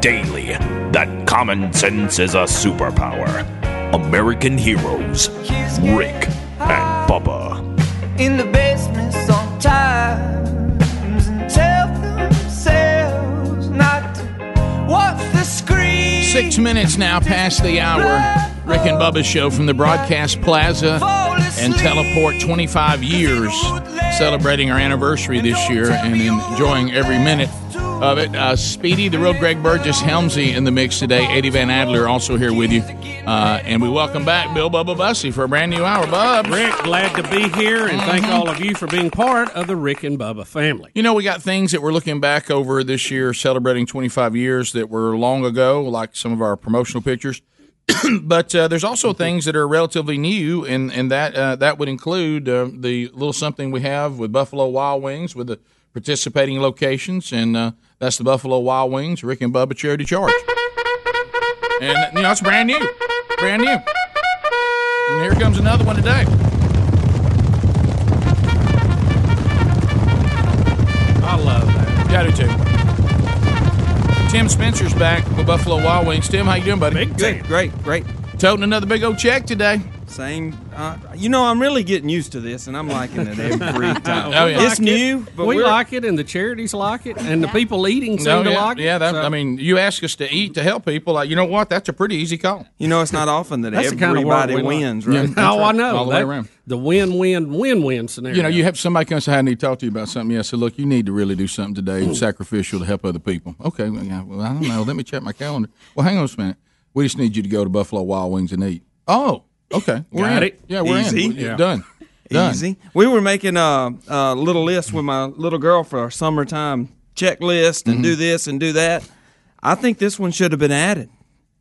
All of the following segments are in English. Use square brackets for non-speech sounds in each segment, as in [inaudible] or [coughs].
daily that common sense is a superpower. American heroes, Rick and Bubba. in the basement sometimes and tell themselves not to watch the screen. Six minutes now past the hour. Rick and Bubba's show from the Broadcast Plaza and Teleport 25 years, celebrating our anniversary this year and enjoying every minute of it. Uh, Speedy, the real Greg Burgess, Helmsy in the mix today. Eddie Van Adler also here with you. Uh, and we welcome back Bill Bubba Bussey for a brand new hour. Bub. Rick, glad to be here, and thank all of you for being part of the Rick and Bubba family. You know, we got things that we're looking back over this year, celebrating 25 years that were long ago, like some of our promotional pictures. [clears throat] but uh, there's also things that are relatively new, and and that uh, that would include uh, the little something we have with Buffalo Wild Wings with the participating locations, and uh, that's the Buffalo Wild Wings Rick and Bubba Charity Charge, and you know it's brand new, brand new. And here comes another one today. I love that. Yeah, I do too. Tim Spencer's back with Buffalo Wild Wings. Tim, how you doing, buddy? Big Good, great, great. Toting another big old check today. Same. Uh, you know, I'm really getting used to this, and I'm liking it every [laughs] time. Oh, yeah. It's new, but we like it, and the charities like it, and the people eating seem No, to yeah, like it. yeah. That, so- I mean, you ask us to eat to help people. Like, you know what? That's a pretty easy call. You know, it's not often that That's the kind of work everybody like. wins, right? oh, I know. All the way around. The win-win-win-win scenario. You know, you have somebody comes to, I need to talk to you about something. Yeah, I said, look, you need to really do something today, sacrificial to help other people. Okay, well, yeah, well, I don't know. Let me check my calendar. Well, hang on a minute. We just need you to go to Buffalo Wild Wings and eat. Oh, okay. We're Got in. it. Yeah, we're Easy. in. Yeah. Done. Done. Easy. We were making a, a little list with my little girl for our summertime checklist and Mm-hmm. do this and do that. I think this one should have been added.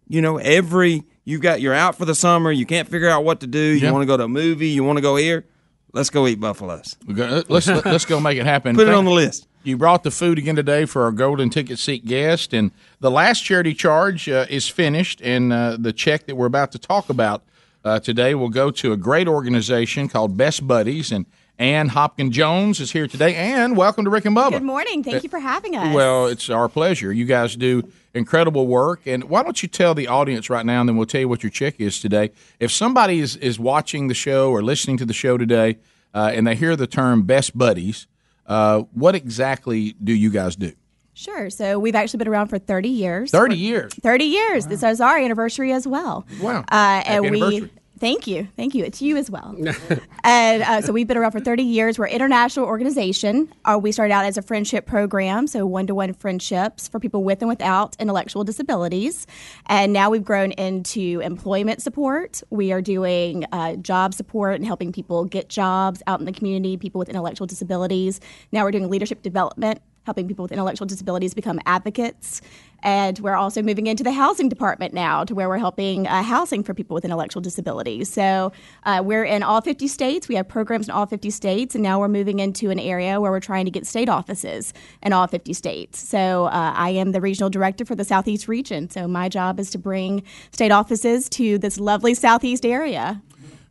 You know, every you've got you're out for the summer, you can't figure out what to do. You Yeah. want to go to a movie, you want to go here. Let's go eat buffaloes. Let's let's go make it happen. Put it on the list. You brought the food again today for our golden ticket seat guest, and the last charity charge uh, is finished, and uh, the check that we're about to talk about uh, today will go to a great organization called Best Buddies, and Ann Hopkins Jones is here today. Ann, welcome to Rick and Bubba. Good morning. Thank you for having us. Well, it's our pleasure. You guys do incredible work. And why don't you tell the audience right now, and then we'll tell you what your check is today. If somebody is, is watching the show or listening to the show today uh, and they hear the term best buddies, uh, what exactly do you guys do? Sure. So we've actually been around for 30 years. 30 years. 30 years. This is our anniversary as well. Wow. Uh, and we. Thank you, thank you. It's you as well. [laughs] and uh, so we've been around for 30 years. We're an international organization. Uh, we started out as a friendship program, so one-to-one friendships for people with and without intellectual disabilities. And now we've grown into employment support. We are doing uh, job support and helping people get jobs out in the community. People with intellectual disabilities. Now we're doing leadership development helping people with intellectual disabilities become advocates. And we're also moving into the housing department now to where we're helping uh, housing for people with intellectual disabilities. So uh, we're in all 50 states. We have programs in all 50 states. And now we're moving into an area where we're trying to get state offices in all 50 states. So uh, I am the regional director for the Southeast region. So my job is to bring state offices to this lovely Southeast area.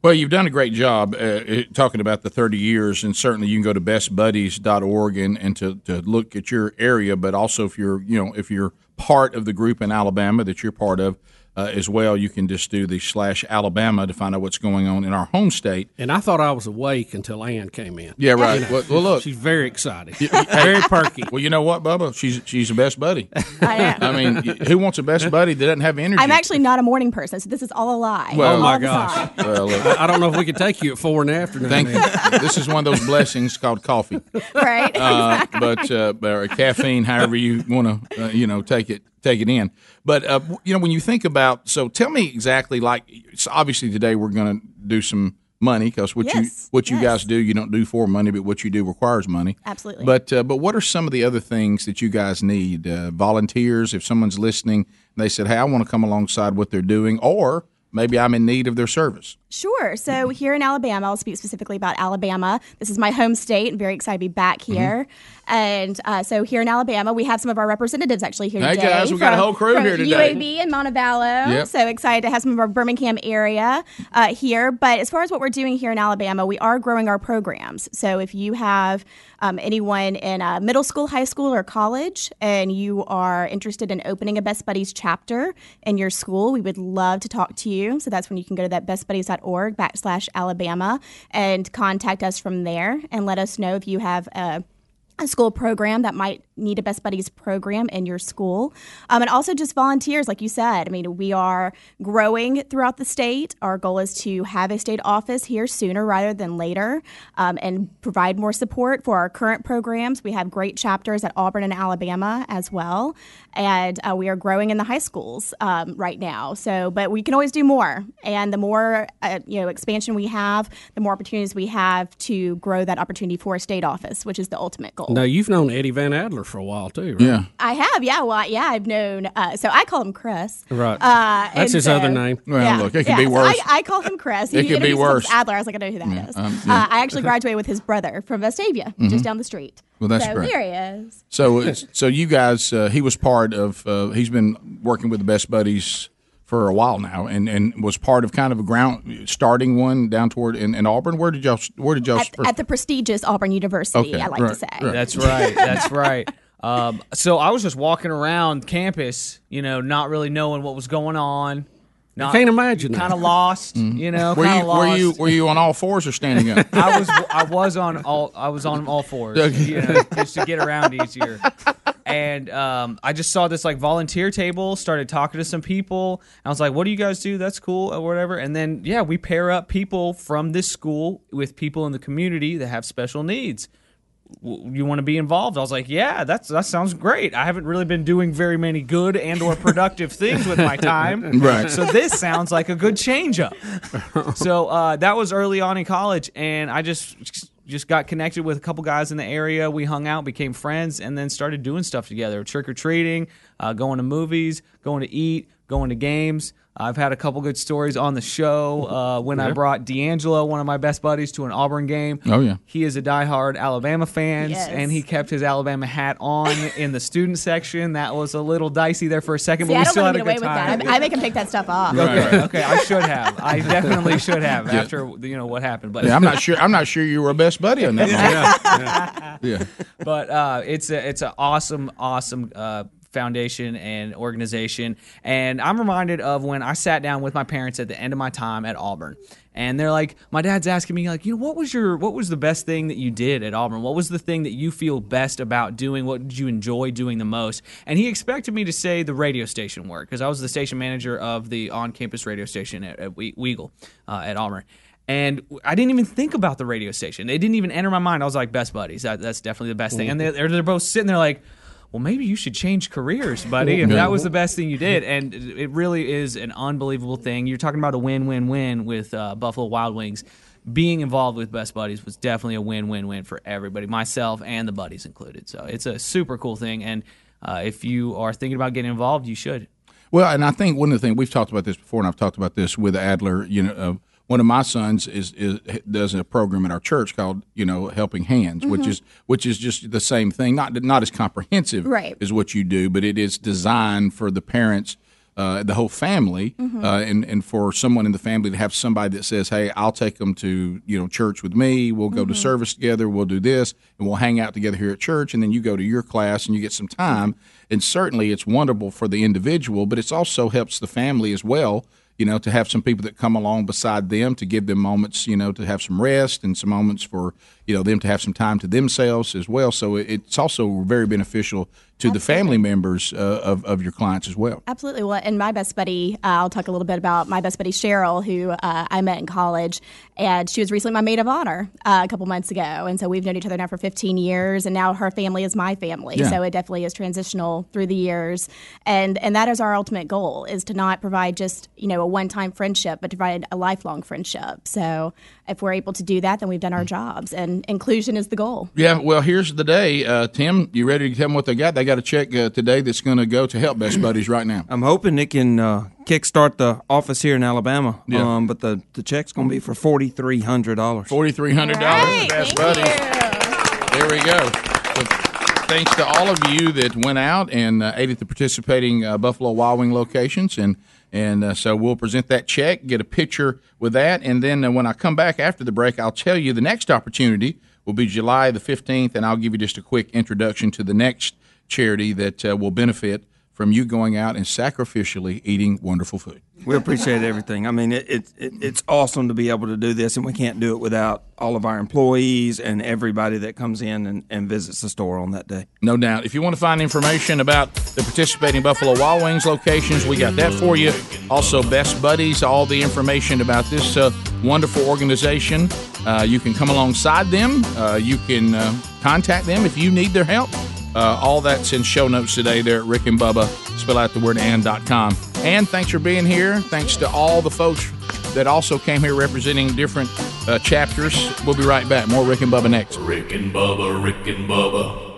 Well, you've done a great job uh, talking about the 30 years, and certainly you can go to bestbuddies.org and, and to, to look at your area, but also if you're, you know, if you're part of the group in Alabama that you're part of uh, as well, you can just do the slash Alabama to find out what's going on in our home state. and I thought I was awake until Ann came in. Yeah, right. Well, well, look. She's very excited, [laughs] very perky. Well, you know what, Bubba? She's she's the best buddy. [laughs] I am. I mean, who wants a best buddy that doesn't have energy? I'm actually not a morning person, so this is all a lie. Well- Oh my gosh. Well, look, I don't know if we could take you at four in the afternoon. thank you. This is one of those blessings called coffee. [laughs] right? uh, but uh, or caffeine, however you want to, uh, you know, take it take it in. But uh, you know, when you think about, so tell me exactly. Like, so obviously today we're going to do some money because what you Yes, what you guys do, you don't do for money, but what you do requires money. Absolutely. But uh, but what are some of the other things that you guys need? Uh, volunteers. If someone's listening, and they said, "Hey, I want to come alongside what they're doing," or maybe I'm in need of their service. Sure. So here in Alabama, I'll speak specifically about Alabama. This is my home state. I'm very excited to be back Mm-hmm. here. And uh, so here in Alabama, we have some of our representatives actually here Hey, today. guys, we got a whole crew from here today. UAB and Montevallo. Yep. So excited to have some of our Birmingham area uh, here. But as far as what we're doing here in Alabama, we are growing our programs. So if you have um, anyone in uh, middle school, high school, or college, and you are interested in opening a Best Buddies chapter in your school, we would love to talk to you. So that's when you can go to that bestbuddies.org backslash Alabama and contact us from there and let us know if you have a a school program that might need a Best Buddies program in your school. Um, and also just volunteers, like you said. I mean, we are growing throughout the state. Our goal is to have a state office here sooner rather than later um, and provide more support for our current programs. We have great chapters at Auburn and Alabama as well. And uh, we are growing in the high schools um, right now. So, but we can always do more. And the more uh, you know expansion we have, the more opportunities we have to grow that opportunity for a state office, which is the ultimate goal. Now you've known Eddie Van Adler for a while too, right? Yeah. I have, yeah. Well, yeah, I've known. Uh, so I call him Chris. Right. Uh, That's his so- other name. Well, yeah, look, it could yeah, be so worse. I, I call him Chris. [laughs] It could be worse. Adler. I was like, I know who that is. um, yeah. uh, I actually [laughs] graduated with his brother from Vestavia, just down the street. Well, that's so great. There he is. So, so you guys, uh, he was part of. Uh, he's been working with the Best Buddies for a while now, and, and was part of kind of a ground starting one down toward in, in Auburn. Where did y'all? Where did y'all? At, first- at the prestigious Auburn University, Okay, I like right, to say. right. That's right. That's [laughs] right. Um, so I was just walking around campus, you know, not really knowing what was going on. Not, can't imagine. Kind of lost, you know. were you lost. were you were you on all fours or standing up? [laughs] I was I was on all I was on all fours, [laughs] Okay. you know, just to get around easier. And um, I just saw this like volunteer table. Started talking to some people. I was like, "What do you guys do? That's cool, or whatever." And then yeah, we pair up people from this school with people in the community that have special needs. You want to be involved? I was like, "Yeah, that's that sounds great." I haven't really been doing very many good and or productive [laughs] things with my time, Right. So this sounds like a good change up [laughs] so uh, that was early on in college, and I just just got connected with a couple guys in the area. We hung out, became friends, and then started doing stuff together: trick or treating, uh, going to movies, going to eat, going to games. I've had a couple good stories on the show uh, when I brought D'Angelo, one of my best buddies, to an Auburn game. Oh, yeah. he is a diehard Alabama fan, Yes. and he kept his Alabama hat on in the student section. That was a little dicey there for a second, See, but I we don't still want had to a good away with time. that. I, I make him take that stuff off. Okay, okay, I should have. I [laughs] definitely should have after you know what happened. But Yeah, I'm not sure. I'm not sure you were a best buddy on that. [laughs] Yeah, yeah. but uh, it's a it's an awesome awesome uh, foundation and organization. And I'm reminded of when I sat down with my parents at the end of my time at Auburn. And they're like, my dad's asking me, like, you know, what was your, what was the best thing that you did at Auburn? What was the thing that you feel best about doing? What did you enjoy doing the most? And he expected me to say the radio station work because I was the station manager of the on-campus radio station at, at We- Weagle uh, at Auburn. And I didn't even think about the radio station. It didn't even enter my mind. I was like, best buddies. That, that's definitely the best thing. And they're, they're both sitting there like, well, maybe you should change careers, buddy. If that was the best thing you did. And it really is an unbelievable thing. You're talking about a win win win with uh, Buffalo Wild Wings. Being involved with Best Buddies was definitely a win win win for everybody, myself and the buddies included. So it's a super cool thing. And uh, if you are thinking about getting involved, you should. Well, and I think one of the things we've talked about this before, and I've talked about this with Adler. You know, uh, one of my sons is, is does a program at our church called you know Helping Hands, which is which is just the same thing, not not as comprehensive Right. as what you do, but it is designed for the parents. Uh, the whole family, uh, and and for someone in the family to have somebody that says, "Hey, I'll take them to you know church with me. We'll go to service together. We'll do this, and we'll hang out together here at church. And then you go to your class and you get some time. And certainly, it's wonderful for the individual, but it also helps the family as well. You know, to have some people that come along beside them to give them moments, you know, to have some rest and some moments for you know them to have some time to themselves as well. So it's also very beneficial to the family members uh, of of your clients as well. Absolutely. Well, and my best buddy, uh, I'll talk a little bit about my best buddy Cheryl, who uh, I met in college, and she was recently my maid of honor uh, a couple months ago, and so we've known each other now for 15 years, and now her family is my family. Yeah. So it definitely is transitional through the years, and and that is our ultimate goal is to not provide just you know a one time friendship, but to provide a lifelong friendship. So if we're able to do that, then we've done our jobs, and inclusion is the goal. Yeah, well, here's the day. Uh, Tim, you ready to tell them what they got? They got a check uh, today that's going to go to help Best Buddies right now. I'm hoping it can uh, kickstart the office here in Alabama. Yeah. Um, but the, the check's going to be for forty three hundred dollars. Forty three hundred dollars, Great, Best thank Buddies. There we go. So thanks to all of you that went out and uh, ate at the participating uh, Buffalo Wild Wing locations, and and uh, so we'll present that check, get a picture with that, and then uh, when I come back after the break, I'll tell you the next opportunity will be July the fifteenth, and I'll give you just a quick introduction to the next charity that uh, will benefit from you going out and sacrificially eating wonderful food. We appreciate everything. I mean, it, it, it it's awesome to be able to do this, and we can't do it without all of our employees and everybody that comes in and, and visits the store on that day. No doubt. If you want to find information about the participating Buffalo Wild Wings locations, we got that for you. Also, Best Buddies, all the information about this uh, wonderful organization. Uh, you can come alongside them. Uh, you can uh, contact them if you need their help. Uh, all that's in show notes today there at Rick and Bubba. Spell out the word and.com. And thanks for being here. Thanks to all the folks that also came here representing different uh, chapters. We'll be right back. More Rick and Bubba next. Rick and Bubba, Rick and Bubba.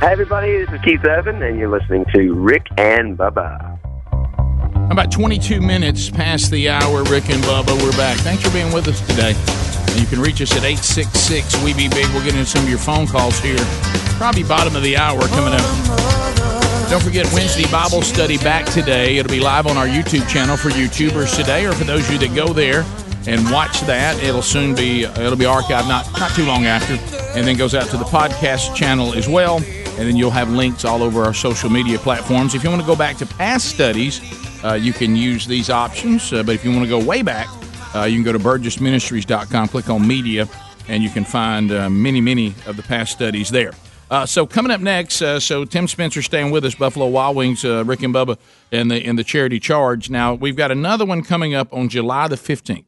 Hi, everybody. This is Keith Urban, and you're listening to Rick and Bubba. About 22 minutes past the hour, Rick and Bubba, we're back. Thanks for being with us today. You can reach us at 866 We Be Big. We'll get into some of your phone calls here. Probably bottom of the hour coming up. Don't forget Wednesday Bible study back today. It'll be live on our YouTube channel for YouTubers today, or for those of you that go there and watch that. It'll soon be uh, it'll be archived not not too long after, and then goes out to the podcast channel as well. And then you'll have links all over our social media platforms. If you want to go back to past studies, uh, you can use these options. Uh, but if you want to go way back, uh, you can go to burgessministries.com, click on media, and you can find uh, many, many of the past studies there. Uh, so coming up next, uh, so Tim Spencer staying with us, Buffalo Wild Wings, uh, Rick and Bubba, and the in the charity charge. Now we've got another one coming up on July the fifteenth.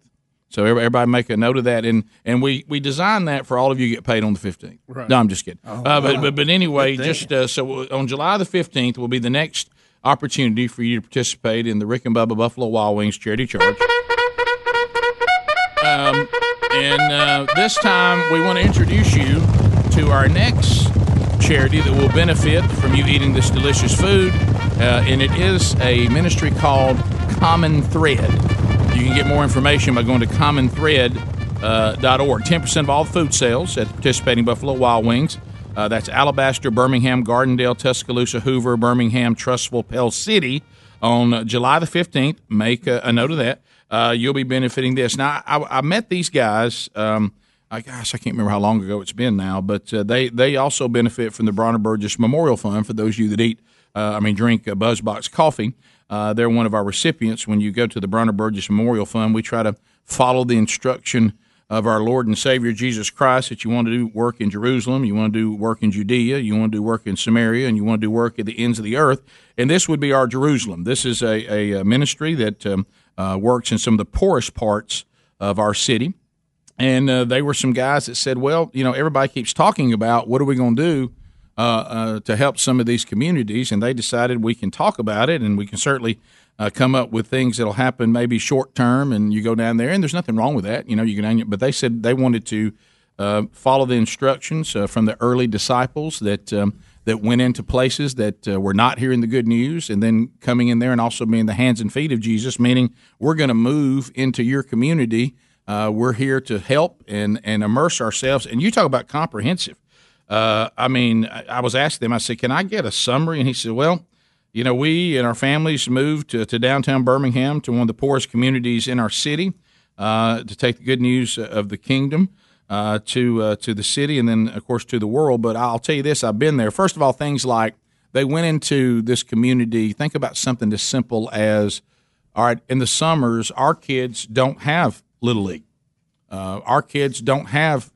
So everybody- make a note of that, and and we we designed that for all of you get paid on the fifteenth. Right. No, I'm just kidding. uh, but, but but anyway, just uh, so on July the fifteenth will be the next opportunity for you to participate in the Rick and Bubba Buffalo Wild Wings charity charge. Um, and uh, this time we want to introduce you to our next charity that will benefit from you eating this delicious food, uh, and it is a ministry called Common Thread. You can get more information by going to commonthread.org. 10% of all food sales at participating Buffalo Wild Wings. Uh, that's Alabaster, Birmingham, Gardendale, Tuscaloosa, Hoover, Birmingham, Trussville, Pell City on uh, July the 15th. Make a, a note of that. Uh, you'll be benefiting this. Now, I, I met these guys. Um, I gosh, I can't remember how long ago it's been now, but uh, they they also benefit from the Bronner Burgess Memorial Fund for those of you that eat, uh, I mean, drink uh, Buzzbox coffee. Uh, they're one of our recipients. When you go to the Bronner Burgess Memorial Fund, we try to follow the instruction of our Lord and Savior Jesus Christ that you want to do work in Jerusalem, you want to do work in Judea, you want to do work in Samaria, and you want to do work at the ends of the earth. And this would be our Jerusalem. This is a, a, ministry that um, uh, works in some of the poorest parts of our city. And uh, they were some guys that said, well, you know, everybody keeps talking about what are we going to do uh, uh, to help some of these communities. And they decided we can talk about it and we can certainly uh, come up with things that'll happen maybe short term. And you go down there, and there's nothing wrong with that. You know, you can, but they said they wanted to uh, follow the instructions uh, from the early disciples that. Um, that went into places that were not hearing the good news, and then coming in there and also being the hands and feet of Jesus, meaning we're going to move into your community. We're here to help and, and immerse ourselves. And you talk about comprehensive. Uh, I mean, I, was asking them, I said, can I get a summary? And he said, well, you know, we and our families moved to, to downtown Birmingham to one of the poorest communities in our city uh, to take the good news of the kingdom uh, to uh, to the city and then, of course, to the world. But I'll tell you this: I've been there. First of all, things like they went into this community. Think about something as simple as, all right, in the summers, our kids don't have little league. Uh, our kids don't have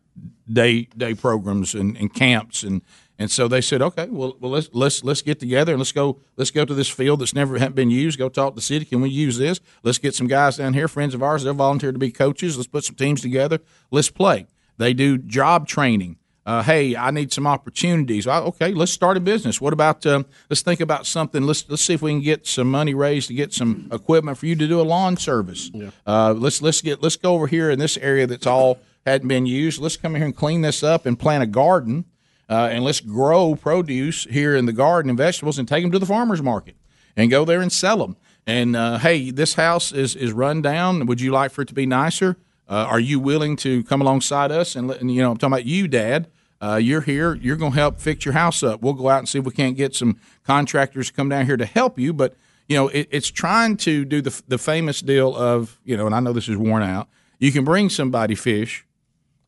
day day programs and, and camps and and so they said, okay, well, well let's let's let's get together and let's go let's go to this field that's never been used. Go talk to the city. Can we use this? Let's get some guys down here, friends of ours. They'll volunteer to be coaches. Let's put some teams together. Let's play. They do job training Uh, hey, I need some opportunities. Well, okay, let's start a business. What about um, let's think about something. Let's let's see if we can get some money raised to get some equipment for you to do a lawn service. Uh, let's let's get let's go over here in this area that's all hadn't been used. Let's come here and clean this up and plant a garden, uh, and let's grow produce here in the garden and vegetables and take them to the farmers market and go there and sell them. And uh, hey, this house is is run down. Would you like for it to be nicer? Uh, are you willing to come alongside us and, let, and you know I'm talking about you, Dad. Uh, you're here. You're going to help fix your house up. We'll go out and see if we can't get some contractors to come down here to help you. But you know, it, it's trying to do the the famous deal of you know, and I know this is worn out. You can bring somebody fish,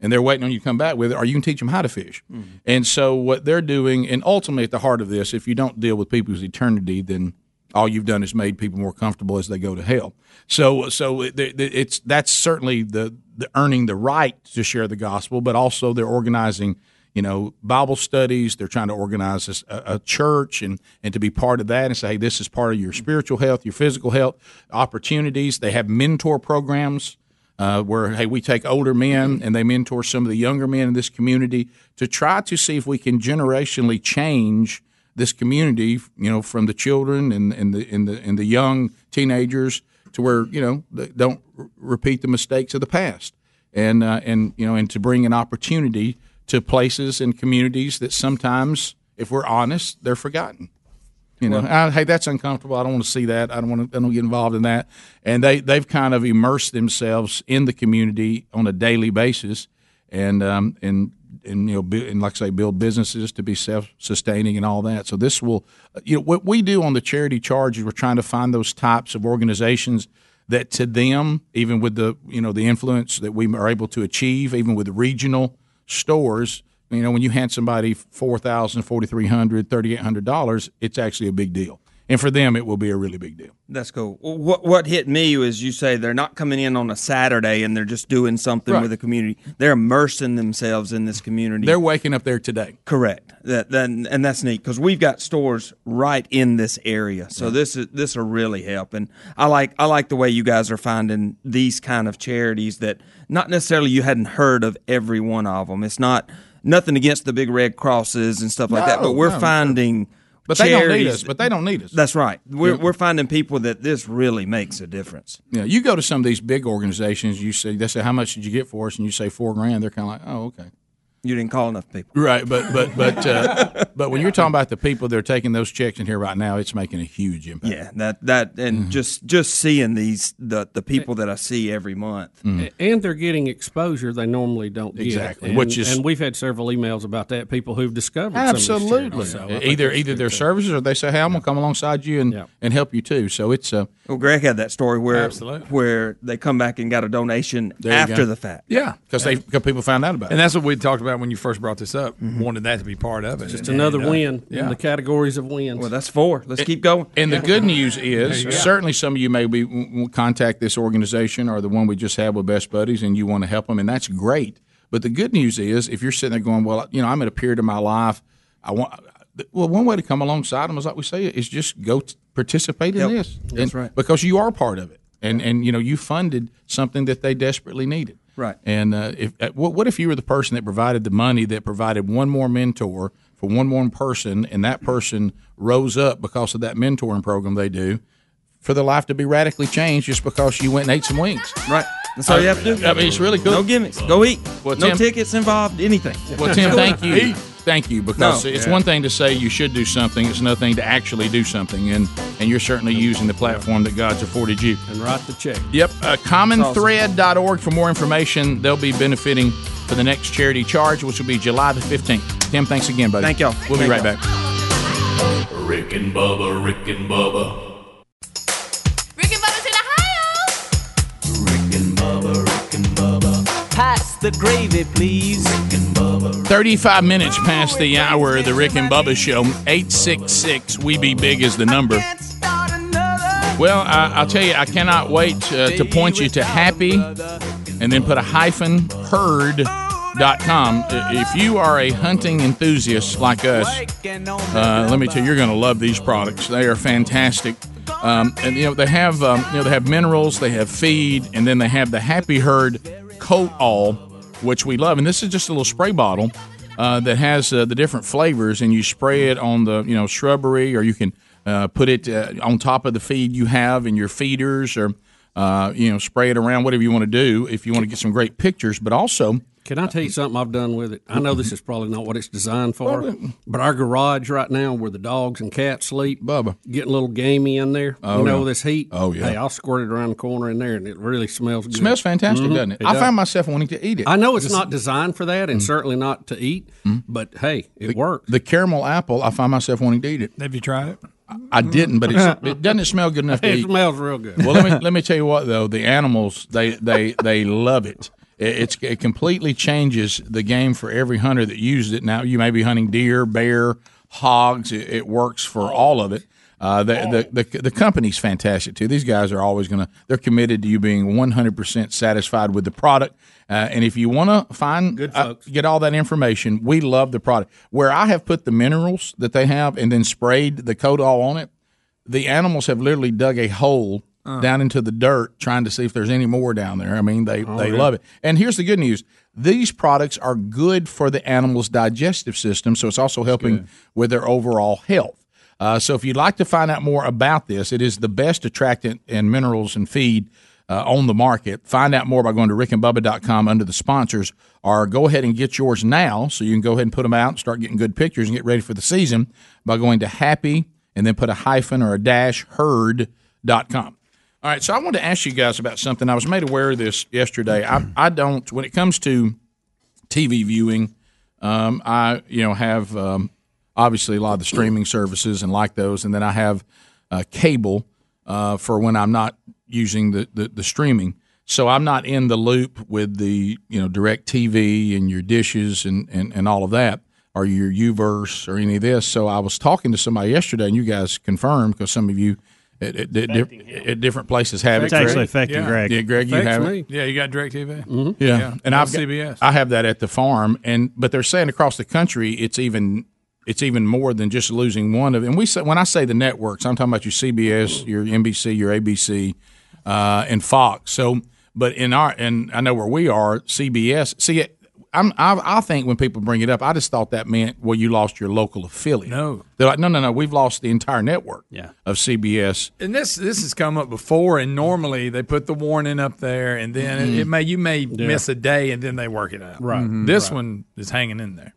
and they're waiting on you to come back with it, or you can teach them how to fish. Mm-hmm. And so what they're doing, and ultimately at the heart of this, if you don't deal with people's eternity, then all you've done is made people more comfortable as they go to hell. So, so it, it- it's that's certainly the, the earning the right to share the gospel, but also they're organizing, you know, Bible studies. They're trying to organize a, a church and and to be part of that and say, hey, this is part of your mm-hmm. spiritual health, your physical health opportunities. They have mentor programs uh, where hey we take older men and they mentor some of the younger men in this community to try to see if we can generationally change this community you know from the children and, and the and the and the young teenagers to where you know don't repeat the mistakes of the past. And uh, and you know and to bring an opportunity to places and communities that sometimes if we're honest they're forgotten you know, I, hey, that's uncomfortable. I don't want to see that. I don't want to. I don't get involved in that. And they they've kind of immersed themselves in the community on a daily basis, and um and and you know and like I say, build businesses to be self sustaining and all that. So this will, you know, what we do on the charity charge is we're trying to find those types of organizations that to them, even with the you know the influence that we are able to achieve, even with regional stores, you know, when you hand somebody four thousand, forty three hundred, thirty eight hundred dollars, it's actually a big deal, and for them, it will be a really big deal. That's cool. What what hit me was you say they're not coming in on a Saturday and they're just doing something Right. with the community. They're immersing themselves in this community. They're waking up there today. correct. That, that and that's neat because we've got stores right in this area. So this is this will really help. And I like I like the way you guys are finding these kind of charities that not necessarily you hadn't heard of every one of them. It's not nothing against the big red crosses and stuff like that, but we're no, finding. But they don't need us. But they don't need us. That's right. We're, we're finding people that this really makes a difference. Yeah, you go to some of these big organizations. You say they say, "How much did you get for us?" And you say four grand. They're kind of like, "Oh, okay." You didn't call enough people. Right, but but but uh, [laughs] but when you're talking about the people that are taking those checks in here right now, it's making a huge impact. Yeah, that that and just just seeing these the the people that I see every month. and they're getting exposure they normally don't get. Exactly, And, which is- and we've had several emails about that. People who've discovered some of these Absolutely. So either either their too. services or they say, "Hey, I'm gonna come alongside you and Yeah. and help you too." So it's uh, Well, Greg had that story where Absolutely. where they come back and got a donation after go. the fact. Yeah. because they because people found out about And it. And that's what we talked about when you first brought this up. Wanted that to be part of it. Just And- another and, uh, win Yeah. in the categories of wins. Well, that's four. Let's keep going. And the good news is, certainly some of you may be w- w- contact this organization or the one we just had with Best Buddies, and you want to help them, and that's great. But the good news is, if you're sitting there going, "Well, you know, I'm at a period of my life, I want," well, one way to come alongside them is like we say, is just go t- participate in Yep. this. That's And- right. because you are part of it, and and you know you funded something that they desperately needed. Right. And uh, if uh, what, what if you were the person that provided the money that provided one more mentor for one more person, and that person rose up because of that mentoring program they do, for their life to be radically changed just because you went and ate some wings. Right. That's all you have to do. I mean, it's really cool. No gimmicks. Go eat. Well, no Tim- tickets involved. Anything. Well, Tim, thank [laughs] you. Thank you, because No. it's one thing to say you should do something; it's another thing to actually do something, and and you're certainly using the platform that God's afforded you. and write the check. Yep, uh, commonthread.org for more information. They'll be benefiting for the next charity charge, which will be July the 15th. Tim, thanks again, buddy. Thank y'all. We'll be Thank right y'all. back. Rick and Bubba, Rick and Bubba. The gravy, please. 35 minutes past the hour of the Rick and Bubba show. 866 We Be Big is the number. Well, I, I'll tell you, I cannot wait uh, to point you to happy and then put a hyphen herd.com. If you are a hunting enthusiast like us, uh, let me tell you, you're going to love these products. They are fantastic. Um, and you know they have um, you know they have minerals, they have feed, and then they have the Happy Herd Coat All, which we love. And this is just a little spray bottle uh, that has uh, the different flavors, and you spray it on the you know shrubbery, or you can uh, put it uh, on top of the feed you have in your feeders, or uh, you know spray it around, whatever you want to do if you want to get some great pictures. But also, Can I tell you something I've done with it? I know this is probably not what it's designed for, but our garage right now, where the dogs and cats sleep, Bubba, getting a little gamey in there. Oh, you know, yeah. this heat. Oh, yeah. Hey, I'll squirt it around the corner in there, and it really smells good. smells fantastic, Mhm. doesn't it? I does. found myself wanting to eat it. I know it's Just- not designed for that, and Mm. certainly not to eat. But hey, it works. The caramel apple, I find myself wanting to eat it. Have you tried it? I didn't, but it's, [laughs] it doesn't smell good enough to eat It eat. smells real good. Well, let me let me tell you what though, the animals they they they [laughs] love it. It, it's, it completely changes the game for every hunter that uses it. Now you may be hunting deer, bear, hogs. It, it works for all of it. Uh, the, the the the company's fantastic too. These guys are always going to. They're committed to you being 100 percent satisfied with the product. Uh, and if you want to find Good uh, get all that information, we love the product. Where I have put the minerals that they have and then sprayed the coat all on it, the animals have literally dug a hole Uh. down into the dirt trying to see if there's any more down there. I mean, they Oh, they yeah. love it. And here's the good news: these products are good for the animal's digestive system, so it's also helping with their overall health. Uh, so if you'd like to find out more about this, it is the best attractant and minerals and feed uh, on the market. Find out more by going to rickandbubba.com under the sponsors, or go ahead and get yours now so you can go ahead and put them out and start getting good pictures and get ready for the season by going to happy and then put a hyphen or a dash herd.com. All right, so I wanted to ask you guys about something. I was made aware of this yesterday. I, I don't, when it comes to TV viewing, um, I you know have um, obviously a lot of the streaming services and like those, and then I have uh, cable uh, for when I'm not using the, the, the streaming. So I'm not in the loop with the you know direct TV and your dishes and, and, and all of that or your UVerse or any of this. So I was talking to somebody yesterday, and you guys confirmed because some of you at, at, at, at different places have It's it. actually Greg? affecting Yeah. Greg. Yeah, Greg, you Affects have me. it. Yeah, you got DirecTV. Mm-hmm. Yeah, and I've got, CBS. I have that at the farm, and but they're saying across the country it's even it's even more than just losing one of. And we say when I say the networks, I'm talking about your CBS, your NBC, your ABC, uh, and Fox. So, but in our and I know where we are, CBS. See, I'm I, I think when people bring it up, I just thought that meant well you lost your local affiliate. No. they're like no no no we've lost the entire network. Yeah. of CBS. And this this has come up before, and normally they put the warning up there, and then it, it may you may miss a day, and then they work it out. Right. Mhm. This one is hanging in there.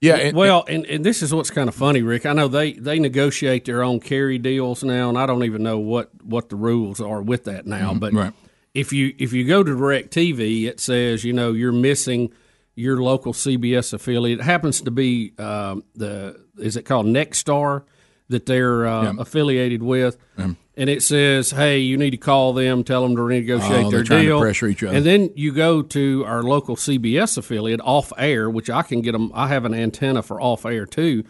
Yeah, and- well, and, and this is what's kind of funny, Rick. I know they, they negotiate their own carry deals now, and I don't even know what, what the rules are with that now. But right. if you if you go to Direct TV, it says you know you're missing your local CBS affiliate. It happens to be um, the is it called Nexstar that they're uh, Yeah. affiliated with, and it says, hey, you need to call them, tell them to renegotiate Oh, their deal. pressure each other. And then you go to our local CBS affiliate, Off Air, which I can get them. I have an antenna for Off Air too,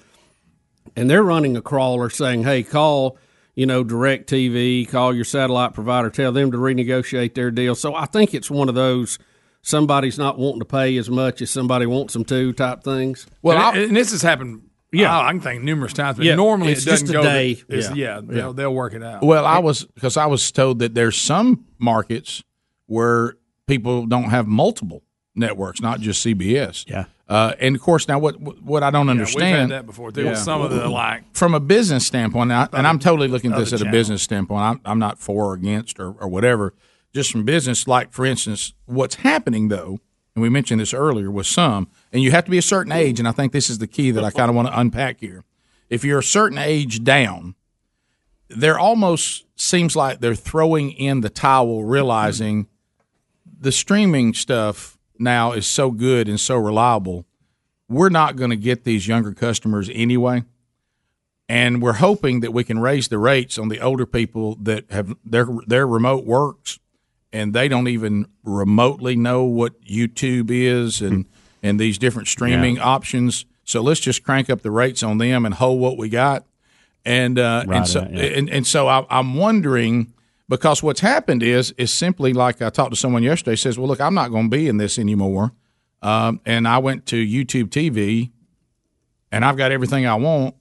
and they're running a crawler saying, "Hey, call." You know, direct TV, call your satellite provider, tell them to renegotiate their deal. So I think it's one of those somebody's not wanting to pay as much as somebody wants them to type things. Well, and, and this has happened. Yeah. Yeah, I can think numerous times, but Yeah, normally it's it doesn't just a go. day. It's, Yeah. yeah, they'll, they'll work it out. Well, I was because I was told that there's some markets where people don't have multiple networks, not just CBS. Yeah. Uh, and of course, now what what I don't Yeah, understand We've had that before too. Yeah. Some of the like from a business standpoint, now, and I'm totally looking at this other at a channel. business standpoint. I'm, I'm not for or against or, or whatever. Just from business, like for instance, what's happening though, and we mentioned this earlier with some, and you have to be a certain age, and I think this is the key that I kind of want to unpack here. If you're a certain age down, there almost seems like they're throwing in the towel, realizing the streaming stuff now is so good and so reliable. We're not going to get these younger customers anyway and we're hoping that we can raise the rates on the older people that have their their remote works and they don't even remotely know what YouTube is and and these different streaming options. So let's just crank up the rates on them and hold what we got. And uh, Right, and so yeah. and, and so I, I'm wondering because what's happened is is simply like I talked to someone yesterday says, well, look, I'm not going to be in this anymore, um, and I went to YouTube TV, and I've got everything I want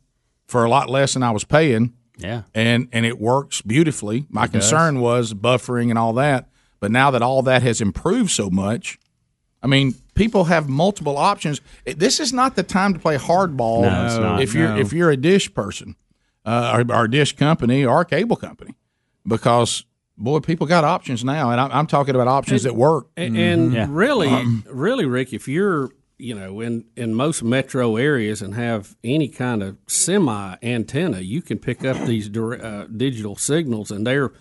for a lot less than I was paying Yeah. and and it works beautifully. My concern was buffering and all that, but now that all that has improved so much, I mean, people have multiple options. This is not the time to play hardball. No, it's not. If you're No. if you're a dish person, uh, or, or a dish company or a cable company, because boy, people got options now, and I'm, I'm talking about options that work. And, and Yeah. really, Um, really, Rick, if you're you know in in most metro areas and have any kind of semi antenna, you can pick up these dir- uh, digital signals, and they're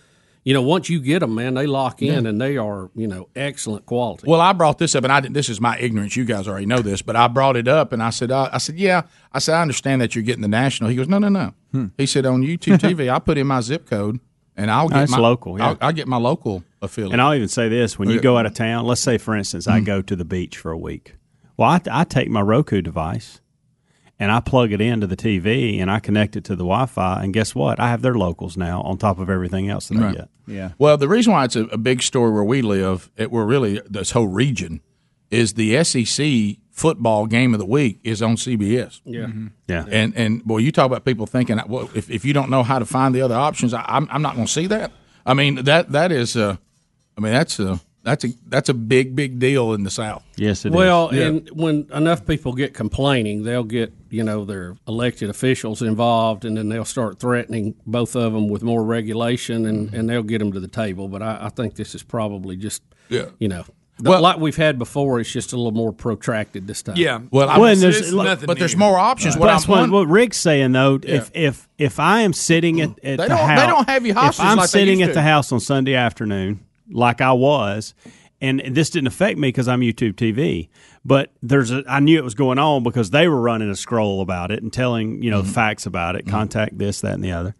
you know once you get them, man, they lock in and they are you know excellent quality. Well, I brought this up, and I didn't- this is my ignorance. You guys already know this, but I brought it up, and I said, uh, I said, yeah, I said, I understand that you're getting the national. He goes, no, no, no. Hmm. He said on YouTube [laughs] TV, I put in my zip code, and I'll get That's my local, yeah. I'll, I'll get my local affiliate. And I'll even say this: when you uh, go out of town, let's say, for instance, I hmm. go to the beach for a week. Well, I, I take my Roku device and I plug it into the TV and I connect it to the Wi-Fi, and guess what? I have their locals now on top of everything else that I get. Yeah. Well, the reason why it's a, a big story where we live, it, we're really this whole region, is the SEC football game of the week is on CBS. yeah. Mm-hmm. Mm-hmm. Yeah. And and boy, you talk about people thinking, well, if, if you don't know how to find the other options, I, I'm I'm not going to see that. I mean that that is, uh, I mean that's a that's a that's a big big deal in the South. Yes, it is. Well, Yeah. and when enough people get complaining, they'll get you know their elected officials involved, and then they'll start threatening both of them with more regulation, and, mm-hmm. and they'll get them to the table. But I, I think this is probably just Yeah. you know Well- like we've had before. It's just a little more protracted this time. Yeah. Well, I, Well, and It's there's- nothing but there's more options. But What that's I'm what, what Rick's saying though. If if if I am sitting at, at They the don't- they don't have you hostage If I'm like they sitting used at to. the house on Sunday afternoon, like I was, and this didn't affect me because I'm YouTube TV. But there's a, I knew it was going on because they were running a scroll about it and telling you know Mm-hmm. facts about it, contact this, that, and the other.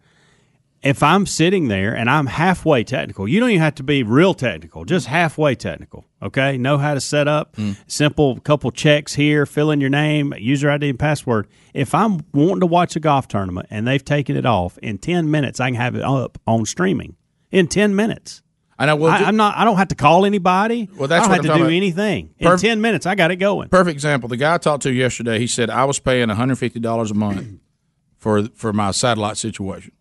If I'm sitting there and I'm halfway technical, you don't even have to be real technical, just halfway technical. Okay, know how to set up Mm. simple couple checks here, fill in your name, user ID, and password. If I'm wanting to watch a golf tournament and they've taken it off in ten minutes, I can have it up on streaming in ten minutes. I know. Well, I, I'm not. I don't have to call anybody. Well, that's I don't what have I'm to do about. anything. In Perf- ten minutes, I got it going. Perfect example. The guy I talked to yesterday, he said I was paying 150 dollars a month [clears throat] for for my satellite situation.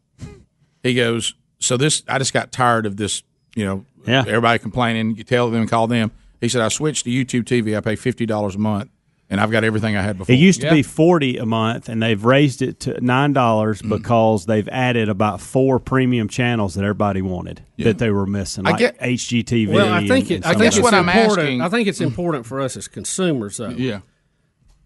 He goes, so this I just got tired of this. You know, Yeah. everybody complaining. You tell them, call them. He said I switched to YouTube TV. I pay fifty dollars a month, and I've got everything I had before. It used to be forty a month, and they've raised it to nine dollars Mm. because they've added about four premium channels that everybody wanted that they were missing, I like get- HGTV. Well, I think and- it, and I some think of it's what I'm important. asking. I think it's important for us as consumers, though. yeah.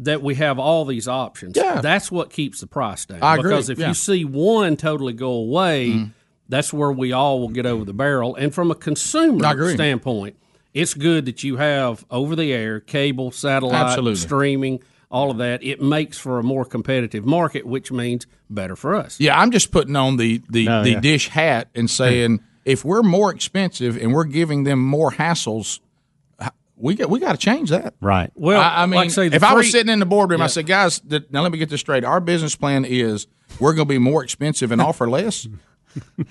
that we have all these options. Yeah. That's what keeps the price down. I agree, Because if yeah. you see one totally go away, that's where we all will get over the barrel. And from a consumer standpoint, it's good that you have over the air, cable, satellite, Absolutely. streaming, all of that. It makes for a more competitive market, which means better for us. Yeah, I'm just putting on the the, No, the yeah. dish hat and saying [laughs] if we're more expensive and we're giving them more hassles, we got we got to change that. right. Well, I, I mean, like I say, the if I was sitting in the boardroom, I said, guys, th- now let me get this straight. Our business plan is we're going to be more expensive and offer less. [laughs]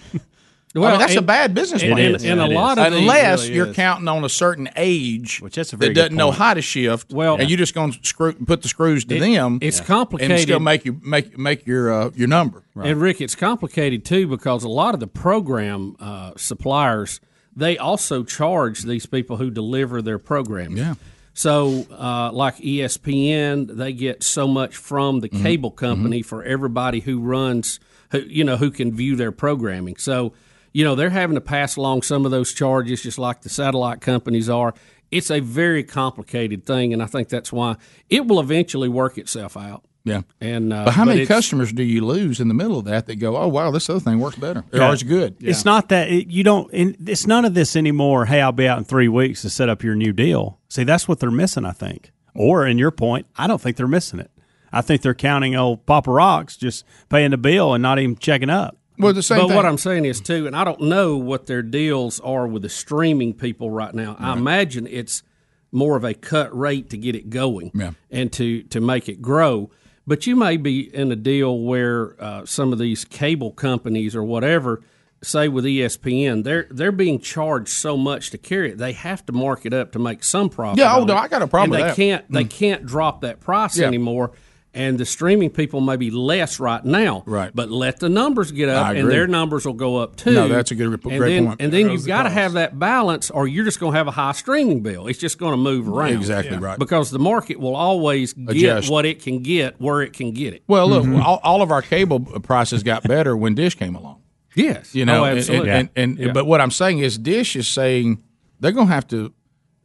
well, I mean, that's a bad business and, plan. and, and a It lot of these- Unless really you're is. counting on a certain age Which that's a very that doesn't know how to shift, Well- and you're just going to screw put the screws to It- them. it's and complicated. still make you make make your uh, your number. And Rick, it's complicated too because a lot of the program uh, suppliers they also charge these people who deliver their programming. Yeah. So, uh, like ESPN, they get so much from the Mm-hmm. cable company for everybody who runs, who you know, who can view their programming. So, you know, they're having to pass along some of those charges, just like the satellite companies are. It's a very complicated thing, and I think that's why it will eventually work itself out. Yeah. And uh, But how many it's- customers do you lose in the middle of that that go, oh wow, this other thing works better, or it's good? It's not that it, you don't. And it's none of this anymore. Hey, I'll be out in three weeks to set up your new deal. See, that's what they're missing. I think. Or in your point, I don't think they're missing it. I think they're counting old Papa Rocks just paying the bill and not even checking up. Well, the same but thing. what I'm saying is too, and I don't know what their deals are with the streaming people right now. I imagine it's more of a cut rate to get it going Yeah. and to to make it grow. But you may be in a deal where uh, some of these cable companies or whatever, say with ESPN, they're they're being charged so much to carry it, they have to mark it up to make some profit. Yeah, oh, no. I got a problem And with they that. Mm. can't they can't drop that price Yeah. anymore. And the streaming people may be less right now, Right. But let the numbers get up, and their numbers will go up too. No, that's a good- and great then, point. And then you've the got to have that balance, or you're just going to have a high streaming bill. It's just going to move around. Exactly right. Because the market will always get Adjust. what it can get where it can get it. Well, look, Mm-hmm. all, all of our cable prices got better when Dish came along. Yes, You know, Oh, and- absolutely. and, and, Yeah. but what I'm saying is, Dish is saying they're going to have to.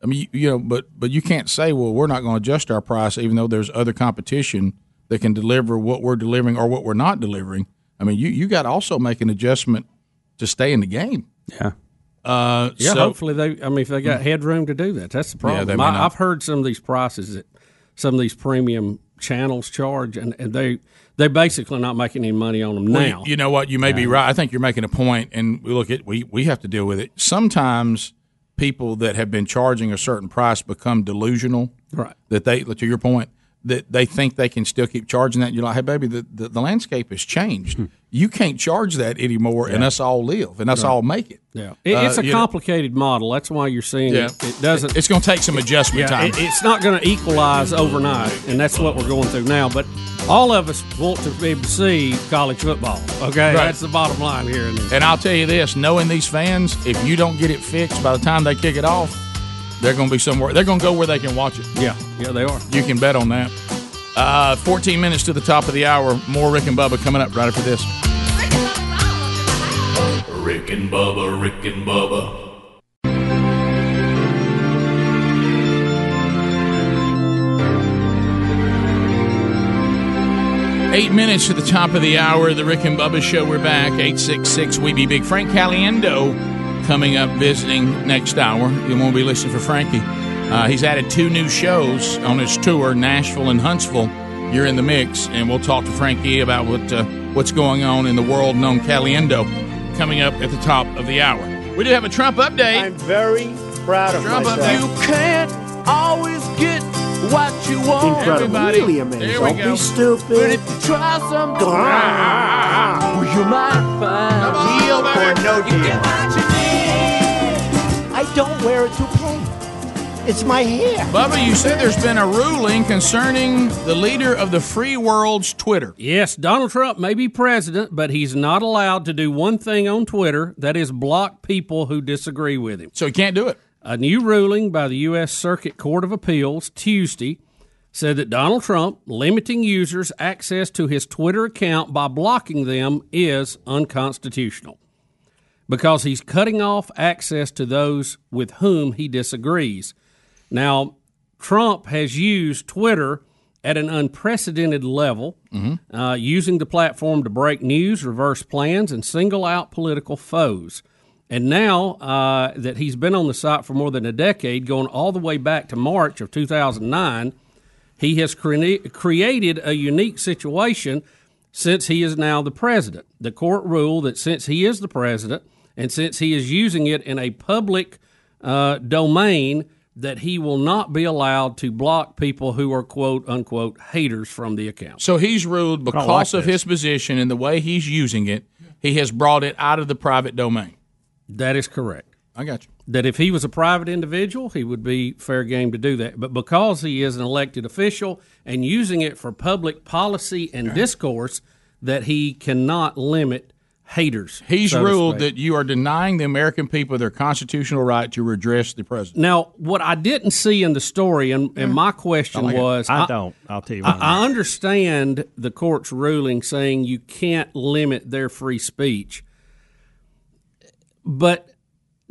I mean, you, you know, but but you can't say, well, we're not going to adjust our price, even though there's other competition that can deliver what we're delivering or what we're not delivering. I mean, you you got to also make an adjustment to stay in the game. Yeah. Uh, Yeah, so- hopefully they. I mean, if they got headroom to do that, that's the problem. they may I, I've heard some of these prices that some of these premium channels charge, and, and they they basically not making any money on them Well, now. you, you know what? You may be right. I think you're making a point, and we look at we we have to deal with it. Sometimes people that have been charging a certain price become delusional. Right. That they, to your point, that they think they can still keep charging that. You're like, hey, baby, the, the, the landscape has changed. You can't charge that anymore, and us all live, and us Right. all make it. yeah, It- it's Uh, a you know- complicated model. That's why you're seeing Yeah. it. It doesn't. It's going to take some adjustment yeah, time. it- it's not going to equalize overnight, and that's what we're going through now. But all of us want to be able to see college football. Okay, Right. that's the bottom line here. And And I'll tell you this: knowing these fans, if you don't get it fixed by the time they kick it off, they're going to be somewhere. They're going to go where they can watch it. Yeah, yeah, they are. You can bet on that. Uh, 14 minutes to the top of the hour. More Rick and Bubba coming up right after this. Rick and Bubba, Rick and Bubba. Eight minutes to the top of the hour. The Rick and Bubba Show. We're back. 866 We Be Big. Frank Caliendo coming up visiting next hour. You won't be listening for Frankie. Uh, he's added two new shows on his tour, Nashville and Huntsville. You're in the mix, and we'll talk to Frankie about what uh, what's going on in the world known Caliendo coming up at the top of the hour. We do have a Trump update. I'm very proud of Trump myself. update. You can't always get what you want. Incredible. Everybody, really amazing. there we Don't go. be stupid. But if you try some, well, you might find Deal or no deal. What you need. I don't wear a toupee. It's my hair. Bubba, you said there's been a ruling concerning the leader of the free world's Twitter. Yes, Donald Trump may be president, but he's not allowed to do one thing on Twitter that is block people who disagree with him. So he can't do it. A new ruling by the U.S. Circuit Court of Appeals Tuesday said that Donald Trump limiting users' access to his Twitter account by blocking them is unconstitutional because he's cutting off access to those with whom he disagrees. Now, Trump has used Twitter at an unprecedented level, uh, using the platform to break news, reverse plans, and single out political foes. And now uh, that he's been on the site for more than a decade, going all the way back to March of 2009, he has cre- created a unique situation since he is now the president. The court ruled that since he is the president and since he is using it in a public uh, domain, that he will not be allowed to block people who are quote unquote haters from the account. So he's ruled because like of this. his position and the way he's using it, he has brought it out of the private domain. That is correct. I got you. That if he was a private individual, he would be fair game to do that. But because he is an elected official and using it for public policy and discourse, that he cannot limit haters. He's so ruled that you are denying the American people their constitutional right to redress the president. Now, what I didn't see in the story, and, and my question I like was, I don't. I'll tell you I, what. I understand the court's ruling saying you can't limit their free speech, but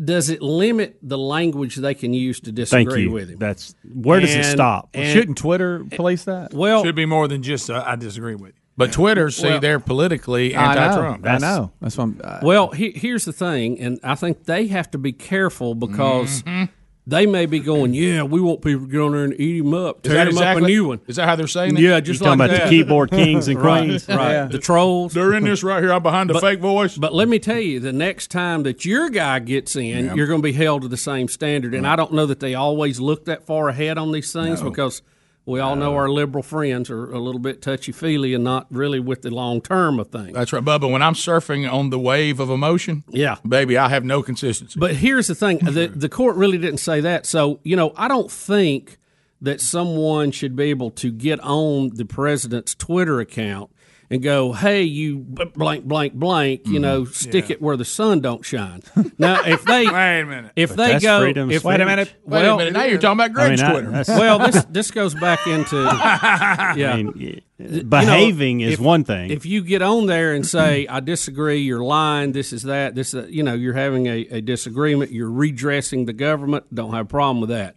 does it limit the language they can use to Thank disagree you. with him? That's where does it stop? and- Shouldn't Twitter police that? Well, Should be more than just uh, I disagree with you. But Twitter, see, Well- they're politically I know. anti-Trump. I know. That's what I'm. Uh, Well, he, here's the thing, and I think they have to be careful because Mm-hmm. they may be going, "Yeah, we want people to get on there and eat him up, Is tear that him up a new one." Is that how they're saying it? Yeah, just You talking like about that. the keyboard kings and [laughs] queens? right? Yeah. The trolls. They're in this right here. I'm behind the But- fake voice. But let me tell you, the next time that your guy gets in, you're going to be held to the same standard. And I don't know that they always look that far ahead on these things because we all know um, our liberal friends are a little bit touchy feely and not really with the long term of things. That's right, Bubba. When I'm surfing on the wave of emotion, Yeah. baby, I have no consistency. But here's the thing: the [laughs] the court really didn't say that. So you know, I don't think that someone should be able to get on the president's Twitter account and go, "Hey, you b- blank blank blank," you mm-hmm. know, stick it where the sun don't shine. Now, if they [laughs] Wait a minute. if But they go, if. Wait a minute. Wait well, a minute. Now you're talking about I mean, Greg's I- Twitter. well, this this goes back into [laughs] yeah. I mean, y- behaving is if- one thing. If you get on there and say, "I disagree," you're lying. This is that. This, is, you know, you're having a, a disagreement. You're redressing the government. Don't have a problem with that.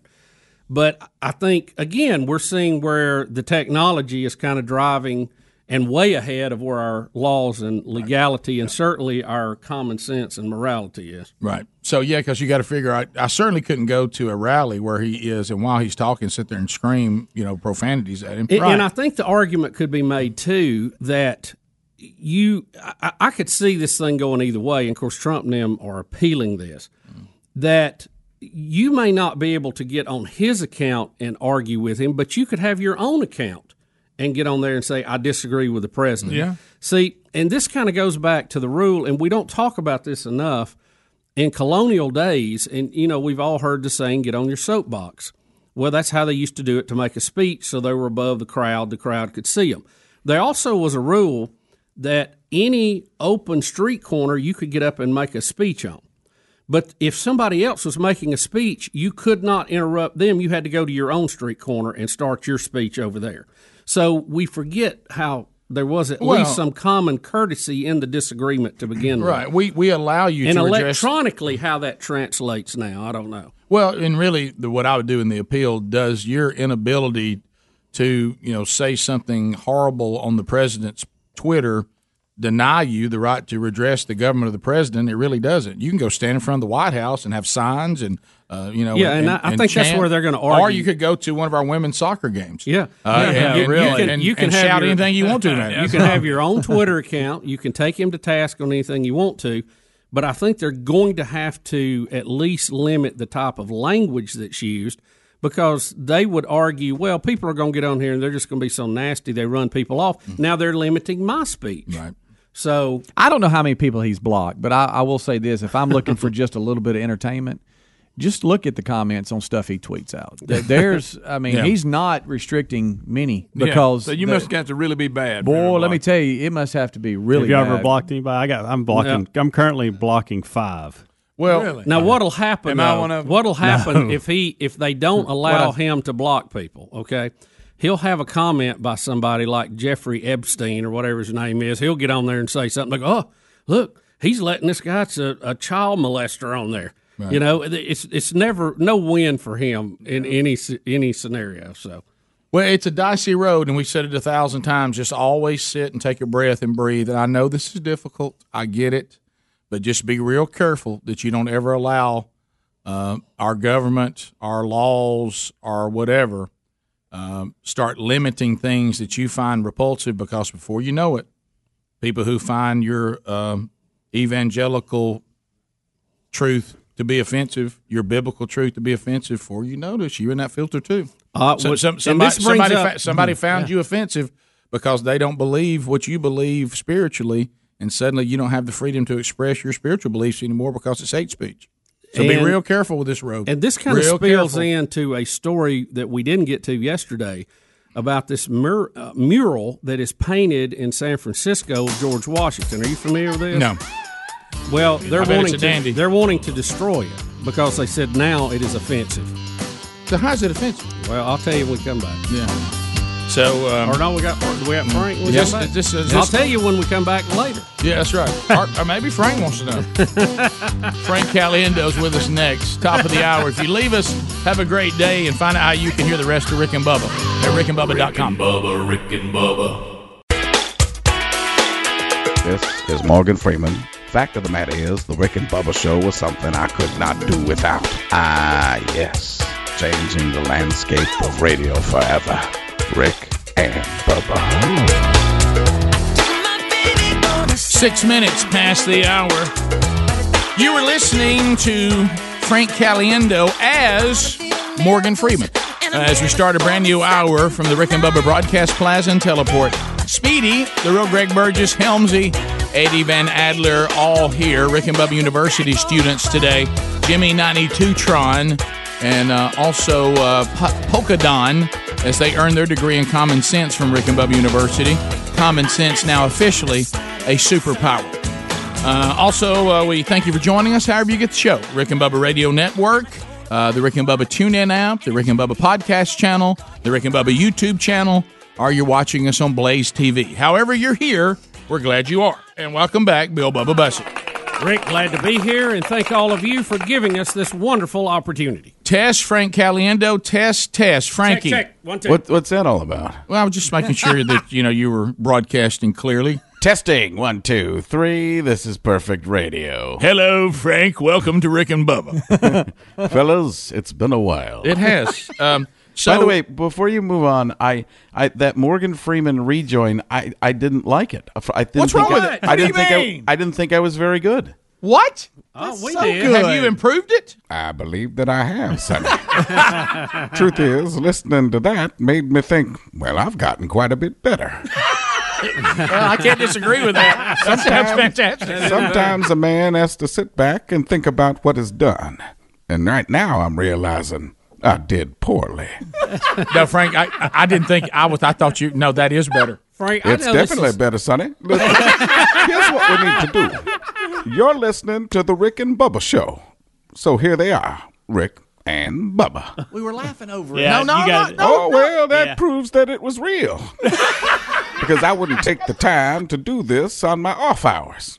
But I think again, we're seeing where the technology is kind of driving and way ahead of where our laws and legality and certainly our common sense and morality is. Right. So yeah, because you got to figure out. I certainly couldn't go to a rally where he is, and while he's talking, sit there and scream, you know, profanities at him. And, and I think the argument could be made too that you, I, I could see this thing going either way. And of course, Trump and them are appealing this that you may not be able to get on his account and argue with him, but you could have your own account and get on there and say, I disagree with the president. Yeah. See, and this kind of goes back to the rule, and we don't talk about this enough. In colonial days, and you know, we've all heard the saying, get on your soapbox. Well, that's how they used to do it to make a speech so they were above the crowd, the crowd could see them. There also was a rule that any open street corner you could get up and make a speech on. But if somebody else was making a speech, you could not interrupt them. You had to go to your own street corner and start your speech over there. So we forget how there was at Well- least some common courtesy in the disagreement to begin with. right. We we allow you And to address. electronically, how that translates now, I don't know. Well, and really, the, what I would do in the appeal does your inability to you know say something horrible on the president's Twitter deny you the right to redress the government of the president? It really doesn't. You can go stand in front of the White House and have signs and uh, you know. Yeah, and I- I think that's where they're gonna Or argue. you could go to one of our women's soccer games. Yeah, Uh, Yeah, and, you, and- you can, and- you can and shout your- anything you want to. Now. [laughs] You can have your own [laughs] Twitter account. You can take him to task on anything you want to. But I think they're going to have to at least limit the type of language that's used because they would argue, well, people are going to get on here and they're just going to be so nasty they run people off. Now they're limiting my speech. Mm-hmm. Right. So I don't know how many people he's blocked, but I, I will say this: if I'm looking for just a little bit of entertainment, just look at the comments on stuff he tweets out. There's, I mean, Yeah. he's not restricting many Yeah. because so you the- must have to really be bad. Boy, let me tell you, it must have to be really. Have you ever bad. blocked anybody? I got. I'm blocking. I'm currently blocking five. Well, Really? Now, what'll happen? Am I though- one of 'em? what'll happen No. if he if they don't [laughs] allow What him to block people? Okay, he'll have a comment by somebody like Jeffrey Epstein or whatever his name is. He'll get on there and say something like, "Oh, look, he's letting this guy's a, a child molester on there." You know, it's it's never no win for him in any any scenario. So. Well, it's a dicey road, and we said it a thousand times. Just always sit and take a breath and breathe. And I know this is difficult. I get it, but just be real careful that you don't ever allow uh, our government, our laws, or whatever um, start limiting things that you find repulsive. Because before you know it, people who find your um, evangelical truth to be offensive, your biblical truth to be offensive, before you notice, you're in that filter too. Uh, So- what- some- somebody somebody, up- fa- somebody Mhm. found Yeah. you offensive because they don't believe what you believe spiritually, and suddenly you don't have the freedom to express your spiritual beliefs anymore because it's hate speech. So be real careful with this road. And this kind of spills careful. into a story that we didn't get to yesterday about this mur- uh, mural that is painted in San Francisco of George Washington. Are you familiar with this? No. Well, they're wanting a dandy. to they're wanting to destroy it because they said now it is offensive. So how's it offensive? Well, I'll tell you when we come back. Yeah. So, um, or no, we got we got Frank. When we Yes, come back? this I'll this- tell you when we come back later. Yeah, that's right. or, or maybe Frank wants to know. [laughs] Frank Caliendo's with us next, top of the hour. If you leave us, have a great day and find out how you can hear the rest of Rick and Bubba at rickandbubba.com. Bubba, Rick and Bubba. This is Morgan Freeman. Fact of the matter is, the Rick and Bubba show was something I could not do without. Ah, yes. Changing the landscape of radio forever. Rick and Bubba. Six minutes past the hour. You were listening to Frank Caliendo as Morgan Freeman. As we start a brand new hour from the Rick and Bubba Broadcast Plaza and Teleport. Speedy, the real Greg Burgess, Helmsy, Eddie Van Adler, all here. Rick and Bubba University students today. Jimmy 92 Tron, and uh, also uh, Polkadon as they earn their degree in common sense from Rick and Bubba University. Common sense now officially a superpower. Uh, also, uh, we thank you for joining us. However, you get the show, Rick and Bubba Radio Network, uh, the Rick and Bubba TuneIn app, the Rick and Bubba podcast channel, the Rick and Bubba YouTube channel, or you're watching us on Blaze TV. However, you're here, we're glad you are. And welcome back, Bill Bubba Bussey. Rick, glad to be here, and thank all of you for giving us this wonderful opportunity. Test Frank Caliendo. Test, test. Frankie. Check, check. One, two. What, what's that all about? Well, I was just making sure that you know you were broadcasting clearly. Testing one, two, three. This is perfect radio. Hello, Frank. Welcome to Rick and Bubba. [laughs] Fellas, it's been a while. It has. Um, so, By the way, before you move on, I, I that Morgan Freeman rejoin, I, I didn't like it. I didn't What's think wrong I, with it? I What do didn't you think mean? I, I didn't think I was very good. what? Oh, we So did. good. Have you improved it? I believe that I have, Sonny. [laughs] Truth is, listening to that made me think. Well, I've gotten quite a bit better. Well, I can't disagree with that. That sounds fantastic. Sometimes a man has to sit back and think about what is done. And right now, I'm realizing I did poorly. [laughs] No, Frank, I, I- I didn't think I was. I thought you. No, that is better. Frank, I It's know definitely is- better, Sonny. Listen, here's what we need to do. You're listening to the Rick and Bubba show. So here they are, Rick and Bubba. We were laughing over Yeah, it. No, no, you got no, no. oh, well, that Yeah. proves that it was real. [laughs] because I wouldn't take the time to do this on my off hours.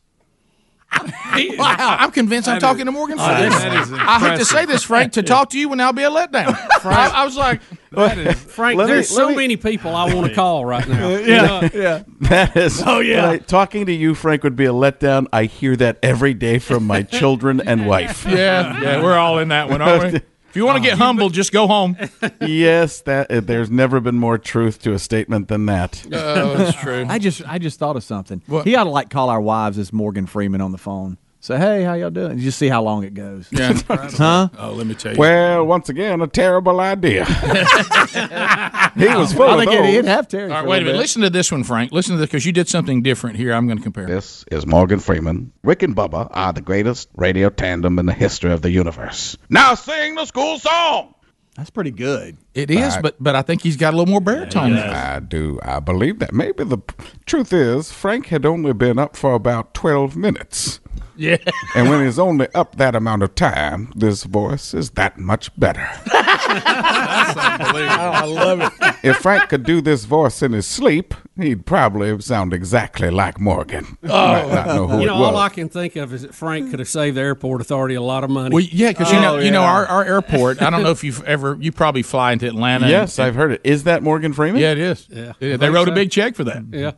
[laughs] Wow, I'm convinced I'm talking to Morgan oh, Freeman. that is I hate to say this, Frank. To talk to you would now be a letdown. [laughs] I, I was like, Frank, Let me- there's let so me- many people I want to call right now. [laughs] Yeah, yeah. That is. Oh, yeah. when talking to you, Frank, would be a letdown. I hear that every day from my children and wife. yeah, yeah, we're all in that one, aren't we? If you want to get humble, just go home. [laughs] yes, that uh, there's never been more truth to a statement than that. Oh, that's true. I just I just thought of something. What? He ought to like call our wives as Morgan Freeman on the phone. Say, hey, how y'all doing? Just see how long it goes. Yeah. [laughs] Huh? Oh, let me tell you. Well, once again, a terrible idea. [laughs] he was full I of think those. he'd have Terry. All right, for wait a minute. bit. Listen to this one, Frank. Listen to this because you did something different here. I'm going to compare. This is Morgan Freeman. Rick and Bubba are the greatest radio tandem in the history of the universe. Now sing the school song. That's pretty good. It is, but but I think he's got a little more baritone. there. I do. I believe that. Maybe the truth is, Frank had only been up for about 12 minutes. Yeah. [laughs] And when he's only up that amount of time, this voice is that much better. [laughs] That's unbelievable. I love it. If Frank could do this voice in his sleep, he'd probably sound exactly like Morgan. Oh, might not know who You it know, was. all I can think of is that Frank could have saved the airport authority a lot of money. Well, yeah, because oh, you know, Oh, you know, our, our airport. I don't know if you've ever. You probably fly into Atlanta. and- yes, I've heard it. Is that Morgan Freeman? Yeah, it is. Yeah. Yeah, they think wrote a big check for that. yeah.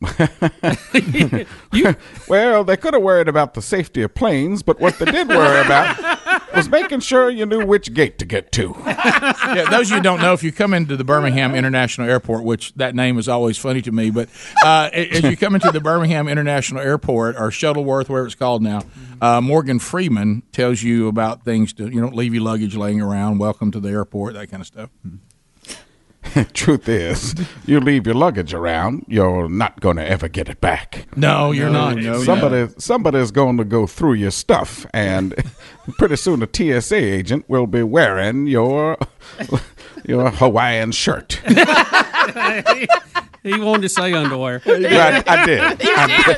[laughs] [laughs] Well, they could have worried about the safety of planes, but what they did worry about was making sure you knew which gate to get to. [laughs] yeah, those of you who don't know, if you come into the Birmingham International Airport, which that name is always funny to me, but uh, as you come into the Birmingham International Airport or Shuttlesworth, whatever it's called now, uh, Morgan Freeman tells you about things to you don't leave your luggage laying around. Welcome to the airport, that kind of stuff. [laughs] Truth is, you leave your luggage around, you're not going to ever get it back. No, you're not. Somebody, somebody's going to go through your stuff, and [laughs] pretty soon a TSA agent will be wearing your [laughs] your Hawaiian shirt. He wanted to say underwear. I, I did. I did.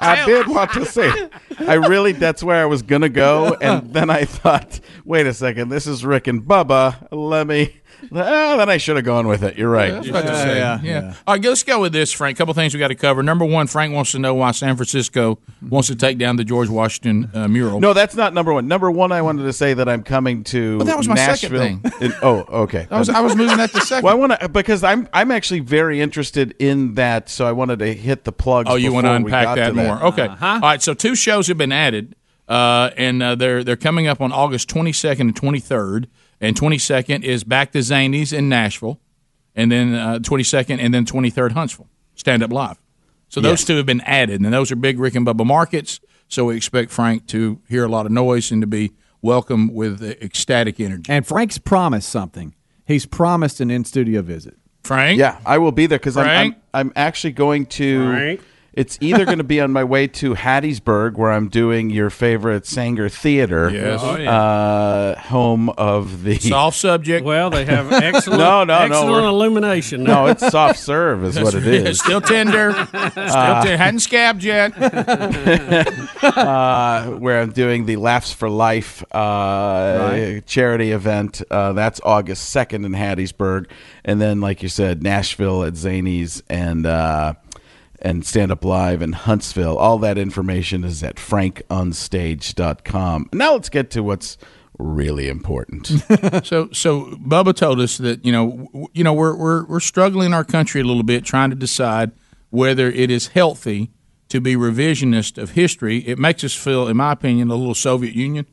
I did want to say. I really. That's where I was gonna go, and then I thought, wait a second, this is Rick and Bubba. Let me. Ah, then I should have gone with it. You're right. I was to say, yeah, yeah, yeah. All right, let's go with this, Frank. A couple things we got to cover. Number one, Frank wants to know why San Francisco wants to take down the George Washington uh, mural. No, that's not number one. Number one, I wanted to say that I'm coming to But that was my second thing. in- oh, okay. I was I was moving that to second. Well, I want to because I'm I'm actually very interested in that, so I wanted to hit the plugs. Oh, you want to before we unpack that to more? Okay. All right. So two shows have been added, uh, and uh, they're they're coming up on August 22nd and 23rd. And 22nd is Back to Zanies in Nashville, and then uh, 22nd and then 23rd Huntsville Stand Up Live. So those Yes. two have been added, and those are big Rick and Bubba markets. So we expect Frank to hear a lot of noise and to be welcome with ecstatic energy. And Frank's promised something. He's promised an in studio visit. Frank, Yeah, I will be there because I'm, I'm I'm actually going to. Frank? It's either going to be on my way to Hattiesburg, where I'm doing your favorite Saenger Theater, Yes. Oh, yeah. uh, home of the Soft subject. Well, they have [laughs] excellent, no, no, excellent no, we're- illumination. No, it's soft serve, is what it is. It's still tender. [laughs] Still Uh, tender. Hadn't scabbed yet. [laughs] uh, where I'm doing the Laughs for Life uh, Right. charity event. Uh, that's August 2nd in Hattiesburg. And then, like you said, Nashville at Zanies and. And Stand Up Live in Huntsville. All that information is at frankonstage.com. Now let's get to what's really important. [laughs] so so Bubba told us that you know you know we're we're we're struggling in our country a little bit trying to decide whether it is healthy to be revisionist of history. It makes us feel, in my opinion, a little Soviet Union.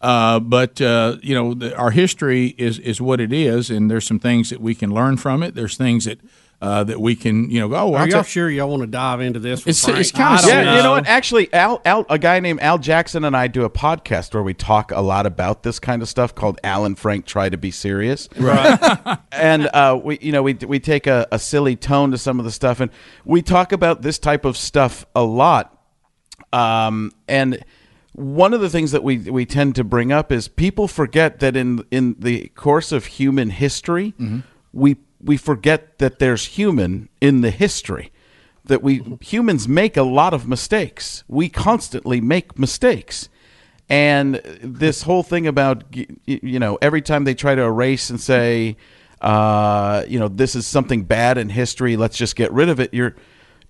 Uh, but uh, you know, the, our history is is what it is, and there's some things that we can learn from it. There's things that uh, that we can you know go. Oh, Are I'll y'all tell- sure y'all want to dive into this? with It's- Frank? it's kinda I don't yeah, you know what? Actually, Al, Al, a guy named Al Jackson and I do a podcast where we talk a lot about this kind of stuff called Al and Frank Try to Be Serious. Right. [laughs] and uh, we, you know, we we take a, a silly tone to some of the stuff, and we talk about this type of stuff a lot. Um, and one of the things that we we tend to bring up is people forget that in in the course of human history, we we forget that there's human in the history. That we humans make a lot of mistakes. We constantly make mistakes. And this whole thing about you know every time they try to erase and say, uh, you know, this is something bad in history, let's just get rid of it. You're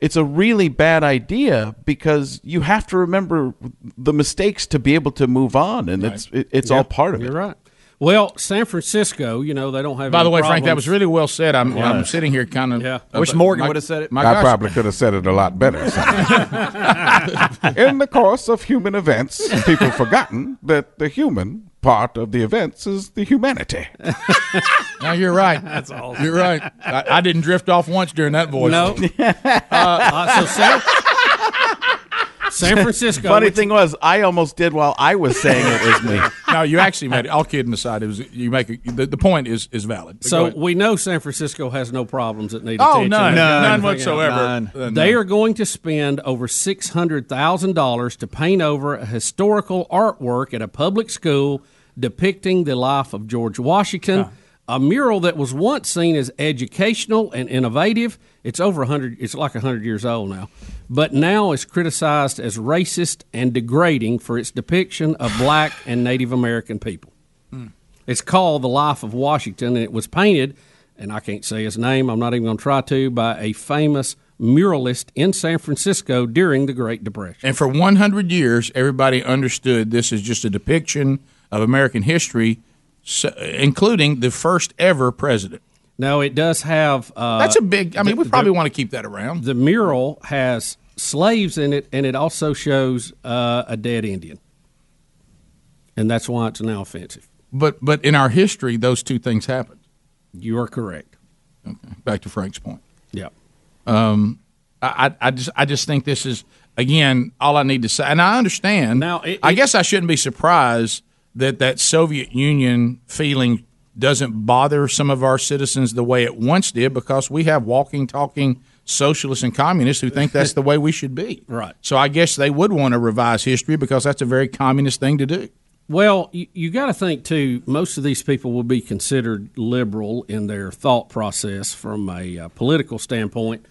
it's a really bad idea because you have to remember the mistakes to be able to move on, and it's it, it's Yeah, all part of You're it. right. Well, San Francisco, you know, they don't have. By any the way, Frank, that was really well said. I'm, I'm sitting here kind of. Yeah. uh, Wish Morgan would've said it. My I gosh. probably could have said it a lot better. [laughs] In the course of human events, people have forgotten that the human part of the events is the humanity. [laughs] now you're right. That's all. You're right. I, I didn't drift off once during that voice. No. [laughs] Uh, so San, San Francisco. Funny thing was, I almost did while I was saying it was me. [laughs] no, you actually made it. All kidding aside, it was you make a, the, the point is is valid. But So we know San Francisco has no problems that need Oh, attention. none. None. None Everything whatsoever. else. None. They are going to spend over six hundred thousand dollars to paint over a historical artwork at a public school depicting the life of George Washington. A mural that was once seen as educational and innovative. It's over hundred. It's like hundred years old now, but now is criticized as racist and degrading for its depiction of black and Native American people. Hmm. It's called The Life of Washington, and it was painted, and I can't say his name, I'm not even going to try to, by a famous muralist in San Francisco during the Great Depression. And for 100 years, everybody understood this is just a depiction of American history, including the first ever president. No, it does have. Uh, That's a big. I mean, the- we probably the- want to keep that around. The mural has slaves in it, and it also shows uh, a dead Indian. And that's why it's now offensive. But but in our history, those two things happened. You are correct. Okay. Back to Frank's point. Yeah. Um, I, I just I just think this is again all I need to say, and I understand. Now, it- I guess I shouldn't be surprised that that Soviet Union feeling doesn't bother some of our citizens the way it once did, because we have walking, talking socialists and communists who think that's the way we should be. [laughs] Right. So I guess they would want to revise history because that's a very communist thing to do. Well, you, you got to think too. Most of these people will be considered liberal in their thought process from a uh, political standpoint.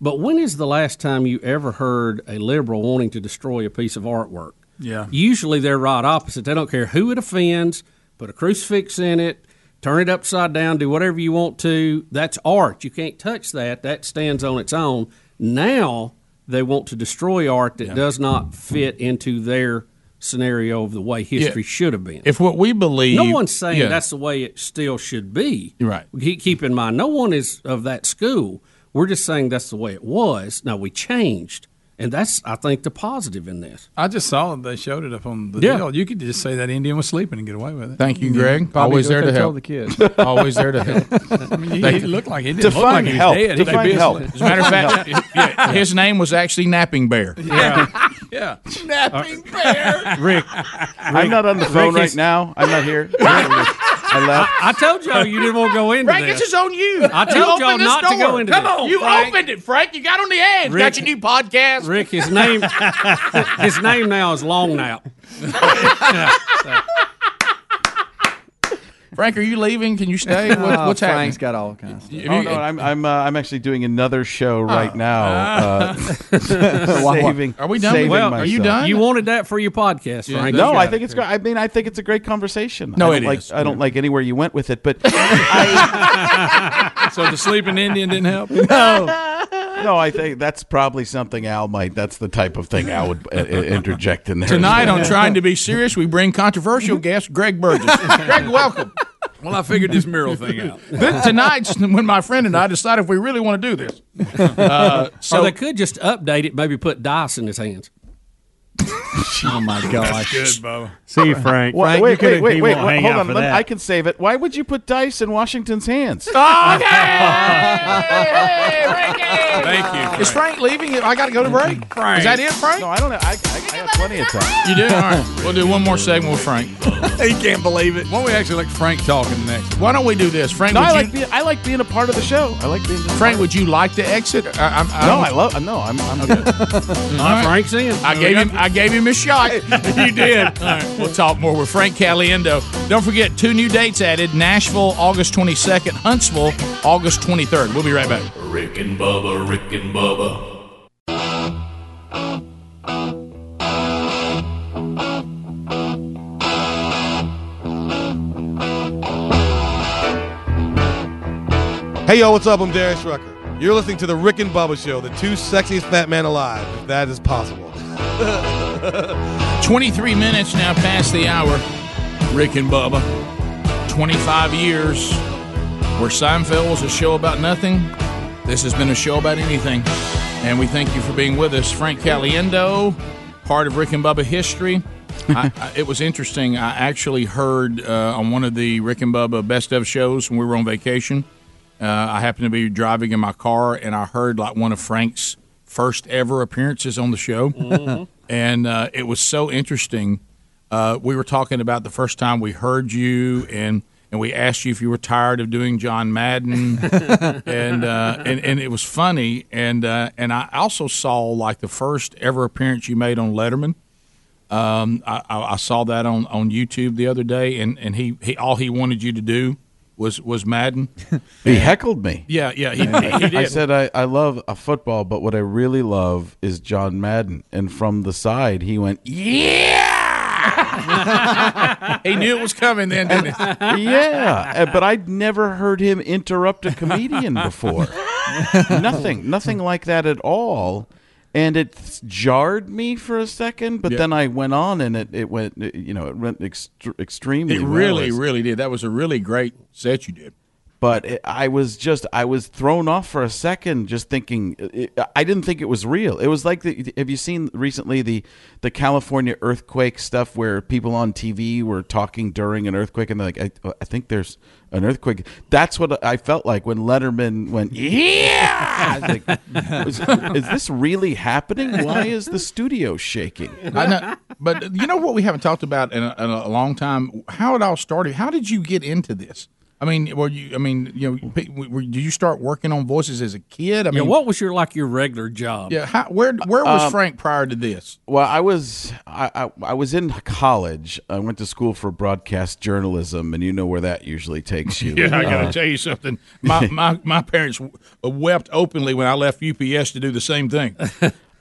But when is the last time you ever heard a liberal wanting to destroy a piece of artwork? Yeah. Usually they're right opposite. They don't care who it offends. Put a crucifix in it. Turn it upside down. Do whatever you want to. That's art. You can't touch that. That stands on its own. Now they want to destroy art that does not fit into their scenario of the way history Yeah. should have been. If what we believe, No one's saying Yeah. that's the way it still should be. Right. Keep in mind, no one is of that school. We're just saying that's the way it was. Now we changed, and that's I think the positive in this. I just saw it. They showed it up on the Yeah. deal. You could just say that Indian was sleeping and get away with it. Thank you, Greg. Probably [laughs] Always there to help. tell the kids. [laughs] Always there to help. I mean, he, he looked like he didn't look like he was help. dead. They Define business. help. [laughs] As a matter of fact, yeah, his name was actually Napping Bear. Yeah, yeah. Napping Bear. Rick, I'm not on the phone Rick right is- now. I'm not here. I I left. I told y'all you didn't want to go into Frank, this. this is on you. I told You y'all opened this not to go into Come this. on, you Frank. opened it, Frank. You got on the edge. Rick- got your new podcast. Rick, his name, [laughs] his name now is Long Nap. [laughs] Frank, are you leaving? Can you stay? What, Oh, what's happening? Frank's got all kinds of stuff. Have Oh no, I'm I'm uh, I'm actually doing another show right now. Uh, [laughs] [laughs] saving. Are we done with- saving well, are you done? You wanted that for your podcast, Frank. No, I think it. it's great. I mean, I think it's a great conversation. No, I don't it like, is. I don't like anywhere you went with it, but [laughs] so the sleeping Indian didn't help. no, no. I think that's probably something Al might. That's the type of thing Al would uh, uh, interject in there. Tonight on Trying to Be Serious, we bring controversial guest Greg Burgess. Greg, welcome. Well, I figured this mural thing [laughs] out. Then tonight's when my friend and I decide if we really want to do this. [laughs] Uh, so so they could just update it, maybe put dice in his hands. [laughs] oh my gosh. Good, Bubba. See, Frank. Wha- Frank, wait, you could've- wait, wait, wait, Hold on, let. I can save it. Why would you put dice in Washington's hands? [laughs] Oh, Thank you. Is Frank leaving? I got to go to break. Frank. Is that it, Frank? No, I don't. know. I, I, I got plenty of time. You do? All right. We'll do one more segment with Frank. [laughs] he can't believe it. Why don't we actually let Frank talking next? Why don't we do this, Frank? No, would I you, like being. I like being a part of the show. I like being. Frank, would you like to exit? I, I'm, I No, don't- I love. No, I'm. I'm good. All right. Frank's in. I gave him. I gave him a shot. [laughs] you did. All right. We'll talk more with Frank Caliendo. Don't forget two new dates added: Nashville, August 22nd; Huntsville, August 23rd. We'll be right back. Rick and Bubba, Rick and Bubba. Hey, yo, what's up? I'm Darius Rucker. You're listening to The Rick and Bubba Show, the two sexiest fat man alive, if that is possible. [laughs] [laughs] 23 minutes now past the hour. Rick and Bubba. 25 years. Where Seinfeld was a show about nothing, this has been a show about anything. And we thank you for being with us. Frank Caliendo, part of Rick and Bubba history. [laughs] I, I, it was interesting. I actually heard uh, on one of the Rick and Bubba best of shows when we were on vacation. Uh, I happened to be driving in my car and I heard like one of Frank's first ever appearances on the show. [laughs] and uh, it was so interesting. Uh, we were talking about the first time we heard you, and and we asked you if you were tired of doing John Madden, [laughs] and, uh, and and it was funny. And uh, and I also saw like the first ever appearance you made on Letterman. Um, I, I I saw that on, on YouTube the other day, and, and he, he all he wanted you to do was was Madden. [laughs] He heckled me. Yeah, yeah, he, [laughs] he did. I said I, I love a football, but what I really love is John Madden. And from the side, he went, "Yeah!" [laughs] he knew it was coming then, didn't he? yeah, but I'd never heard him interrupt a comedian before. nothing, nothing like that at all. And it jarred me for a second, but Yeah. then I went on, and it, it went, you know, it went ext- extremely. It well. really, really did. That was a really great set you did. But it, I was just I was thrown off for a second, just thinking it, I didn't think it was real. It was like the, have you seen recently the the California earthquake stuff where people on TV were talking during an earthquake and they're like I, oh, I think there's an earthquake. That's what I felt like when Letterman went yeah. [laughs] I was like, is, is this really happening? Why is the studio shaking? I know, but you know what we haven't talked about in a, in a long time? How it all started. How did you get into this? I mean, were you? I mean, you know, were, did you start working on voices as a kid? I yeah, mean, what was your like your regular job? Yeah, how, where where was Um, Frank prior to this? Well, I was I, I I was in college. I went to school for broadcast journalism, and you know where that usually takes [laughs] you. Yeah, I got to Uh, tell you something. My [laughs] my my parents wept openly when I left UPS to do the same thing.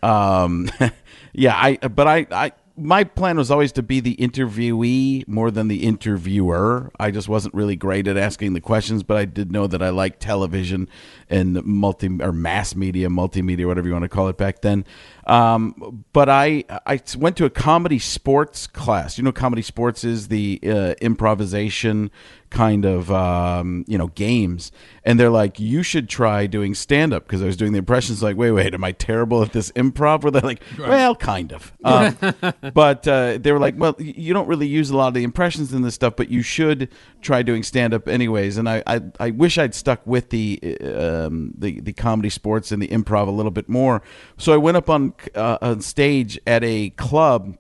um, [laughs] yeah, I but I I my plan was always to be the interviewee more than the interviewer. I just wasn't really great at asking the questions, but I did know that I liked television and multi or mass media, multimedia, whatever you want to call it back then. Um, but I I went to a comedy sports class. You know, comedy sports is the uh, improvisation kind of um, you know games, and they're like, you should try doing stand up because I was doing the impressions. Like, wait, wait, am I terrible at this improv? Where they're like, well, kind of. Um, [laughs] but uh, they were like, well, you don't really use a lot of the impressions in this stuff, but you should try doing stand up anyways. And I, I, I wish I'd stuck with the, um, the the comedy sports and the improv a little bit more. So I went up on uh, on stage at a club,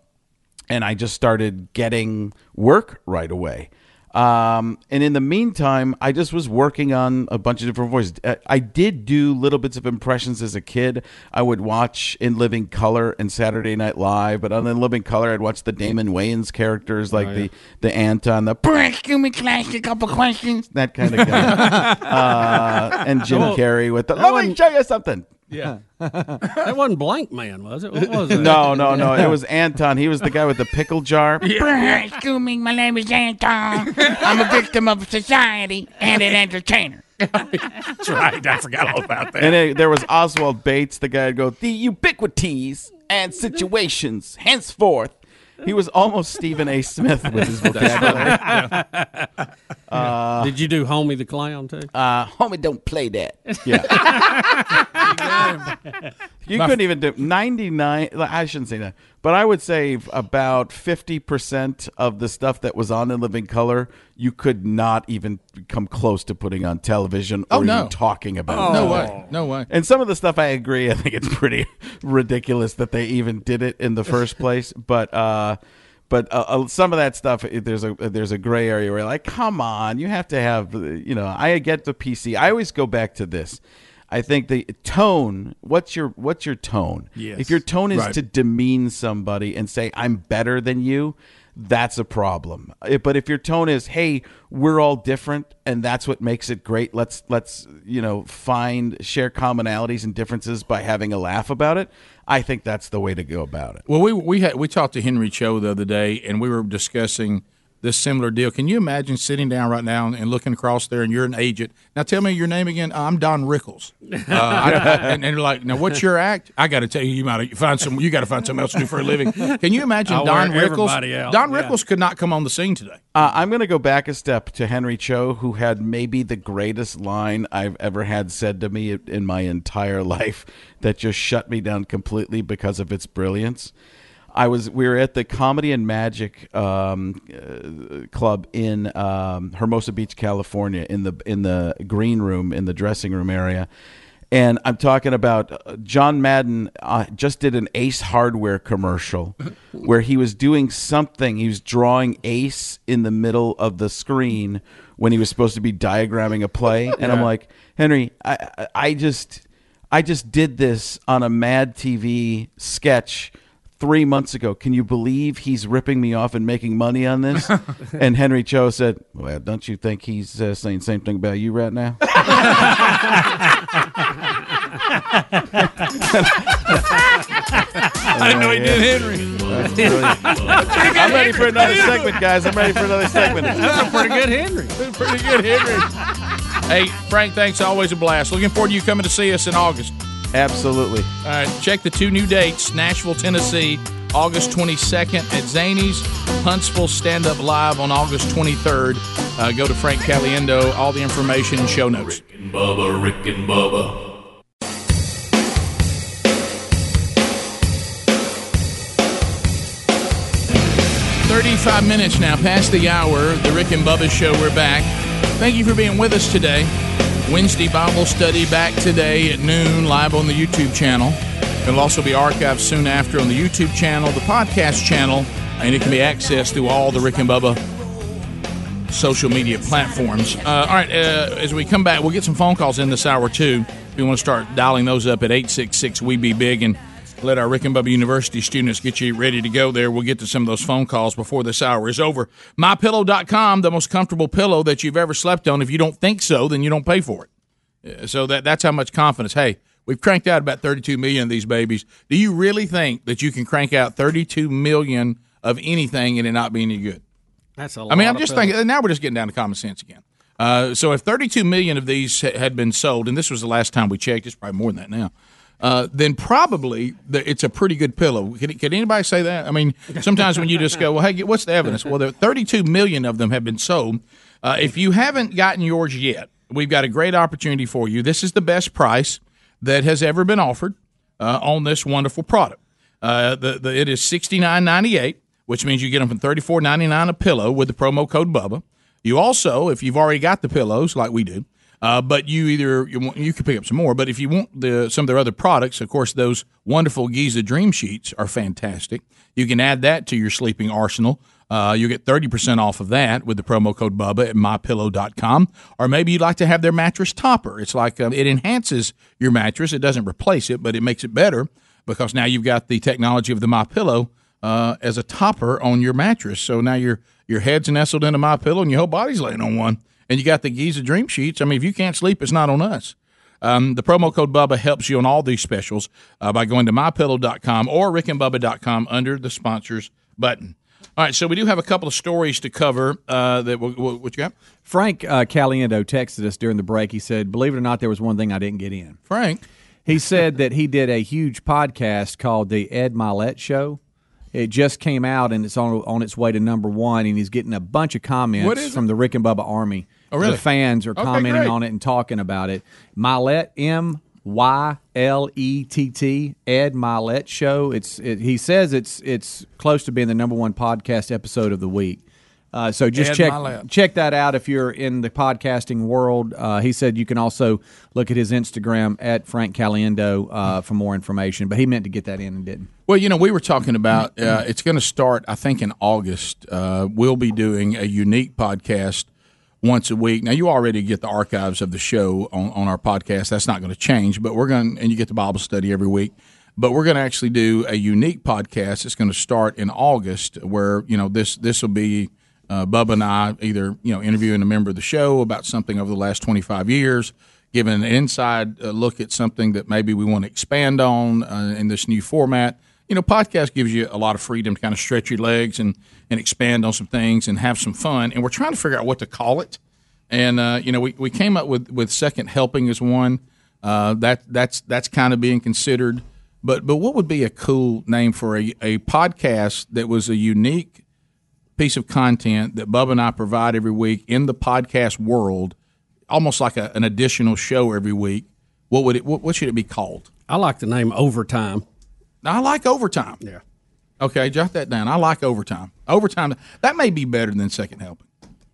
and I just started getting work right away. Um, and in the meantime, I just was working on a bunch of different voices. Uh, I did do little bits of impressions as a kid. I would watch In Living Color and Saturday Night Live, but on In Living Color, I'd watch the Damon Wayans characters like Oh, the yeah. the Anton, the give me class a couple questions, that kind of guy, [laughs] uh, and Jim Carrey with the let me show you something. Yeah. [laughs] that wasn't Blankman, was it? What [laughs] was it? No, no, no. It was Anton. He was the guy with the pickle jar. [laughs] Excuse me, my name is Anton. I'm a victim of society and an entertainer. That's right. I forgot all about that. And it, there was Oswald Bates, the guy who'd go, the ubiquities and situations henceforth. He was almost Stephen A. Smith with his [laughs] vocabulary. [laughs] Uh, Did you do Homie the Clown too? Uh, homie, don't play that. [laughs] Yeah. You couldn't even do 99 I shouldn't say that. But I would say about 50% of the stuff that was on in living color you could not even come close to putting on television or Oh, no. even talking about. No it. way. No way. And some of the stuff I agree I think it's pretty [laughs] ridiculous that they even did it in the first [laughs] place, but uh but uh, uh, some of that stuff, there's a there's a gray area where, like, come on, you have to have, you know. I get the PC. I always go back to this. I think the tone. What's your what's your tone? Yes. If your tone is Right. to demean somebody and say I'm better than you, that's a problem. But if your tone is, "Hey, we're all different, and that's what makes it great. Let's let's you know find share commonalities and differences by having a laugh about it." I think that's the way to go about it. Well, we we had we talked to Henry Cho the other day, and we were discussing this similar deal. Can you imagine sitting down right now and looking across there, and you're an agent? Now, tell me your name again. I'm Don Rickles. Uh, I- [laughs] and, and you're like, now what's your act? I got to tell you, you might find some. You got to find something else to do for a living. Can you imagine I'll Don Rickles? everybody out. Don Yeah. Rickles could not come on the scene today. Uh, I'm going to go back a step to Henry Cho, who had maybe the greatest line I've ever had said to me in my entire [laughs] life that just shut me down completely because of its brilliance. I was we were at the Comedy and Magic um, uh, Club in um, Hermosa Beach, California, in the in the green room in the dressing room area. And I'm talking about uh, John Madden uh, just did an Ace Hardware commercial [laughs] where he was doing something. He was drawing Ace in the middle of the screen when he was supposed to be diagramming a play. And I'm like, Henry, I, I- I just, I just did this on a Mad TV sketch three months ago. Can you believe he's ripping me off and making money on this? [laughs] and Henry Cho said, "Well, don't you think he's uh, saying the same thing about you right now?" [laughs] I didn't know he did Henry. That's. I'm ready for another segment, guys. I'm ready for another segment. That's a pretty good Henry. pretty good Henry. Hey, Frank, thanks. Always a blast. Looking forward to you coming to see us in August. Absolutely. All right, check the two new dates Nashville, Tennessee, August 22nd at Zanies, Huntsville Stand Up Live on August 23rd. Uh, go to Frank Caliendo, all the information and show notes. Rick and Bubba, Rick and Bubba. 35 minutes now past the hour. The Rick and Bubba Show, we're back. Thank you for being with us today. Wednesday Bible study back today at noon, live on the YouTube channel. It'll also be archived soon after on the YouTube channel, the podcast channel, and it can be accessed through all the Rick and Bubba social media platforms. Uh, all right, uh, as we come back, we'll get some phone calls in this hour too. We want to start dialing those up at 866 We Be Big and let our Rick and Bubba University students get you ready to go there. We'll get to some of those phone calls before this hour is over. MyPillow.com, the most comfortable pillow that you've ever slept on. If you don't think so, then you don't pay for it. So that that's how much confidence. Hey, we've cranked out about 32 million of these babies. Do you really think that you can crank out 32 million of anything and it not be any good? That's a I mean, lot I'm just pillows. thinking. Now we're just getting down to common sense again. Uh, so if 32 million of these had been sold, and this was the last time we checked, it's probably more than that now. Uh, then probably the, it's a pretty good pillow. Can, can anybody say that? I mean, sometimes when you just go, "Well, hey, what's the evidence?" Well, there 32 million of them have been sold. Uh, if you haven't gotten yours yet, we've got a great opportunity for you. This is the best price that has ever been offered uh, on this wonderful product. Uh, the, the it is sixty nine ninety eight, which means you get them for thirty four ninety nine a pillow with the promo code Bubba. You also, if you've already got the pillows like we do, Uh, but you either you, want, you can pick up some more. But if you want the some of their other products, of course, those wonderful Giza Dream Sheets are fantastic. You can add that to your sleeping arsenal. Uh, you get 30% off of that with the promo code Bubba at mypillow.com. Or maybe you'd like to have their mattress topper. It's like um, it enhances your mattress. It doesn't replace it, but it makes it better because now you've got the technology of the My Pillow uh, as a topper on your mattress. So now your your head's nestled into My Pillow and your whole body's laying on one. And you got the Giza Dream Sheets. I mean, if you can't sleep, it's not on us. Um, the promo code Bubba helps you on all these specials uh, by going to mypillow.com or rickandbubba.com under the sponsors button. All right, so we do have a couple of stories to cover. Uh, that what, what you got? Frank uh, Caliendo texted us during the break. He said, "Believe it or not, there was one thing I didn't get in." Frank, he said that he did a huge podcast called the Ed Mylett Show. It just came out and it's on on its way to number one, and he's getting a bunch of comments from the Rick and Bubba Army. Oh, really? The fans are Okay, commenting great. on it and talking about it. Mylett M Y L E T T Ed Mylett Show. It's it, he says it's it's close to being the number one podcast episode of the week. Uh, so just Ed check Mylett. check that out if you're in the podcasting world. Uh, he said you can also look at his Instagram at Frank Caliendo uh, for more information. But he meant to get that in and didn't. Well, you know, we were talking about uh, it's going to start, I think, in August. Uh, we'll be doing a unique podcast once a week. Now, you already get the archives of the show on, on our podcast. That's not going to change, but we're going, and you get the Bible study every week. But we're going to actually do a unique podcast. It's going to start in August, where you know this this will be uh, Bubba and I either you know interviewing a member of the show about something over the last twenty five years, giving an inside uh, look at something that maybe we want to expand on uh, in this new format. You know, podcast gives you a lot of freedom to kind of stretch your legs and and expand on some things and have some fun. And we're trying to figure out what to call it. And uh, you know, we, we came up with, with second helping as one. Uh, that that's that's kind of being considered. But but what would be a cool name for a, a podcast that was a unique piece of content that Bubba and I provide every week in the podcast world, almost like a, an additional show every week. What would it? What, what should it be called? I like the name Overtime. I like overtime. Yeah. Okay, jot that down. I like overtime. Overtime that may be better than second helping.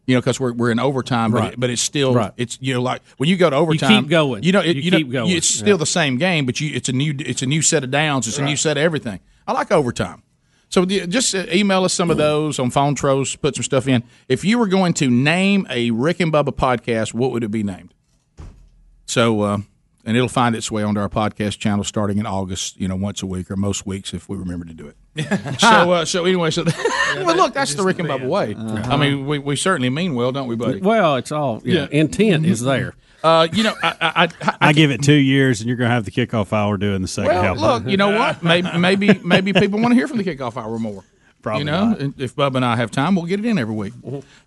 You know, because we're, we're in overtime, but, Right. it, but it's still Right. it's you know like when you go to overtime, keep going. You know, it, You you know, keep going. It's still Yeah. the same game, but you it's a new it's a new set of downs. It's a new set of everything. I like overtime. So just uh, email us some of those on phone tros. Put some stuff in. If you were going to name a Rick and Bubba podcast, what would it be named? So, uh, and it'll find its way onto our podcast channel starting in August. You know, once a week or most weeks if we remember to do it. [laughs] so, uh, so anyway, so [laughs] well, look, that's the Rick and Bubba way. I mean, we, we certainly mean well, don't we, buddy? Well, it's all yeah. Intent is there. Uh, you know, I, I, I, I give it two years, and you're going to have the kickoff hour doing the second well, help. look, you know what? Maybe, maybe, maybe people want to hear from the kickoff hour more. Probably you know, not. if Bubba and I have time, we'll get it in every week.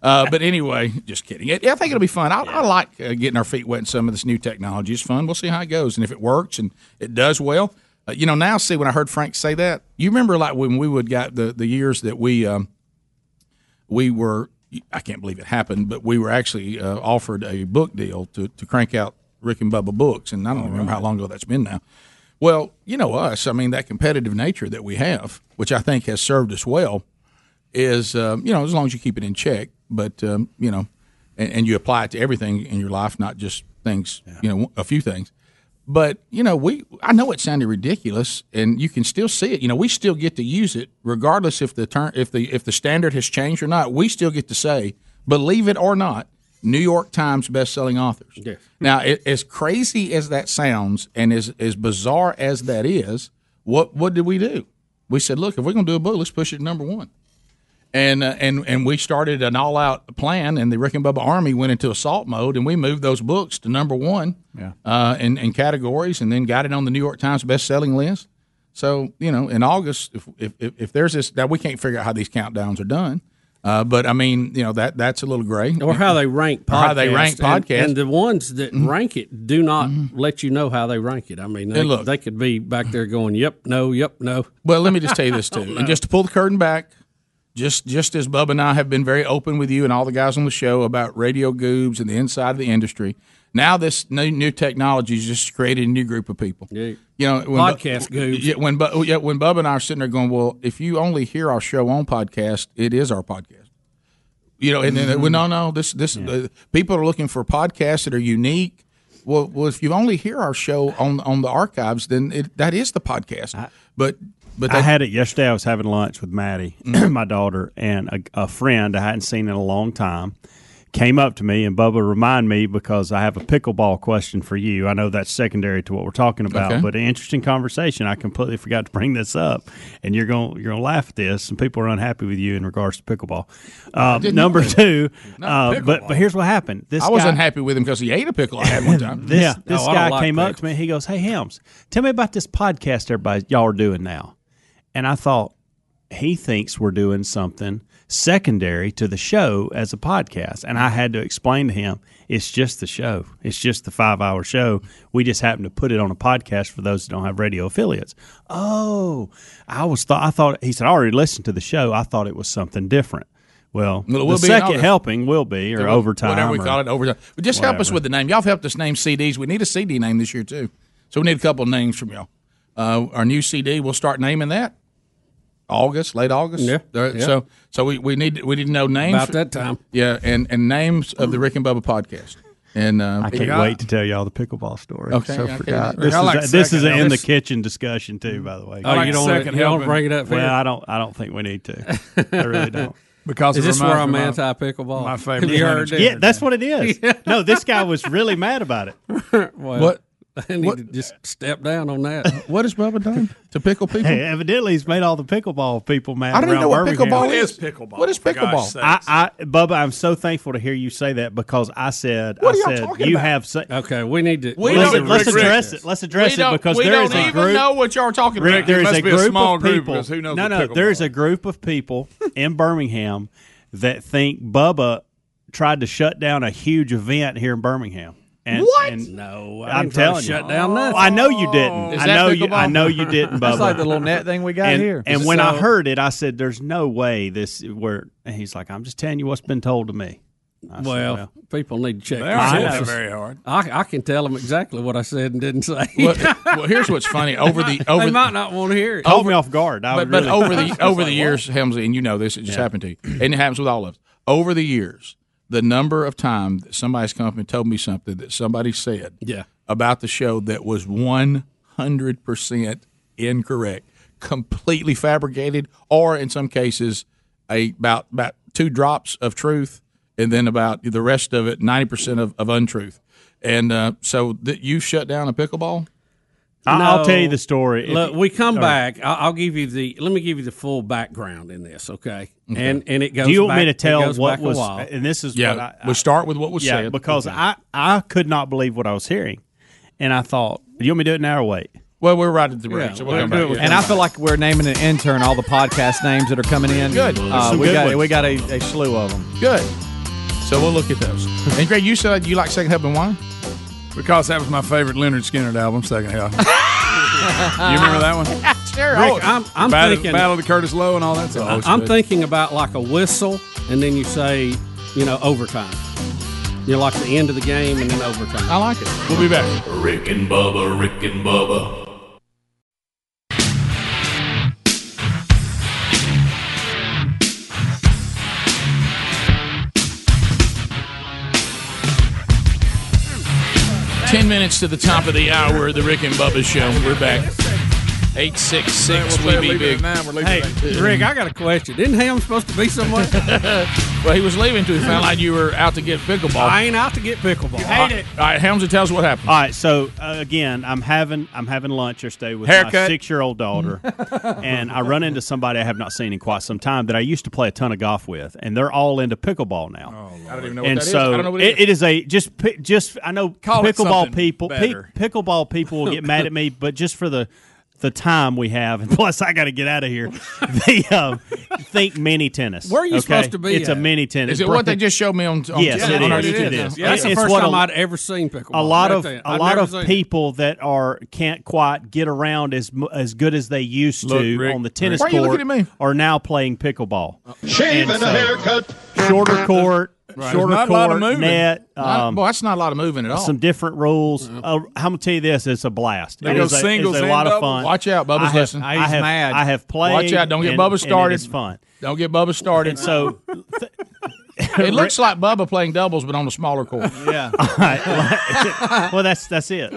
Uh, but anyway, just kidding. Yeah, I think it'll be fun. I, I like uh, getting our feet wet in some of this new technology. It's fun. We'll see how it goes, and if it works and it does well, uh, you know. Now, see when I heard Frank say that, you remember like when we would got the the years that we um, we were. I can't believe it happened, but we were actually uh, offered a book deal to to crank out Rick and Bubba books, and I don't remember how long ago that's been now. Well, you know us. I mean, that competitive nature that we have, which I think has served us well, is um, you know as long as you keep it in check. But um, you know, and, and you apply it to everything in your life, not just things. You know, a few things. But you know, we I know it sounded ridiculous, and you can still see it. You know, we still get to use it, regardless if the turn if the if the standard has changed or not. We still get to say, believe it or not, New York Times best-selling authors. Yes. Now, it, as crazy as that sounds, and as as bizarre as that is, what what did we do? We said, look, if we're going to do a book, let's push it to number one. And uh, and and we started an all-out plan, and the Rick and Bubba Army went into assault mode, and we moved those books to number one Yeah. uh, in, in categories, and then got it on the New York Times best-selling list. So you know, in August, if if, if, if there's this, now we can't figure out how these countdowns are done, uh, but I mean, you know, that that's a little gray. Or how they rank podcasts. How they rank And- podcasts. And, the ones that rank it do not let you know how they rank it. I mean, they, look- they could be back there going, yep, no, yep, no. Well, let me just tell you this [laughs] too, and just to pull the curtain back, just just as Bub and I have been very open with you and all the guys on the show about radio goobs and the inside of the industry. Now this new, new technology has just created a new group of people. Yeah. You know, when Podcast Bu-. Yeah, when Bu- yeah, when Bub and I are sitting there going, well, if you only hear our show on podcast, it is our podcast. You know, and then well, no, no, this this uh, people are looking for podcasts that are unique. Well, well, if you only hear our show on on the archives, then it, that is the podcast. but but I had it yesterday. I was having lunch with Maddie, Mm-hmm. [clears throat] my daughter, and a, a friend I hadn't seen in a long time came up to me and Bubba remind me because I have a pickleball question for you. I know that's secondary to what we're talking about, Okay. but an interesting conversation. I completely forgot to bring this up, and you're going you're going to laugh at this. And people are unhappy with you in regards to pickleball. Uh, number two, uh, but but here's what happened. This I was guy- unhappy with him because he ate a pickle I had one time. this this Oh, guy like came up to me. He goes, "Hey Helms, tell me about this podcast everybody y'all are doing now." And I thought he thinks we're doing something secondary to the show as a podcast. And I had to explain to him it's just the show. It's just the five hour show. We just happen to put it on a podcast for those that don't have radio affiliates. Oh, I was thought I thought he said I already listened to the show. I thought it was something different. Well, Well, will the second helping will be or So, overtime, whatever we or call it, overtime. But just help us with the name. Y'all have helped us name CDs. We need a CD name this year too, so we need a couple of names from y'all. Uh, our new CD, we'll start naming that August, late August. Yeah, Uh, yeah. So, so we, we need we need to know names About that time. Yeah, and and names of the Rick and Bubba podcast. And uh, I can't wait to tell y'all the pickleball story. Okay, so okay. forgot. This I is like a, this is second a in the kitchen discussion too. By the way, Oh, you don't, you don't bring it up. For. Well, here? I don't. I don't think we need to. I really [laughs] don't. Because is this where reminds I'm me of anti pickleball? my [laughs] favorite You women's heard game. it. Yeah, that's what it is. [laughs] No, this guy was really mad about it. Well, What- [laughs] I need what- to just step down on that. [laughs] what has Bubba done to pickle people? Hey, evidently, he's made all the pickleball people mad. I don't even around know what Birmingham. pickleball What is. is pickleball? What is pickleball? I, I, Bubba, I'm so thankful to hear you say that because I said, What I are y'all said, talking you about? have. Sa- Okay, we need to. We let's, let's address it. Let's address we it don't, because we there don't is a even group. know what y'all are talking Rick, about. there is must a be a group small of group, people. because who knows no, what no, there is a group of people in Birmingham that think Bubba tried to shut down a huge event here in Birmingham. And, What? And No, I I'm didn't try to telling you. shut down nothing. I know you didn't. Is I know you. I know you didn't, [laughs] Bubba. That's like the little net thing we got and, here. and when I heard it, I said, "There's no way this where." And he's like, "I'm just telling you what's been told to me." I said, Well, people need to check. They're not I know. very hard. I, I can tell them exactly what I said and didn't say. well, [laughs] well, here's what's funny. Over the over they might not want to hear it. caught me off guard. I but, was but really- over the [laughs] over the years, Helmsley, and you know this, it just happened to you, and it happens with all of us. Over the years, the number of times that somebody's come up and told me something that somebody said Yeah. about the show that was one hundred percent incorrect, completely fabricated, or in some cases, a about about two drops of truth, and then about the rest of it, ninety percent of, of untruth. And uh, so that you shut down a pickleball. I- I'll No. tell you the story. Look, you- we come back. I'll, I'll give you the. Let me give you the full background in this, okay? And and it goes. Do you want back, me to tell what was? while. And this is Yeah, what I, we'll start with what was yeah, said. because Okay. I I could not believe what I was hearing, and I thought, "Do you want me to do it now or wait?" Well, we're right at the break, Yeah, so we'll we'll come back. And I feel like we're naming an intern all the podcast names that are coming in. Good. Uh, we good got ones. we got a, a slew of them. Good. So we'll look at those. and Greg, you said you like Second Helping Wine? Because that was my favorite Lynyrd Skynyrd album, Second Hell. [laughs] you remember that one? Sure. Rick, I'm, I'm Battle, thinking. Battle of the Curtis Loew and all that stuff. I'm thinking about like a whistle, and then you say, you know, overtime. You're like the end of the game, and then overtime. I like it. We'll be back. Rick and Bubba, Rick and Bubba. Ten minutes to the top of the hour, the Rick and Bubba Show. We're back. Eight six six. We be big. Hey, Rick, I got a question. Isn't Ham supposed to be somewhere? [laughs] Well, he was leaving till he found out you were out to get pickleball. I ain't out to get pickleball. All right, All right, Helmsy, tell us what happened. All right, so uh, again, I'm having I'm having lunch yesterday with my six year old daughter, [laughs] and I run into somebody I have not seen in quite some time that I used to play a ton of golf with, and they're all into pickleball now. Oh, I don't even know what and that is. so I don't know what it it, it is a just just I know Call pickleball people pi- better. pickleball people will get mad at me, but just for the the time we have, and [laughs] plus I got to get out of here. [laughs] They um, think mini tennis. Where are you okay? supposed to be It's a mini tennis. Is it what they just showed me on? on Yes, on it our is. YouTube It. Yeah, that's the first what time a- I'd ever seen pickleball. a lot right of there. a I'd lot of seen it. people that are can't quite get around as as good as they used Look, to Rick, on the tennis Why are you court looking at me? are now playing pickleball. Shave and a so- haircut. Shorter court, Right. shorter not a lot of court, moving. net. Not- Um, Boy, that's not a lot of moving at all. some different rules. Uh, I'm gonna tell you this: it's a blast. They It go is a, singles it's a and lot of doubles? fun. Watch out, Bubba's I have, listening. I He's have, mad. I have played. Watch out! Don't get and- Bubba started. is fun. Don't get Bubba started. And so [laughs] [laughs] It looks like Bubba playing doubles, but on a smaller court. [laughs] Yeah. [laughs] well, that's that's it.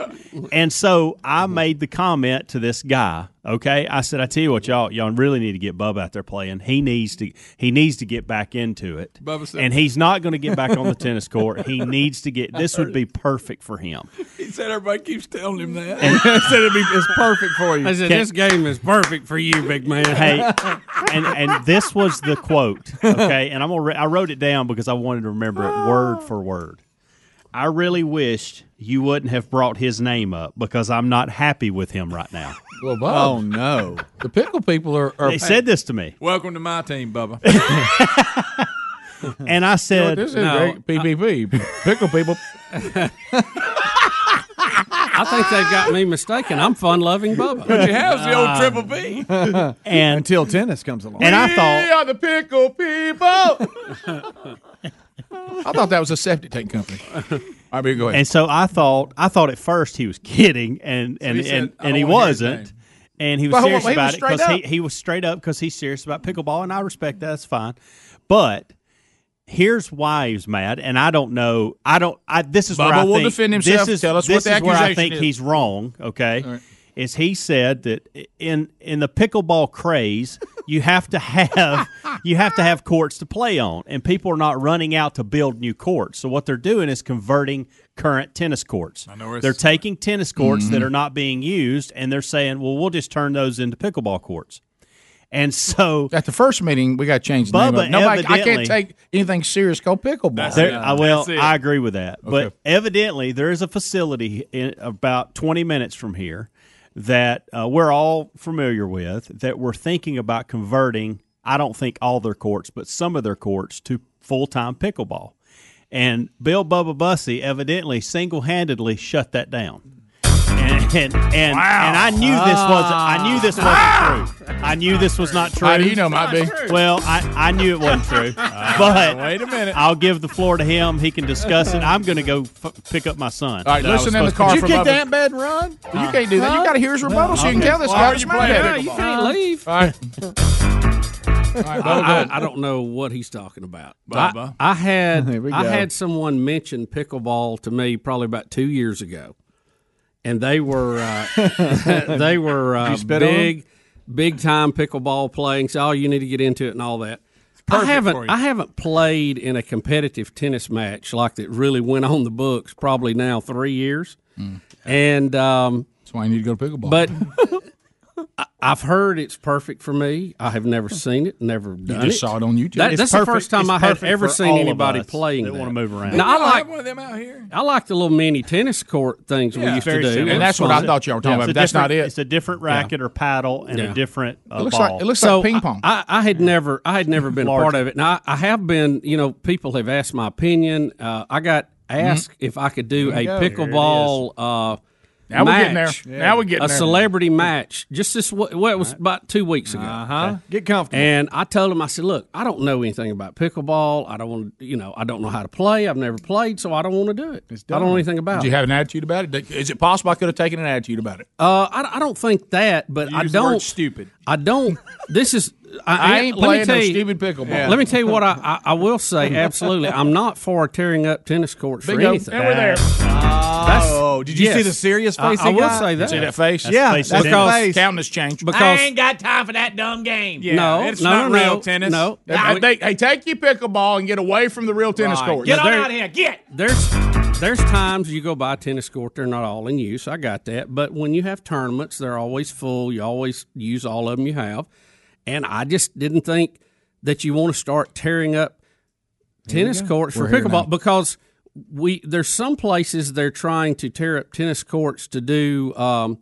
And so I made the comment to this guy. Okay, I said, I tell you what, y'all y'all really need to get Bubba out there playing. He needs to he needs to get back into it. Bubba said- and he's not going to get back on the tennis court. He needs to get. This would be perfect for him. He said everybody keeps telling him that. And- he said it'd be, it's perfect for you. I said, Can- this game is perfect for you, big man. Hey, and and this was the quote. Okay, and I'm gonna re- I wrote it down because I wanted to remember it word oh. for word. I really wished you wouldn't have brought his name up because I'm not happy with him right now. [laughs] Well, Bob. Oh no. The pickle people are. are They said this to me, Welcome to my team, Bubba. [laughs] [laughs] and I You know said, this is No, great. PPP. Pickle people. I think they've got me mistaken. I'm fun loving Bubba. But you have the old ah. triple B. [laughs] and Until tennis comes along. and I We thought, are the pickle people. [laughs] I thought that was a septic tank company. All right, but go ahead. and so I thought, I thought at first he was kidding, and and he said, and, "I and he don't wanna hear his wasn't. name." And he was Well, serious he was about it straight because he, up. he was straight up because he's serious about pickleball, and I respect that. That's fine. But here's why he mad, and I don't know. I don't. I this is where I will think defend himself. This is, Tell us this what is where I think is. he's wrong. Okay, right. is he said that in in the pickleball craze, you have to have [laughs] you have to have courts to play on, and people are not running out to build new courts. So what they're doing is converting current tennis courts. I know where They're taking tennis courts Mm-hmm. that are not being used, and they're saying, "Well, we'll just turn those into pickleball courts." And so At the first meeting, we got to change the. Bubba Of it. Nobody, I can't take anything serious called pickleball. That's There, Yeah, well. I agree with that. But Okay. evidently, there is a facility in about 20 minutes from here that uh, we're all familiar with that we're thinking about converting. I don't think all their courts, but some of their courts to full time pickleball. And Bill Bubba Bussey evidently single handedly shut that down. [laughs] And and, and, and I knew this wasn't. I knew this ah. wasn't true. I knew this was not true. How do you know, might be? Well, I, I knew it wasn't true, [laughs] uh, but Wait a minute. I'll give the floor to him. He can discuss it. I'm going to go f- pick up my son. All right, that I was listen in the car to- Did you kick Bubba. that bed and run? You can't do that. You got to hear his rebuttal so you can tell this Why guy to you smack playing Yeah, you can't leave. All right. [laughs] All right, Bubba, I. I, I don't know what he's talking about. Bubba. I, I had I had someone mention pickleball to me probably about two years ago, and they were uh, [laughs] they were uh, spit on 'em? big big time pickleball playing. So oh, you need to get into it and all that. I haven't. I haven't played in a competitive tennis match like that really went on the books probably now three years, and um, That's why you need to go to pickleball. but I- [laughs] I've heard it's perfect for me. I have never seen it, never you just it. saw it on YouTube. That- It's that's the first time it's I have ever seen anybody playing that that. wanna move around. Now I I like have one of them out here. I like the little mini tennis court things we Yeah, used to do. similar. and that's what I thought y'all were talking Yeah, about. But that's not it. It's a different racket or paddle and Yeah. a different uh, It looks ball. like it looks so like ping pong. I, I had never I had never been a part of it. Now I, I have been. You know, people have asked my opinion. Uh, I got asked if I could do a go. Here pickleball. Now we're getting match. there. Now we're getting a there. celebrity match. Just this. What well, it was about two weeks ago. Huh? Get comfortable. And I told him, I said, look, I don't know anything about pickleball. I don't want to, you know, I don't know how to play. I've never played, so I don't want to do it. I don't know anything about Did you have an attitude about it? Is it possible I could have taken an attitude about it? Uh, I, I don't think that, but I Use the word don't. stupid. I don't. This is. I, I ain't let me playing tell no you- stupid pickleball. Let me tell you what I, I, I will say. [laughs] Absolutely, I'm not for tearing up tennis courts for Bingo. anything. And we're there. oh, did you yes. see the serious face? I he will got? say that. See that face? Yeah, face that's is the face. Counting has changed. because I ain't got time for that dumb game. Yeah, no, it's no, not no, real no, tennis. No, Hey, they- hey, take your pickleball and get away from the real tennis court. Get on there- out of here. Get. there's there's times you go by a tennis court they're not all in use i got that but when you have tournaments they're always full you always use all of them you have and i just didn't think that you want to start tearing up tennis courts for We're here now. pickleball because we there's some places they're trying to tear up tennis courts to do um,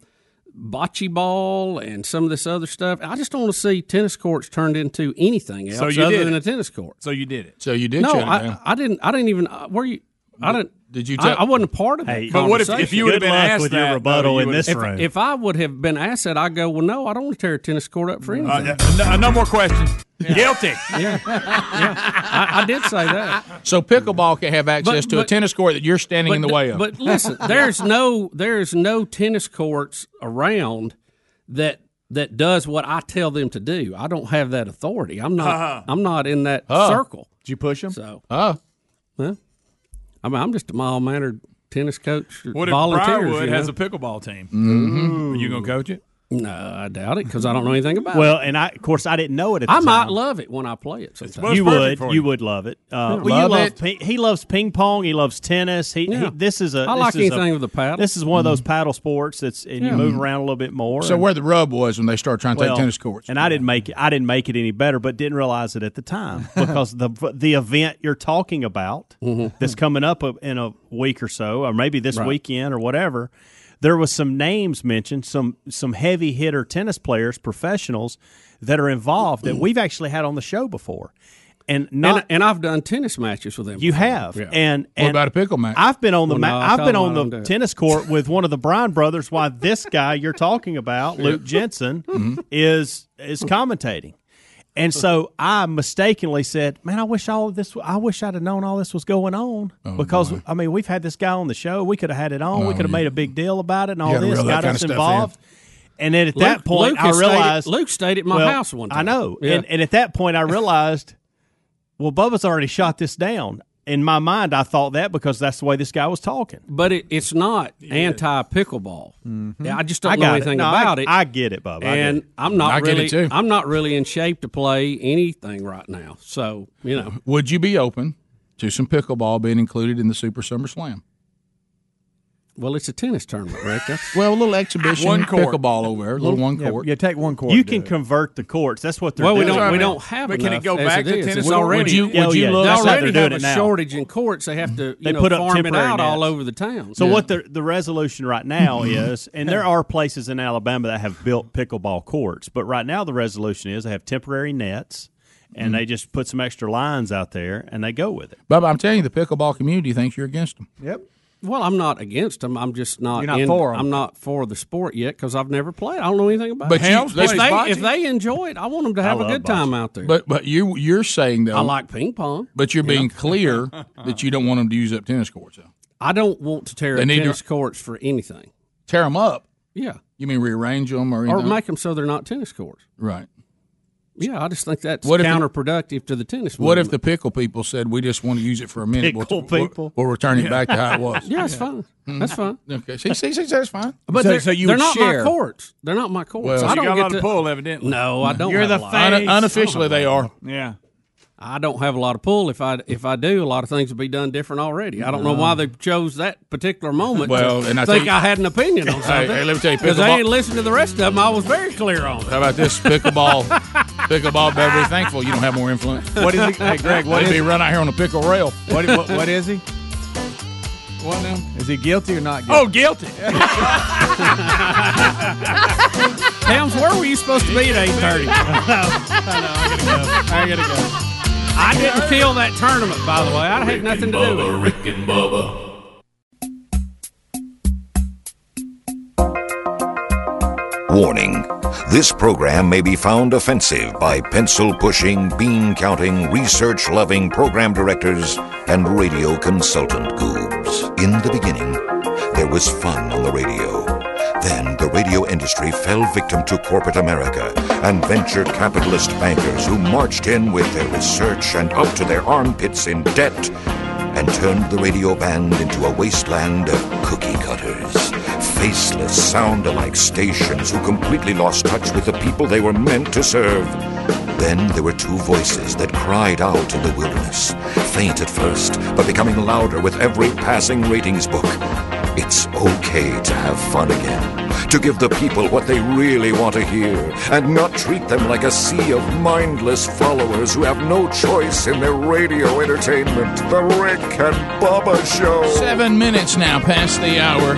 bocce ball and some of this other stuff. I just don't want to see tennis courts turned into anything else So you other did than it. a tennis court. So you did it. So you did No, shut it down. I, I didn't. I didn't even. Uh, where you? I didn't. Did you I, tell- I wasn't a part of that. Hey, But what if- if conversation. you would have Good been luck asked with your rebuttal though, you in this if, room. if I would have been asked that, I go, well, no, I don't want to tear a tennis court up for anything. Uh, no, no more questions. Guilty. I, I did say that. so pickleball can have access But- to a tennis court that you're standing in the way of. But listen, [laughs] there's no there's no tennis courts around that that does what I tell them to do. I don't have that authority. I'm not. Uh-huh. I'm not in that Oh. circle. Did you push them? So, oh, well, I mean, I'm just a mild mannered tennis coach. What if volunteers, Briarwood you has a pickleball team? Mhm. Are you gonna coach it? No, I doubt it because I don't know anything about Well, it. Well, and I, of course, I didn't know it at the I might love it when I play it. Sometimes. you would, you. would love it. Uh, Yeah. well, Love love it. ping, he loves ping pong. He loves tennis. He, Yeah. he this is a. I like is anything a, with a paddle. This is one of those paddle sports that's and Yeah. you move around a little bit more. So and- where the rub was when they started trying to well, take tennis courts. and I didn't make it. I didn't make it any better, but didn't realize it at the time [laughs] because the the event you're talking about that's coming up in a week or so, or maybe this Right. weekend or whatever. There was some names mentioned, some some heavy hitter tennis players, professionals that are involved that we've actually had on the show before, and not and, and I've done tennis matches with them. you before. have, Yeah. and, What and about a pickle match? I've been on the Well, ma- no, I I've been on the don't do it. tennis court with one of the Bryan brothers. While this guy you're talking about, [laughs] Luke Jensen, Mm-hmm. is is commentating, and so I mistakenly said, "Man, I wish all of this. I wish I'd have known all this was going on because I mean we've had this guy on the show. We could have had it on. we Oh, could have yeah. made a big deal about it and all gotta this got us stuff in. involved." And then at Luke- that point, Luke I has stayed at- realized Luke stayed at my well, house one time. I know, Yeah. and, and at that point, I realized well, Bubba's already shot this down. In my mind, I thought that because that's the way this guy was talking. But it, it's not anti pickleball. Mm-hmm. Yeah, I just don't I know anything it. No, about I, it. I get it, Bubba. I and it. I'm not I get it really. too. I'm not really in shape to play anything right now. So you know, Would you be open to some pickleball being included in the Super Summer Slam? Well, it's a tennis tournament, right? That's, [laughs] Well, a little exhibition One court. pickleball over there, a little one Yeah, court. yeah, take one court. you can it. convert the courts. That's what they're well, we doing. don't. We don't have But can enough it go as back to is. tennis It's already. Would you? Yeah, Would oh, you yeah, look? They already have a now. shortage in courts. They have to. You They know, put up farm it temporary out all over the town. So what the the resolution right now [clears throat] is, and there are places in Alabama that have built pickleball courts, but right now the resolution is they have temporary nets, and they mm. just put some extra lines out there, and they go with it. Bubba, I'm telling you, the pickleball community thinks you're against them. Yep. Well, I'm not against them. I'm just not. You're not in, for 'em. I'm not for the sport yet because I've never played. I don't know anything about But it. you- if they if they enjoy it, I want them to have a love good time out there. But but you you're saying though, I like ping pong. but you're being clear [laughs] that you don't want them to use up tennis courts. Though. I don't want to tear They up need to- tennis courts for anything. Tear them up. Yeah, You mean rearrange them or or make them so they're not tennis courts. right? Yeah, I just think that's What if the- counterproductive to the tennis. What if the pickle people said we just want to use it for a minute? Pickle we'll, people? We'll, we'll return it back to how it was. [laughs] Yeah, it's fine. Mm-hmm. That's fine. Okay. See, see, see, that's fine. But So- they're, so you they're not share. my courts. They're not my courts. Well, I you don't got a get lot to. of pull, evidently. No, I don't. You're have the a lot. fan. Un- unofficially, they are. Yeah. I don't have a lot of pull. If I if I do, a lot of things would be done different already. I don't know why they chose that particular moment. Well, to and I think tell you- I had an opinion on [laughs] something. hey, let me tell you, because they pickleball- ain't listened to the rest of them. I was very clear on. it. How about this pickleball? pickleball, Beverly. Thankful you don't have more influence. What is he? Hey, Greg, what They'd is run out here on a pickle rail. what, what, what is he? What now? Is he guilty or not guilty? Oh, guilty. Helms, [laughs] where were you supposed to be at eight thirty? [laughs] I gotta go. I didn't kill that tournament, by the way. I had nothing to do with it. Rick and Bubba. Warning this program may be found offensive by pencil pushing, bean counting, research loving program directors and radio consultant goobs. In the beginning, there was fun on the radio. Then the radio industry fell victim to corporate America and venture capitalist bankers who marched in with their research and up to their armpits in debt and turned the radio band into a wasteland of cookie cutters, faceless, sound alike stations who completely lost touch with the people they were meant to serve. Then there were two voices that cried out in the wilderness, faint at first, but becoming louder with every passing ratings book. It's okay to have fun again, to give the people what they really want to hear, and not treat them like a sea of mindless followers who have no choice in their radio entertainment. The Rick and Bubba Show. Seven minutes now past the hour.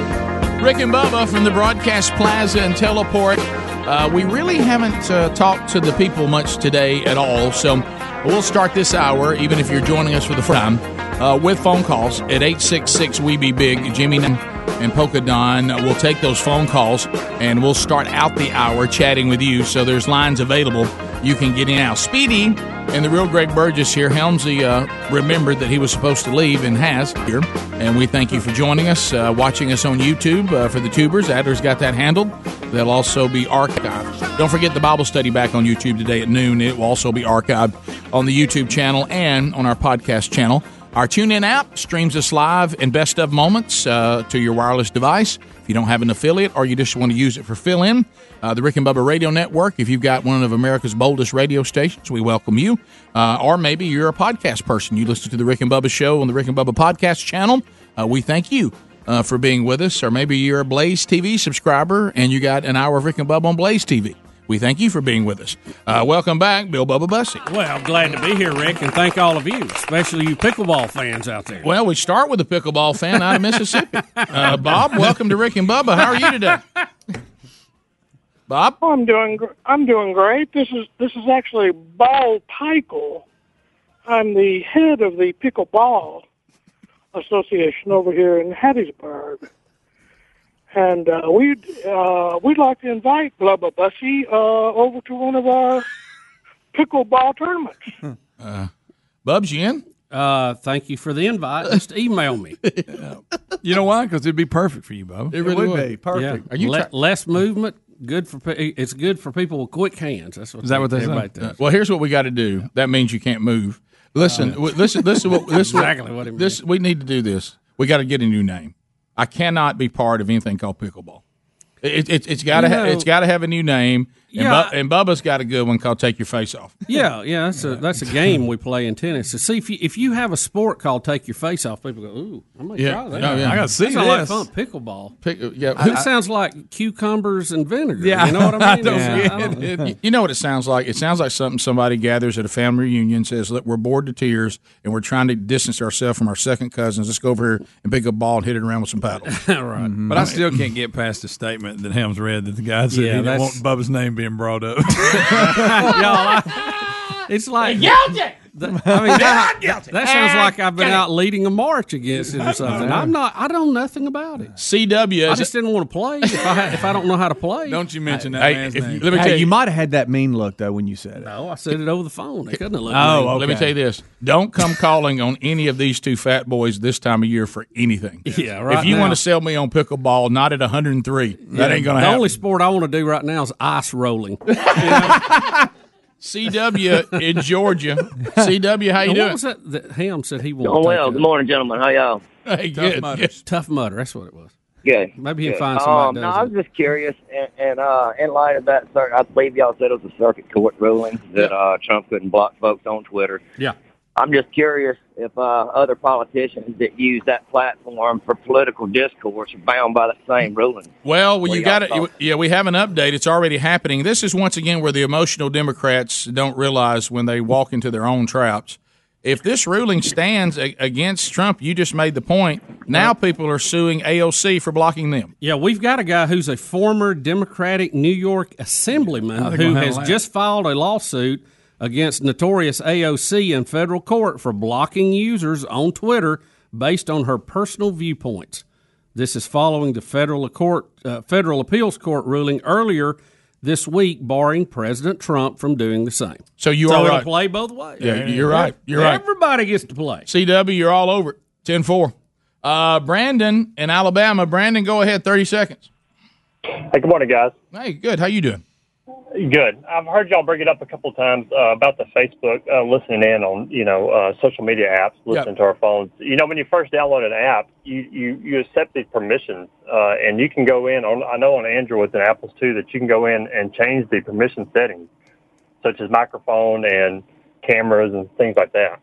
Rick and Bubba from the Broadcast Plaza and Teleport. Uh, we really haven't uh, talked to the people much today at all, so we'll start this hour, even if you're joining us for the first time, uh, with phone calls at 866 We Be Big. Jimmy and Polka Don will take those phone calls, and we'll start out the hour chatting with you. So there's lines available. You can get in now. Speedy And the real Greg Burgess here. Helmsy uh, remembered that he was supposed to leave and has here. And we thank you for joining us, uh, watching us on YouTube uh, for the tubers. Adler's got that handled. They'll also be archived. Don't forget the Bible study back on YouTube today at noon. It will also be archived on the YouTube channel and on our podcast channel. Our TuneIn app streams us live and best of moments uh, to your wireless device. If you don't have an affiliate or you just want to use it for fill in, uh, the Rick and Bubba Radio Network, if you've got one of America's boldest radio stations, we welcome you. Uh, or maybe you're a podcast person. You listen to the Rick and Bubba Show on the Rick and Bubba Podcast channel. Uh, we thank you. Uh, for being with us, or maybe you're a Blaze TV subscriber and you got an hour of Rick and Bubba on Blaze TV. We thank you for being with us. Uh, welcome back, Bill Bubba Bussey. Well, glad to be here, Rick, and thank all of you, especially you pickleball fans out there. Well, we start with a pickleball fan out of Mississippi. Uh, Bob, welcome to Rick and Bubba. How are you today? Bob, I'm doing. gr- I'm doing great. This is this is actually Ball Pikel. I'm the head of the Pickleball Association over here in Hattiesburg, and uh, we'd uh, we'd like to invite Blubba Bussey uh, over to one of our pickleball tournaments. [laughs] uh, Bubs, you in? Uh, thank you for the invite. Just email me. [laughs] You know why? Because it'd be perfect for you, Bo. It really would. Be perfect. Yeah. Are you Le- try- less movement? Good for pe- it's good for people with quick hands. That's what Is that what they say? everybody Uh, does. well, here's what we got to do. That means you can't move. Listen, w- listen, listen. What, this is what- [laughs] Exactly what it this we need to do. This we got to get a new name. I cannot be part of anything called pickleball. It, it, it's got to ha- it's got to have a new name. And, Yeah. Bu- and Bubba's got a good one called "Take Your Face Off." [laughs] Yeah, yeah, that's a that's a game we play in tennis. To see if you if you have a sport called take your face off, people go, "Ooh, I might Yeah. try that." Oh, yeah. I gotta see that sounds like this. fun. Pickleball. Pick, yeah, It sounds like cucumbers and vinegar. Yeah, you know what I [laughs] mean? don't It's- get I don't- it. [laughs] You know what it sounds like? It sounds like something somebody gathers at a family reunion, says, "Look, we're bored to tears, and we're trying to distance ourselves from our second cousins. Let's go over here and pick a ball and hit it around with some paddles." right. But I mm-hmm. still can't get past the statement that Helms read that the guy said Yeah, he didn't that's- want Bubba's name being brought up. [laughs] [laughs] Y'all, I- it's like Guilty! I mean, that, [laughs] that sounds like I've been out leading a march against it or something. I'm not. I know nothing about it. CW. I just didn't want to play if I if I don't know how to play. [laughs] Don't you mention that Hey, man's if name? you- let me Hey, tell you you. might have had that mean look though when you said it. No, I said it over the phone. They couldn't have looked. Oh, mean. okay. Let me tell you this: don't come calling on any of these two fat boys this time of year for anything. Yeah, right If you now. want to sell me on pickleball, not at 103, that ain't gonna happen. The only sport I want to do right now is ice rolling. [laughs] CW in Georgia. [laughs] CW, how you Now, doing? What was that? that Ham said he wanted. Oh well. take Good a- morning, gentlemen. How y'all? Hey, Tough good. mudders. Tough mutter. That's what it was. Good. Maybe he can Good. find somebody Um, no, I was just curious, and, and uh, in light of that, sir, I believe y'all said it was a circuit court ruling that uh, Trump couldn't block folks on Twitter. Yeah. I'm just curious if uh, other politicians that use that platform for political discourse are bound by the same ruling. Well, well you do got y'all it. Yeah, we have an update. It's already happening. This is once again where the emotional Democrats don't realize when they walk into their own traps. If this ruling stands a- against Trump, you just made the point. Now people are suing AOC for blocking them. Yeah, we've got a guy who's a former Democratic New York assemblyman who has just filed a lawsuit against notorious AOC in federal court for blocking users on Twitter based on her personal viewpoints. This is following the federal court, uh, federal appeals court ruling earlier this week, barring President Trump from doing the same. So you so are it'll right. play both ways. Yeah, you're right. You're right. Everybody gets to play. CW, you're all over it. 10 4. Uh, Brandon in Alabama. Brandon, go ahead. 30 seconds. Hey, good morning, guys. Hey, good. How you doing? Good. I've heard y'all bring it up a couple times uh, about the Facebook uh, listening in on you know uh, social media apps, listening to our phones. You know, when you first download an app, you you, you accept these permissions, uh, and you can go in on. I know on Androids and Apples too that you can go in and change the permission settings, such as microphone and cameras and things like that.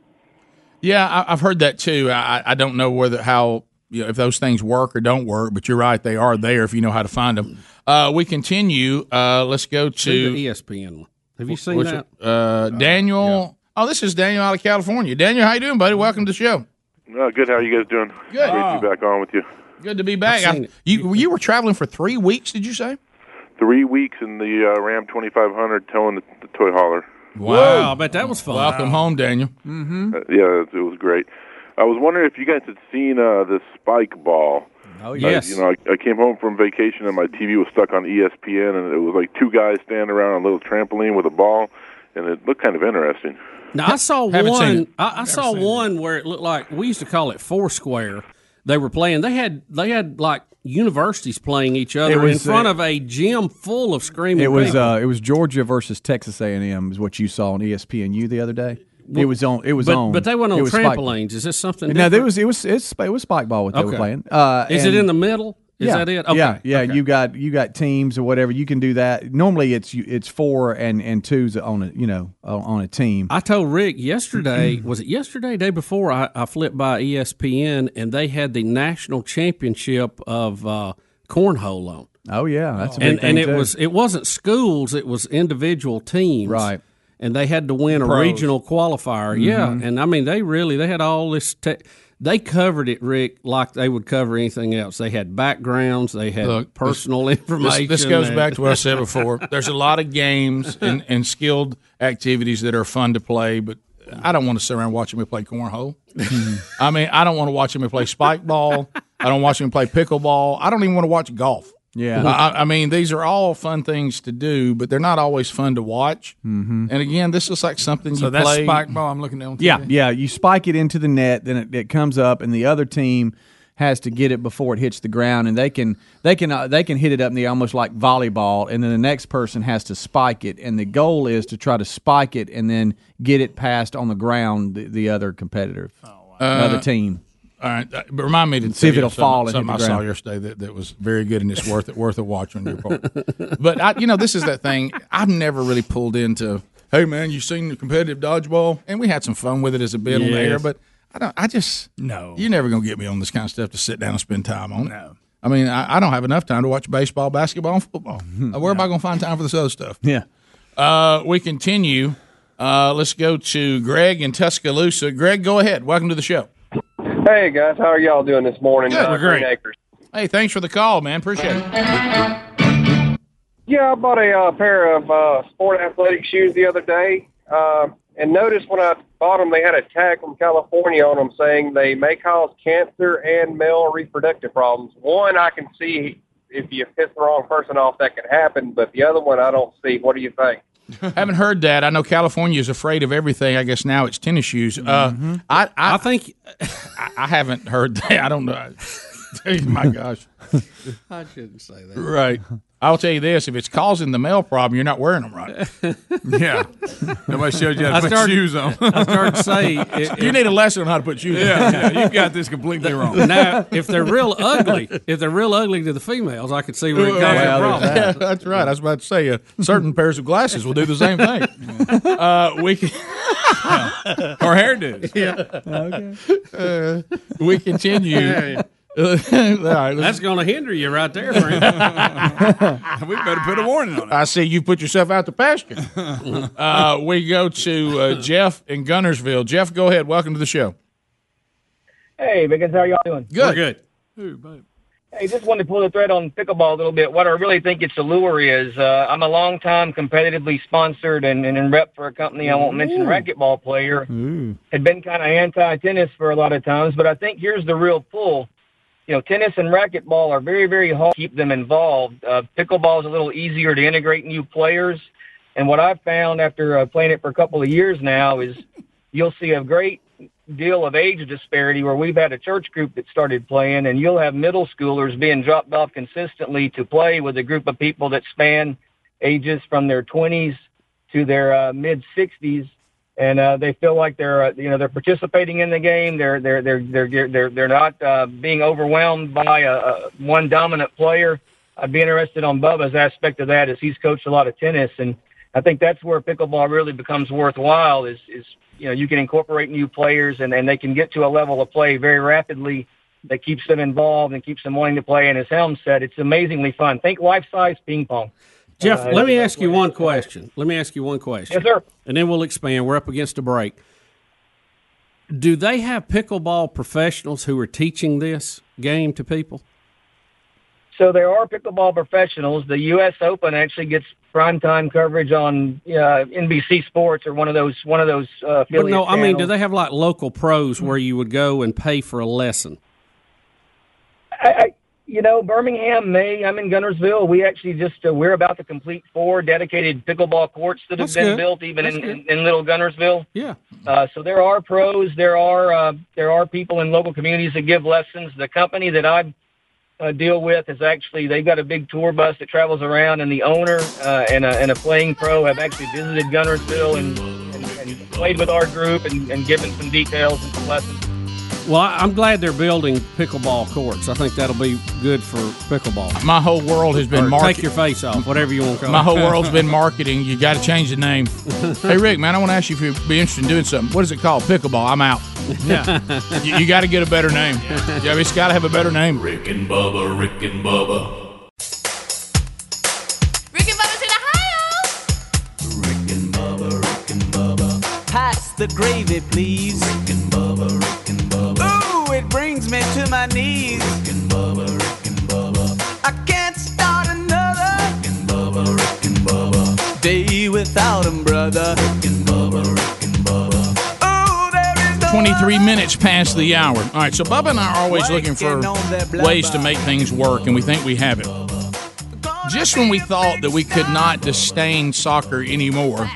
Yeah, I, I've heard that too. I, I don't know whether how you know if those things work or don't work, but you're right; they are there if you know how to find them. Uh, we continue. Uh, let's go to the E ESPN. Have you seen What's that? it? Uh, Daniel. Oh, this is Daniel out of California. Daniel, how you doing, buddy? Welcome to the show. Oh, good. How are you guys doing? Good. Great to be back on with you. Good to be back. I've seen I- you you were traveling for three weeks? Did you say? Three weeks in the uh, Ram 2500 towing the, the toy hauler. Wow, I bet that was fun. Welcome home, Daniel. Mm-hmm. yeah, it, it was great. I was wondering if you guys had seen uh, the spike ball. Oh, I- yes. you know, I, I came home from vacation and my TV was stuck on ESPN, and it was like two guys standing around on a little trampoline with a ball, and it looked kind of interesting. Now I saw Haven't one. I, I saw one where it looked like we used to call it Foursquare. They were playing. They had they had like universities playing each other was, in front uh, of a gym full of screaming. It was uh, it was Georgia versus Texas A and M is what you saw on ESPNU the other day. It was on. It was but, on. But they went on trampolines. Is this something? No, there was it was it's, it was spike ball what they were Okay. playing. Uh, Is it in the middle? Is yeah, that it? Okay. Yeah, yeah. Okay. You got you got teams or whatever. You can do that. Normally, it's you- it's four and and twos on a you know on on a team. I told Rick yesterday, [clears throat] was it yesterday, day before, I, I flipped by ESPN and they had the national championship of uh, cornhole on. Oh yeah, that's a big and, thing and it too. was it wasn't schools, it was individual teams. Right. And they had to win a regional qualifier. Yeah. Mhm. And I mean they really they had all this te- they covered it, Rick, like they would cover anything else. They had backgrounds, they had Look, personal this- information. This, goes back to what I said before. There's a lot of games and, and skilled activities that are fun to play, but I don't want to sit around watching me play cornhole. [laughs] I mean, I don't want to watch me play spike ball. I don't watch me play pickleball. I don't even want to watch golf. Yeah. I, I mean, these are all fun things to do, but they're not always fun to watch. Mhm. And again, this is like something So you that's play. spike ball. I'm looking down. Yeah, yeah. You spike it into the net, then it, it comes up, and the other team has to get it before it hits the ground, and they can they can uh, they can hit it up in the almost like volleyball, and then the next person has to spike it, and the goal is to try to spike it and then get it past on the ground the, the other competitor, other Uh, team. All right, uh, but remind me to See if it'll fall something, and hit something the I saw yesterday that, that was very good and it's worth it worth a watch on your part. but I, you know, this is that thing. I've never really pulled into. Hey, man, you seen the competitive dodgeball? And we had some fun with it as a bit on the air. But I don't. I just No. You're never gonna get me on this kind of stuff to sit down and spend time on. No. I mean, I, I don't have enough time to watch baseball, basketball, and football. Uh, Where am I going to find time for this other stuff? Yeah. Uh, we continue. Uh, let's go to Greg in Tuscaloosa. Greg, go ahead. Welcome to the show. Hey guys, how are y'all doing this morning? Good, Uh, we're great. Green Acres. Hey, thanks for the call, man. Appreciate it. Yeah, I bought a uh, pair of uh, sport athletic shoes the other day, uh, and noticed when I bought them, they had a tag from California on them saying they may cause cancer and male reproductive problems. One, I can see if you piss the wrong person off, that could happen, but the other one, I don't see. What do you think? [laughs] Haven't heard that. I know California is afraid of everything. I guess now it's tennis shoes. Uh, I, I, I think [laughs] I, I haven't heard that. I don't know. [laughs] My gosh. I shouldn't say that. Right. I'll tell you this: if it's causing the male problem, you're not wearing them right. [laughs] Yeah. Nobody showed you how to I put started- shoes on. I started to say, [laughs] it- you need a lesson on how to put shoes on. Yeah, yeah, you've got this completely wrong. [laughs] now, if they're real ugly, if they're real ugly to the females, I could see where it Well, comes yeah, from. yeah, that's right. I was about to say, uh, certain pairs of glasses will do the same thing. Uh, we can, or hairdos. Yeah. Uh, we continue. All right, That's going to hinder you right there, friend. [laughs] we better put a warning on it. I see you put yourself out to pasture. [laughs] uh, we go to uh, Jeff in Guntersville. Jeff, go ahead. Welcome to the show. Hey, Biggins, how y'all doing? Good. good. Hey, just wanted to pull the thread on pickleball a little bit. What I really think its allure is, uh, I'm a long time competitively sponsored and, and in rep for a company I won't mention, racquetball player. Had been kind of anti-tennis for a lot of times, but I think here's the real pull. You know, tennis and racquetball are very, very hard to keep them involved. Uh, pickleball is a little easier to integrate new players. And what I've found after uh, playing it for a couple of years now is you'll see a great deal of age disparity where we've had a church group that started playing and you'll have middle schoolers being dropped off consistently to play with a group of people that span ages from their 20s to their uh, mid 60s and uh, they feel like they're uh, you know they're participating in the game they're they're they're they're they're, they're not uh, being overwhelmed by a, a one dominant player I'd be interested on Bubba's aspect of that as he's coached a lot of tennis and I think that's where pickleball really becomes worthwhile is, is you know, you can incorporate new players and, and they can get to a level of play very rapidly that keeps them involved and keeps them wanting to play. And as Helm said, it's amazingly fun. Think life-size ping pong. Jeff, Uh, let me ask you one question. Let me ask you one question. Yes, sir. And then we'll expand. We're up against a break. Do they have pickleball professionals who are teaching this game to people? So there are pickleball professionals. The U.S. Open actually gets primetime coverage on uh, NBC Sports or one of those one of those uh, But no, I mean, do they have like local pros where you would go and pay for a lesson? I, I, You know, Birmingham, May. I'm in Guntersville. We actually just uh, we're about to complete four dedicated pickleball courts that have That's been good. built, even in, in, in Little Guntersville. Yeah. Uh, so there are pros, there are uh, there are people in local communities that give lessons. The company that I uh, deal with is actually they've got a big tour bus that travels around, and the owner uh, and, a, and a playing pro have actually visited Guntersville and, and, and played with our group and, and given some details and some lessons. Well, I- I'm glad they're building pickleball courts. I think that'll be good for pickleball. My whole world has been Or market- Take your face off, whatever you want to call My it. whole world's been [laughs] marketing. You got to change the name. [laughs] hey, Rick, man, I want to ask you if you'd be interested in doing something. What is it called? Pickleball. I'm out. Yeah. [laughs] you, you got to get a better name. Yeah, it's got to have a better name. Rick and Bubba, Rick and Bubba. Rick and Bubba's in Ohio. Rick and Bubba, Rick and Bubba. Pass the gravy, please. Rick and Bubba, brings me to my knees. Rick and Bubba, Rick and Bubba. I can't start another. Rick and Bubba, Rick and Bubba. Day without 'em, brother. Rick and Bubba, Rick and Bubba. Ooh, there is no 23 minutes past the hour. All right, so Bubba and I are always looking for ways to make things work, and we think we have it. Just when we thought that we could not disdain soccer anymore,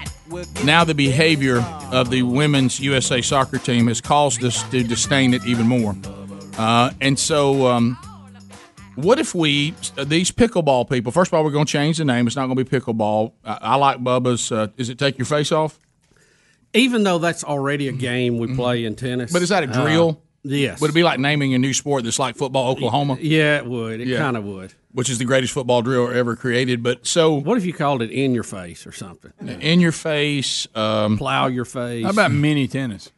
now the behavior of the women's USA soccer team has caused us to disdain it even more. Uh, and so, um, what if we, these pickleball people, first of all, we're going to change the name. It's not going to be pickleball. I, I like Bubba's, uh, is it Take Your Face Off? Even though that's already a game we play in tennis. But is that a uh, drill? yes. Would it be like naming a new sport that's like football Oklahoma? Yeah, it would. It Yeah. kind of would. Which is the greatest football drill ever created. But so. What if you called it in your face or something? In your face. Um, Plow your face. How about mini tennis?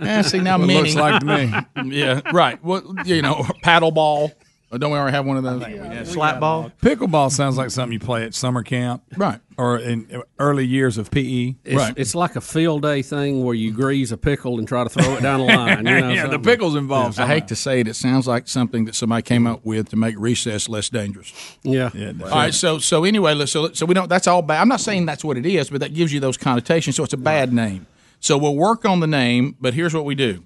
Yeah, [laughs] see now It mini looks like to me. [laughs] yeah, right. Well, you know, paddle ball. Oh, Don't we already have one of those? Yeah. Slap ball. Pickleball sounds like something you play at summer camp, right? Or in early years of PE, It's, It's like a field day thing where you grease a pickle and try to throw it down the line. You [laughs] know, Yeah, the something. pickle's involved. I hate to say it, it sounds like something that somebody came up with to make recess less dangerous. Yeah. All right. So so anyway, let's- so so we don't. That's all bad. I'm not saying that's what it is, but that gives you those connotations. So it's a bad name. So we'll work on the name. But here's what we do: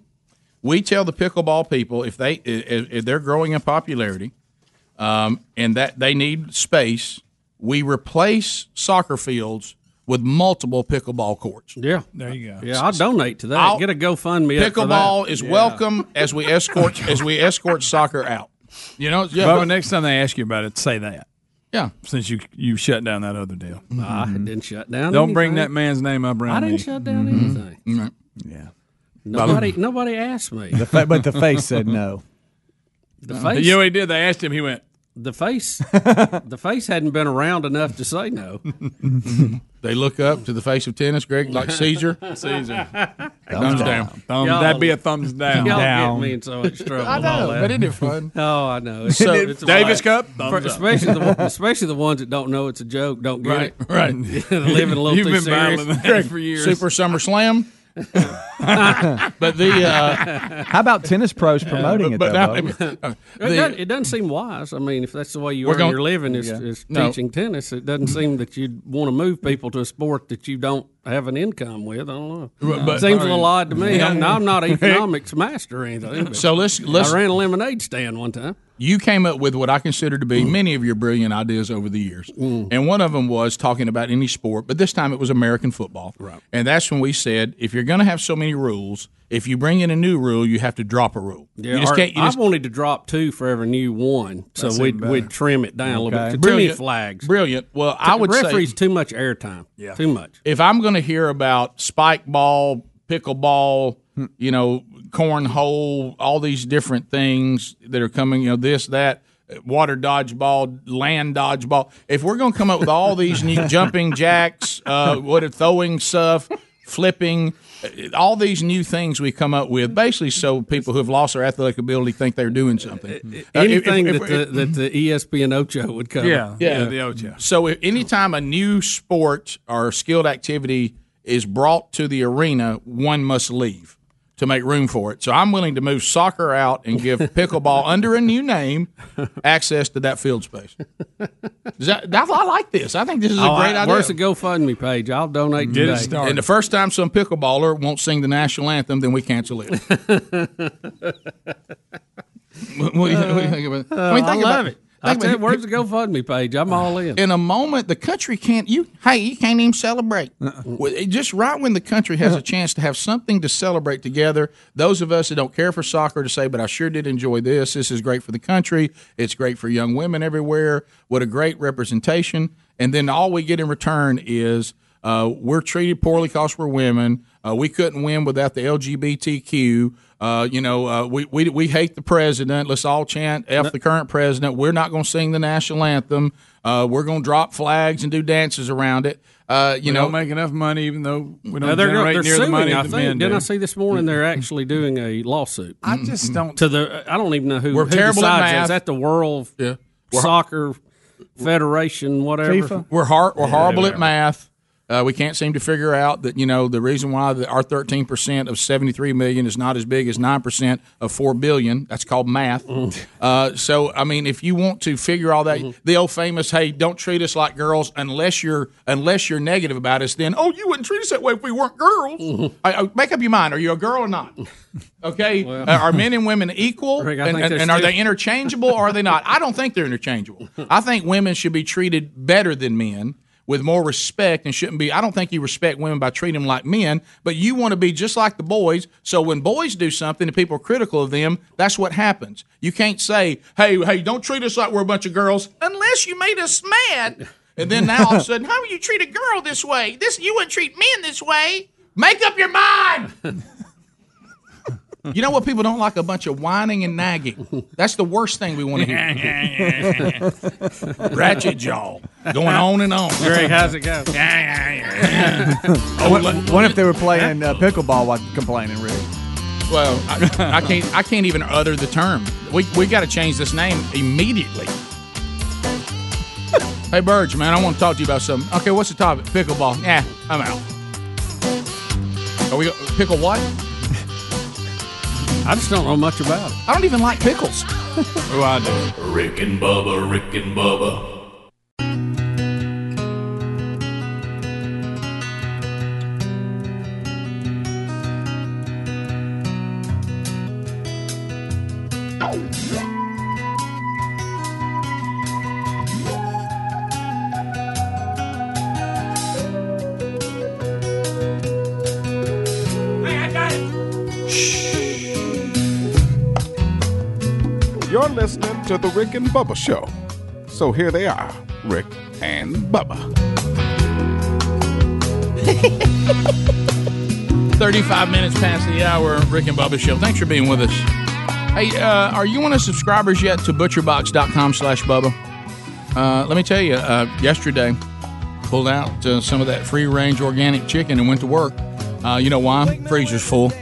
we tell the pickleball people if they if, if they're growing in popularity, um, and that they need space, we replace soccer fields with multiple pickleball courts. Yeah. There you go. Yeah, I'll donate to that. I'll- Get a GoFundMe. up for Pickleball that. is Yeah. welcome as we escort [laughs] as we escort soccer out. You know, yeah. Bubba, next time they ask you about it, say that. Yeah. Since you you shut down that other deal. I didn't shut down. Don't bring that man's name up around I didn't me. shut down Mm-hmm. anything. Yeah. Nobody, nobody asked me. The fa- but the face said no. The uh, face. You know what he did? They asked him. He went. The face. the face hadn't been around enough to say no. [laughs] They look up to the face of tennis, Greg, like Caesar. [laughs] Caesar. Thumbs down. Thumb- Y'all- that'd be a thumbs down. Y'all Down. get me in so much trouble. I and all know, that. but isn't it fun? [laughs] Oh, I know. So- it's a Davis lot. Cup? For- up. especially the one- especially the ones that don't know it's a joke, don't get Right, it. right. Living a little You've too been serious. battling that for years. Super Summer Slam. [laughs] but the uh, How about tennis pros promoting it? but though, [laughs] now- Bubba? uh, [laughs] It, doesn't, it doesn't seem wise. I mean, if that's the way you We're earn gon- your living is, Yeah. is No. teaching tennis, it doesn't seem that you'd want to move people to a sport that you don't have an income with. I don't know. But- but- Seems a little odd to me. Yeah. I'm, I'm not an economics master or anything. So let's- let's- I ran a lemonade stand one time. You came up with what I consider to be mm. many of your brilliant ideas over the years. Mm. And one of them was talking about any sport, but this time it was American football. Right. And that's when we said if you're going to have so many rules, if you bring in a new rule, you have to drop a rule. Yeah, you just can't. You just, I wanted to drop two for every new one, so we'd we'd trim it down a little Okay. bit. Too many Brilliant. flags. brilliant. Well, I would referees say too much airtime. Yeah. too much. if I'm going to hear about spike ball, pickleball, you know, cornhole, all these different things that are coming, you know, this, that, water dodgeball, land dodgeball. If we're going to come up with all these new [laughs] jumping jacks, uh, what are throwing stuff, flipping, uh, all these new things we come up with, basically, so people who have lost their athletic ability think they're doing something. Uh, if- Anything if- that, if- the, that the ESPN Ocho would cover. Yeah. Yeah. Yeah. The Ocho. So if anytime a new sport or skilled activity is brought to the arena, one must leave to make room for it. So I'm willing to move soccer out and give [laughs] pickleball under a new name access to that field space. Does that, that- I like this. I think this is a Oh, great I- idea. Where's the GoFundMe page? I'll donate Get it today. started. and the first time some pickleballer won't sing the national anthem, then we cancel it. What do you, what do you think about? Uh, I, think love about it. I tell you, where's the GoFundMe page? I'm all uh, in. in a moment, the country can't. You hey, you can't even celebrate. Uh-uh. It- Just right when the country has a [laughs] chance to have something to celebrate together, those of us that don't care for soccer to say, but I sure did enjoy this. This is great for the country. It's great for young women everywhere. What a great representation. And then all we get in return is uh, we're treated poorly because we're women. Uh, we couldn't win without the LGBTQ. Uh, you know, uh, we, we we hate the president. Let's all chant "F the current president." We're not going to sing the national anthem. Uh, we're going to drop flags and do dances around it. Uh, you we know, don't make enough money, even though we don't they're generate they're near suing, the money I that think. men Didn't do. I see this morning they're actually doing a lawsuit? I just don't. To the I don't even know who. We're who terrible at decides that. math. Is that the World We're- Soccer Federation? Whatever. We're hor- we're Yeah, horrible at math. Uh, we can't seem to figure out that you know the reason why the, our 13 percent of 73 million is not as big as 9 percent of 4 billion. That's called math. Uh, so I mean, if you want to figure all that, the old famous, "Hey, don't treat us like girls unless you're unless you're negative about us." Then, oh, you wouldn't treat us that way if we weren't girls. I, I- make up your mind. Are you a girl or not? [laughs] Okay, Uh, are men and women equal, Rick, and, and, and are they interchangeable or are they not? I don't think they're interchangeable. [laughs] I think women should be treated better than men with more respect and shouldn't be. I don't think you respect women by treating them like men, but you want to be just like the boys. So when boys do something and people are critical of them, that's what happens. You can't say, "Hey, hey, don't treat us like we're a bunch of girls," unless you made us mad. And then now all of a sudden, how would you treat a girl this way? This you wouldn't treat men this way. Make up your mind. [laughs] You know what people don't like? A bunch of whining and nagging. That's the worst thing we want to hear. [laughs] Ratchet jaw. Going on and on. Greg, how's it go? [laughs] [laughs] what, what if they were playing uh, pickleball while complaining, Rick? Well, I, I can't. I can't even utter the term. We we got to change this name immediately. hey, Burge, man, I want to talk to you about something. Okay, what's the topic? Pickleball. Yeah, I'm out. Are we pickle what? I just don't know much about it. I don't even like pickles. [laughs] oh, I do. Rick and Bubba, Rick and Bubba. Listening to The Rick and Bubba Show. So here they are, Rick and Bubba. [laughs] 35 minutes past the hour, Rick and Bubba Show. Thanks for being with us. Hey, uh, are you one of subscribers yet to butcherbox.com slash Bubba? Uh, let me tell you, uh, yesterday, pulled out uh, some of that free range organic chicken and went to work. Uh, you know why? Freezer's full.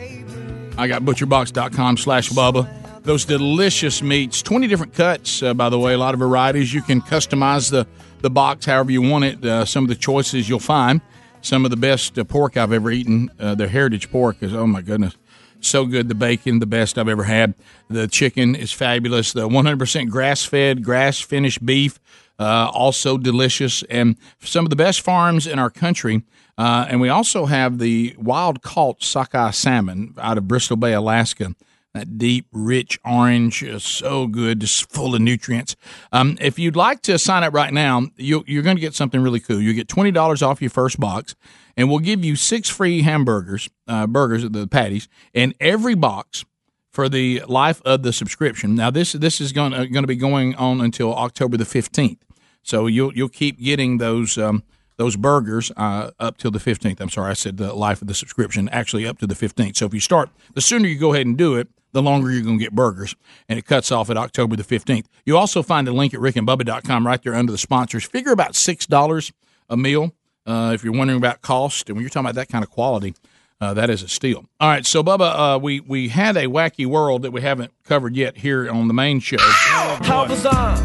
I got butcherbox.com slash Bubba. Those delicious meats, 20 different cuts, uh, by the way, a lot of varieties. You can customize the, the box however you want it. Uh, some of the choices you'll find. Some of the best uh, pork I've ever eaten. Uh, their heritage pork is, oh my goodness, so good. The bacon, the best I've ever had. The chicken is fabulous. The 100% grass fed, grass finished beef, uh, also delicious. And some of the best farms in our country. Uh, and we also have the wild caught sockeye salmon out of Bristol Bay, Alaska. That deep, rich orange, uh, so good, just full of nutrients. Um, if you'd like to sign up right now, you, you're going to get something really cool. You get twenty dollars off your first box, and we'll give you six free hamburgers, uh, burgers, the patties, in every box for the life of the subscription. Now this this is going to, going to be going on until October the fifteenth. So you'll you'll keep getting those um, those burgers uh, up till the fifteenth. I'm sorry, I said the life of the subscription. Actually, up to the fifteenth. So if you start, the sooner you go ahead and do it, the longer you're going to get burgers, and it cuts off at October the fifteenth. You also find a link at rickandbubba.com right there under the sponsors. Figure about six dollars a meal uh, if you're wondering about cost, and when you're talking about that kind of quality. Uh, that is a steal. All right, so Bubba, uh, we we had a wacky world that we haven't covered yet here on the main show. How bizarre!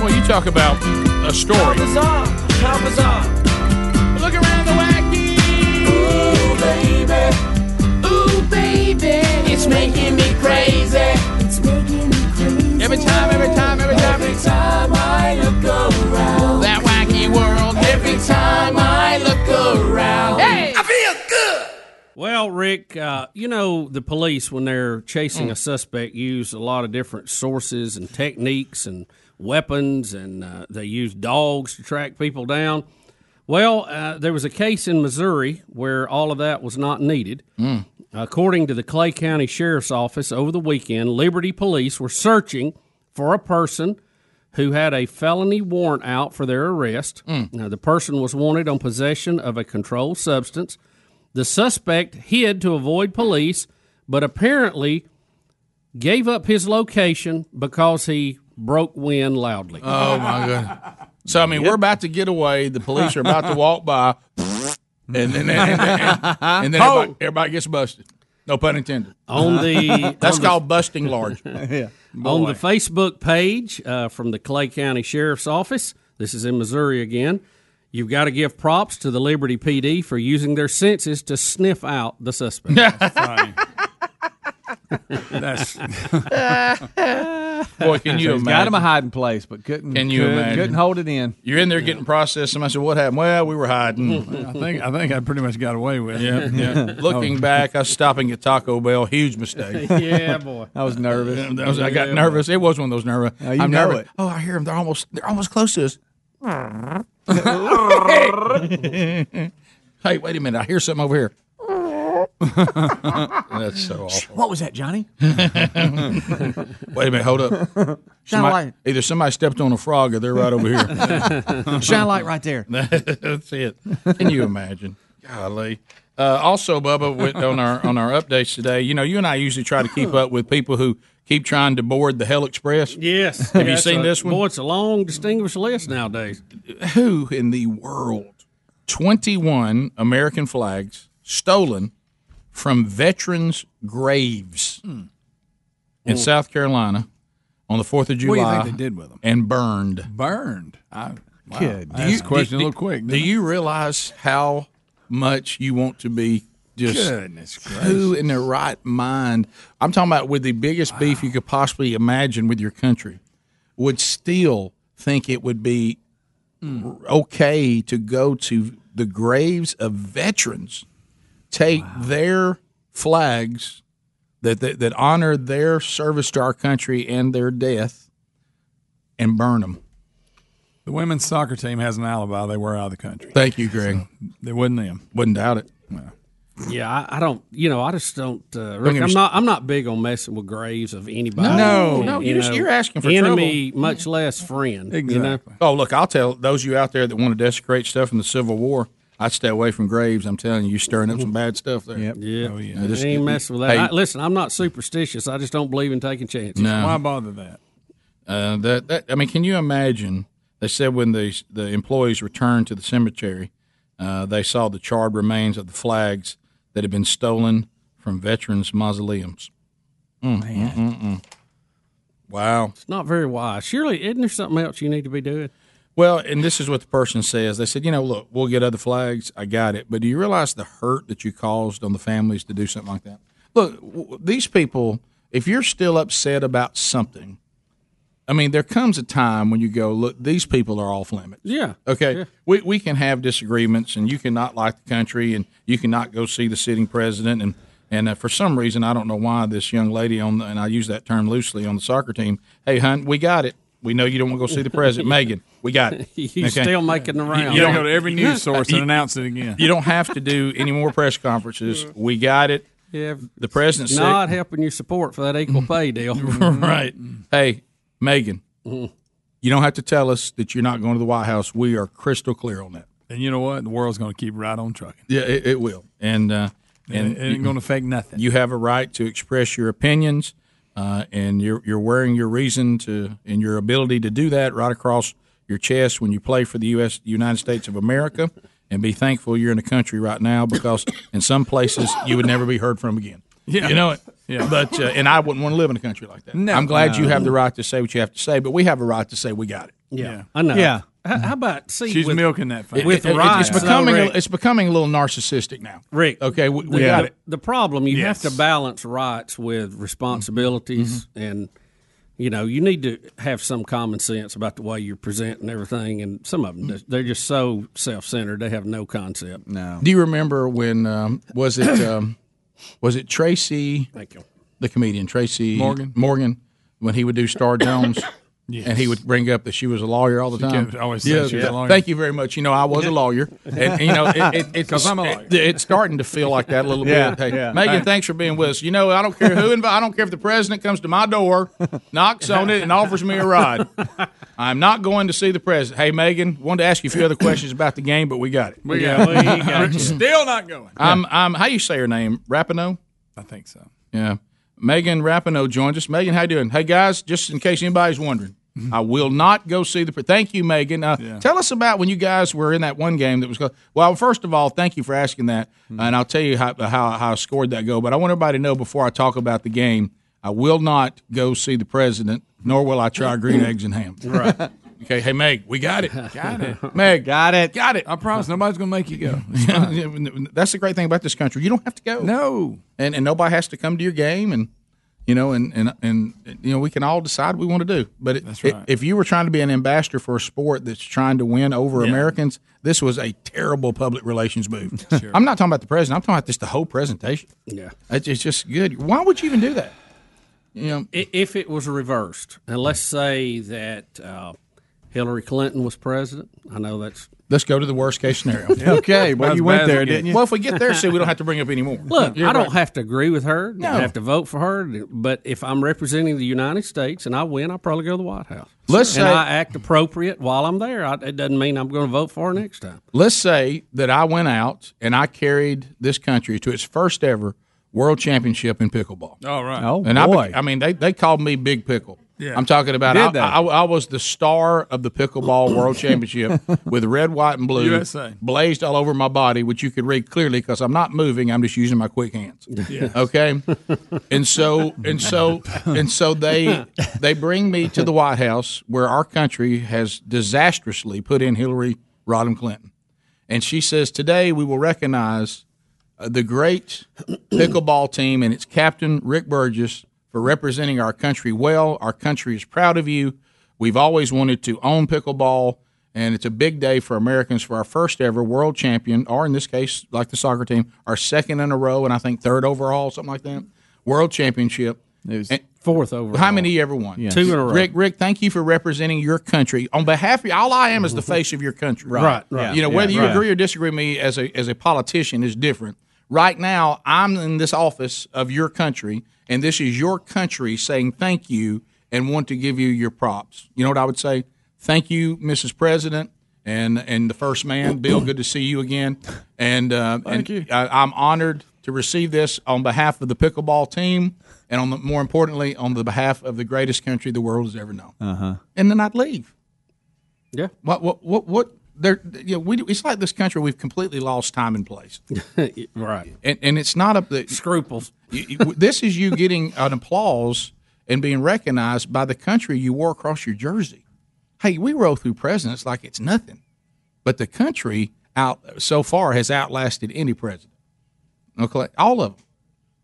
Well, you talk about a story. How bizarre! How bizarre! It's making me crazy. It's making me crazy. Every time, every time, every time. Every time I look around. That wacky world. Every time I look around. Hey! I feel good! Well, Rick. Rick, uh, you know the police when they're chasing Mm. a suspect use a lot of different sources and techniques and weapons, and uh, they use dogs to track people down. Well, uh, there was a case in Missouri where all of that was not needed. Mm. According to the Clay County Sheriff's Office over the weekend, Liberty Police were searching for a person who had a felony warrant out for their arrest. Hmm. Now, the person was wanted on possession of a controlled substance. The suspect hid to avoid police, but apparently gave up his location because he broke wind loudly. Oh my god! So I mean, we're about to get away. The police are about to walk by, [laughs] and then and, then- and- and then [laughs] Oh. everybody, everybody gets busted. No pun intended. On the- [laughs] that's on the- called busting large. [laughs] yeah. On the Facebook page uh, from the Clay County Sheriff's Office, this is in Missouri again. You've got to give props to the Liberty PD for using their senses to sniff out the suspect. That's [laughs] Boy, can you So he's imagine? got him a hiding place, but couldn't. Can you couldn't, imagine? Couldn't hold it in. You're in there getting processed. Somebody said, "What happened?" Well, we were hiding. [laughs] I think I think I pretty much got away with. Yeah, it. yeah. [laughs] Oh. Looking back, I was stopping at Taco Bell. Huge mistake. Yeah, boy. I was nervous. Yeah, that was- I got Yeah, nervous. It was one of those nervous. Oh, you I'm know nervous. it. Oh, I hear them. They're almost. They're almost close to us. hey, wait a minute. I hear something over here. [laughs] That's so awful. What was that, Johnny? [laughs] [laughs] Wait a minute. Hold up. Shine Somebody- light. Either somebody stepped on a frog or they're right over here. Shine light right there. That's it. Can you imagine? Golly. Uh, also, Bubba, with, on our on our updates today, you know, you and I usually try to keep up with people who keep trying to board the Hell Express. Yes. Have you seen a- this one? Boy, it's a long, distinguished list nowadays. Who in the world? 21 American flags stolen from veterans' graves in Well- South Carolina on the 4th of July. What do you think they did with them? And burned. Burned. I, wow. Kid, I asked the question a little quick. Do you realize how much you want to be just Goodness who in their right mind? I'm talking about with the biggest beef you could possibly imagine with your country would still think it would be hmm. okay to go to the graves of veterans, take their flags that, that that honor their service to our country and their death, and burn them. The women's soccer team has an alibi. They were out of the country. Thank you, Greg. They wasn't them. Wouldn't doubt it. Yeah, I, I don't. You know, I just don't. Uh, Rick, I'm not. I'm not big on messing with graves of anybody. No, no, You you're just- know, you're asking for enemy, much less friend. You know? Oh, look, I'll tell those of you out there that want to desecrate stuff from the Civil War. I'd stay away from graves. I'm telling you, you're stirring up some [laughs] bad stuff there. Yeah, Oh, yeah. I Just- ain't messing with that. Hey, I, listen, I'm not superstitious. I just don't believe in taking chances. No. Why bother that? Uh, that, that I mean, can you imagine? They said when the the employees returned to the cemetery, uh, they saw the charred remains of the flags that had been stolen from veterans' mausoleums. Mm, mm, mm, mm. Wow, it's not very wise. Surely, isn't there something else you need to be doing? Well, and this is what the person says. They said, you know, look, we'll get other flags. I got it. But do you realize the hurt that you caused on the families to do something like that? Look, w- these people, if you're still upset about something, I mean, there comes a time when you go, look, these people are off limits. Yeah. Okay. We, we can have disagreements, and you cannot like the country, and you cannot go see the sitting president. And, and uh, for some reason, I don't know why this young lady on the, and I use that term loosely on the soccer team, hey, hun, we got it. We know you don't want to go see the president, [laughs] Megan. We got [laughs] it. You still making the rounds. You don't go to every [laughs] news [laughs] source and announce it again. You don't have to do any more press conferences. We got it. Yeah, The president's sick. not helping your support for that equal pay deal. right. Hey, Megan, Mhm. you don't have to tell us that you're not going to the White House. We are crystal clear on that. And you know what? The world's going to keep right on trucking. Yeah, it, it will. And uh, and It ain't gonna affect nothing. You have a right to express your opinions, uh, and you're you're wearing your reason to and your ability to do that right across your chest when you play for the U.S. United States of America. And be thankful you're in the country right now because in some places you would never be heard from again. Yeah. you know it. Yeah. But uh, and I wouldn't want to live in a country like that. No. I'm glad you have the right to say what you have to say, but we have a right to say we got it. Yeah, I know. Yeah. How, how about see? She's with, milking that fine. with It- it- rights, it's becoming though, a, Rick, it's becoming a little narcissistic now. Rick. Okay, we, we the, got the, it. The problem you Yes. have to balance rights with responsibilities, Mm-hmm. and you know you need to have some common sense about the way you're presenting everything. And some of them they're just so self centered; they have no concept. No. Do you remember when um, was it [coughs] um, was it Tracy? Thank you. The comedian Tracy Morgan? Morgan, when he would do Star Jones. [coughs] Yes. And he would bring up that she was a lawyer all the She time. kept always saying she was a lawyer. Thank you very much. You know, I was a lawyer, and you know, it, it, it's 'Cause I'm a lawyer. it- it's starting to feel like that a little Yeah, bit. Hey, yeah. Megan, Hey. thanks for being with us. You know, I don't care who, invi- I don't care if the president comes to my door, knocks on it, and offers me a ride. I'm not going to see the president. Hey, Megan, wanted to ask you a few other questions about the game, but we got it. We got it. [laughs] We got it. Still not going. I'm, I'm. How you say her name? Rapinoe. I think so. Yeah. Megan Rapinoe joins us. Megan, how you doing? Hey guys, just in case anybody's wondering, I will not go see the. Pre- thank you, Megan. Uh, Tell us about when you guys were in that one game that was. Well, first of all, thank you for asking that, and I'll tell you how, how how I scored that goal. But I want everybody to know before I talk about the game, I will not go see the president, nor will I try [laughs] green eggs and ham. Right. Okay. Hey, Meg, we got it. [laughs] Got it. Meg, got it. Got it. I promise nobody's going to make you go. [laughs] That's the great thing about this country. You don't have to go. No. And and nobody has to come to your game and you know and and, and you know we can all decide what we want to do. But it, That's right. if you were trying to be an ambassador for a sport that's trying to win over Yeah. Americans, this was a terrible public relations move. [laughs] I'm not talking about the president. I'm talking about just the whole presentation. Yeah. It's, it's just good. Why would you even do that? You know, if it was reversed, and let's say that uh, Hillary Clinton was president, I know that's. Let's go to the worst case scenario. [laughs] Okay, well, you went there, didn't you? Well, if we get there, see, we don't have to bring up any more. Look, You're I don't right. have to agree with her. No. I have to vote for her. But if I'm representing the United States and I win, I'll probably go to the White House. Let's and say- I act appropriate while I'm there. I, it doesn't mean I'm going to vote for her next time. Let's say that I went out and I carried this country to its first ever world championship in pickleball. All right. Oh, and boy. I, I mean, they, they called me Big Pickle. Yeah. I'm talking about. Did I. I, I was the star of the pickleball world [coughs] championship with red, white, and blue USA. blazed all over my body, which you could read clearly because I'm not moving. I'm just using my quick hands. Yeah. Okay, and so and so [laughs] and so they they bring me to the White House where our country has disastrously put in Hillary Rodham Clinton, and she says today we will recognize uh, the great pickleball team and its captain Rick Burgess for representing our country well. Our country is proud of you. We've always wanted to own pickleball, and it's a big day for Americans for our first ever world champion, or in this case, like the soccer team, our second in a row, and I think third overall, something like that, world championship. And- Fourth overall. how many you ever won? Yes. Two in a row. Rick, Rick, thank you for representing your country on behalf of you. All I am is the [laughs] face of your country. Right, Right, right. You know, yeah, whether you right. agree or disagree with me as a as a politician is different. Right now, I'm in this office of your country, and this is your country saying thank you and want to give you your props. You know what I would say? Thank you, Mrs. President. And, and the first man, Bill. Good to see you again. And uh, and you. I, I'm honored to receive this on behalf of the pickleball team, and on the, more importantly, on the behalf of the greatest country the world has ever known. Uh huh. And then I'd leave. Yeah. What what what what? There, you know, we it's like this country. We've completely lost time and place, [laughs] right. and and it's not up the Scruples. you- you- this is you getting an applause and being recognized by the country you wore across your jersey. Hey, we roll through presidents like it's nothing, but the country out so far has outlasted any president. Okay, all of them.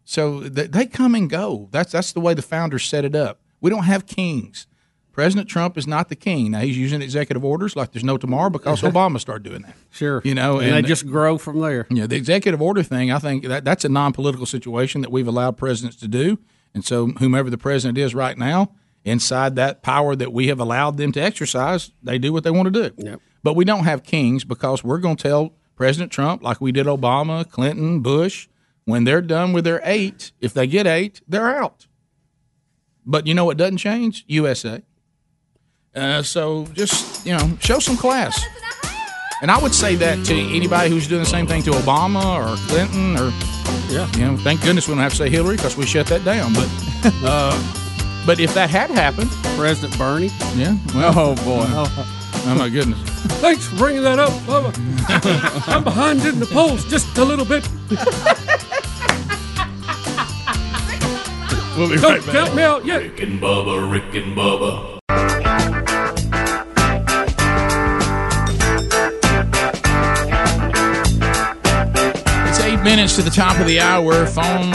So th- they come and go. That's that's the way the founders set it up. We don't have kings. President Trump is not the king. Now he's using executive orders like there's no tomorrow because Obama started doing that. Sure. You know, and, and- they just grow from there. Yeah, the executive order thing, I think that that's a non-political situation that we've allowed presidents to do, and so whomever the president is right now, inside that power that we have allowed them to exercise, they do what they want to do. Yep. But we don't have kings because we're going to tell President Trump, like we did Obama, Clinton, Bush, when they're done with their eight, if they get eight, they're out. But you know what doesn't change? USA. Uh, so just you know, show some class. And I would say that to anybody who's doing the same thing to Obama or Clinton or yeah, you know, thank goodness we don't have to say Hillary because we shut that down. But [laughs] uh, but if that had happened, President Bernie. yeah, well, Oh boy. oh my goodness, [laughs] Thanks for bringing that up, Bubba. [laughs] I'm behind in the polls just a little bit. we'll be Don't right back. count me out yet. Rick and Bubba, Rick and Bubba. Eight minutes to the top of the hour. Phone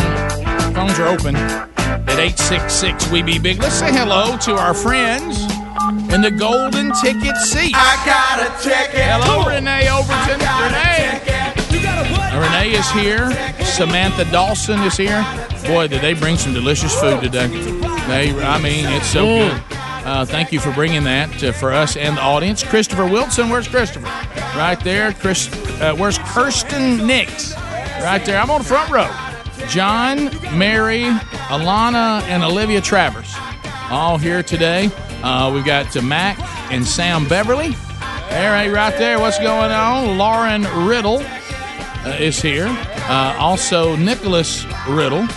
phones are open at eight six six. We be big. Let's say hello to our friends in the golden ticket seat. I got a ticket. Hello, Renee Overton. Renee. Renee is here. Samantha Dawson is here. Boy, did they bring some delicious food today. They, I mean, it's so Mm. good. Uh, thank you for bringing that uh, for us and the audience. Christopher Wilson, where's Christopher? Right there. Chris, uh, where's Kirsten Nix? Right there. I'm on the front row. John, Mary, Alana, and Olivia Travers, all here today. Uh, we've got uh, Mac and Sam Beverly. All right, right there. What's going on? Lauren Riddle uh, is here. Uh, also, Nicholas Riddle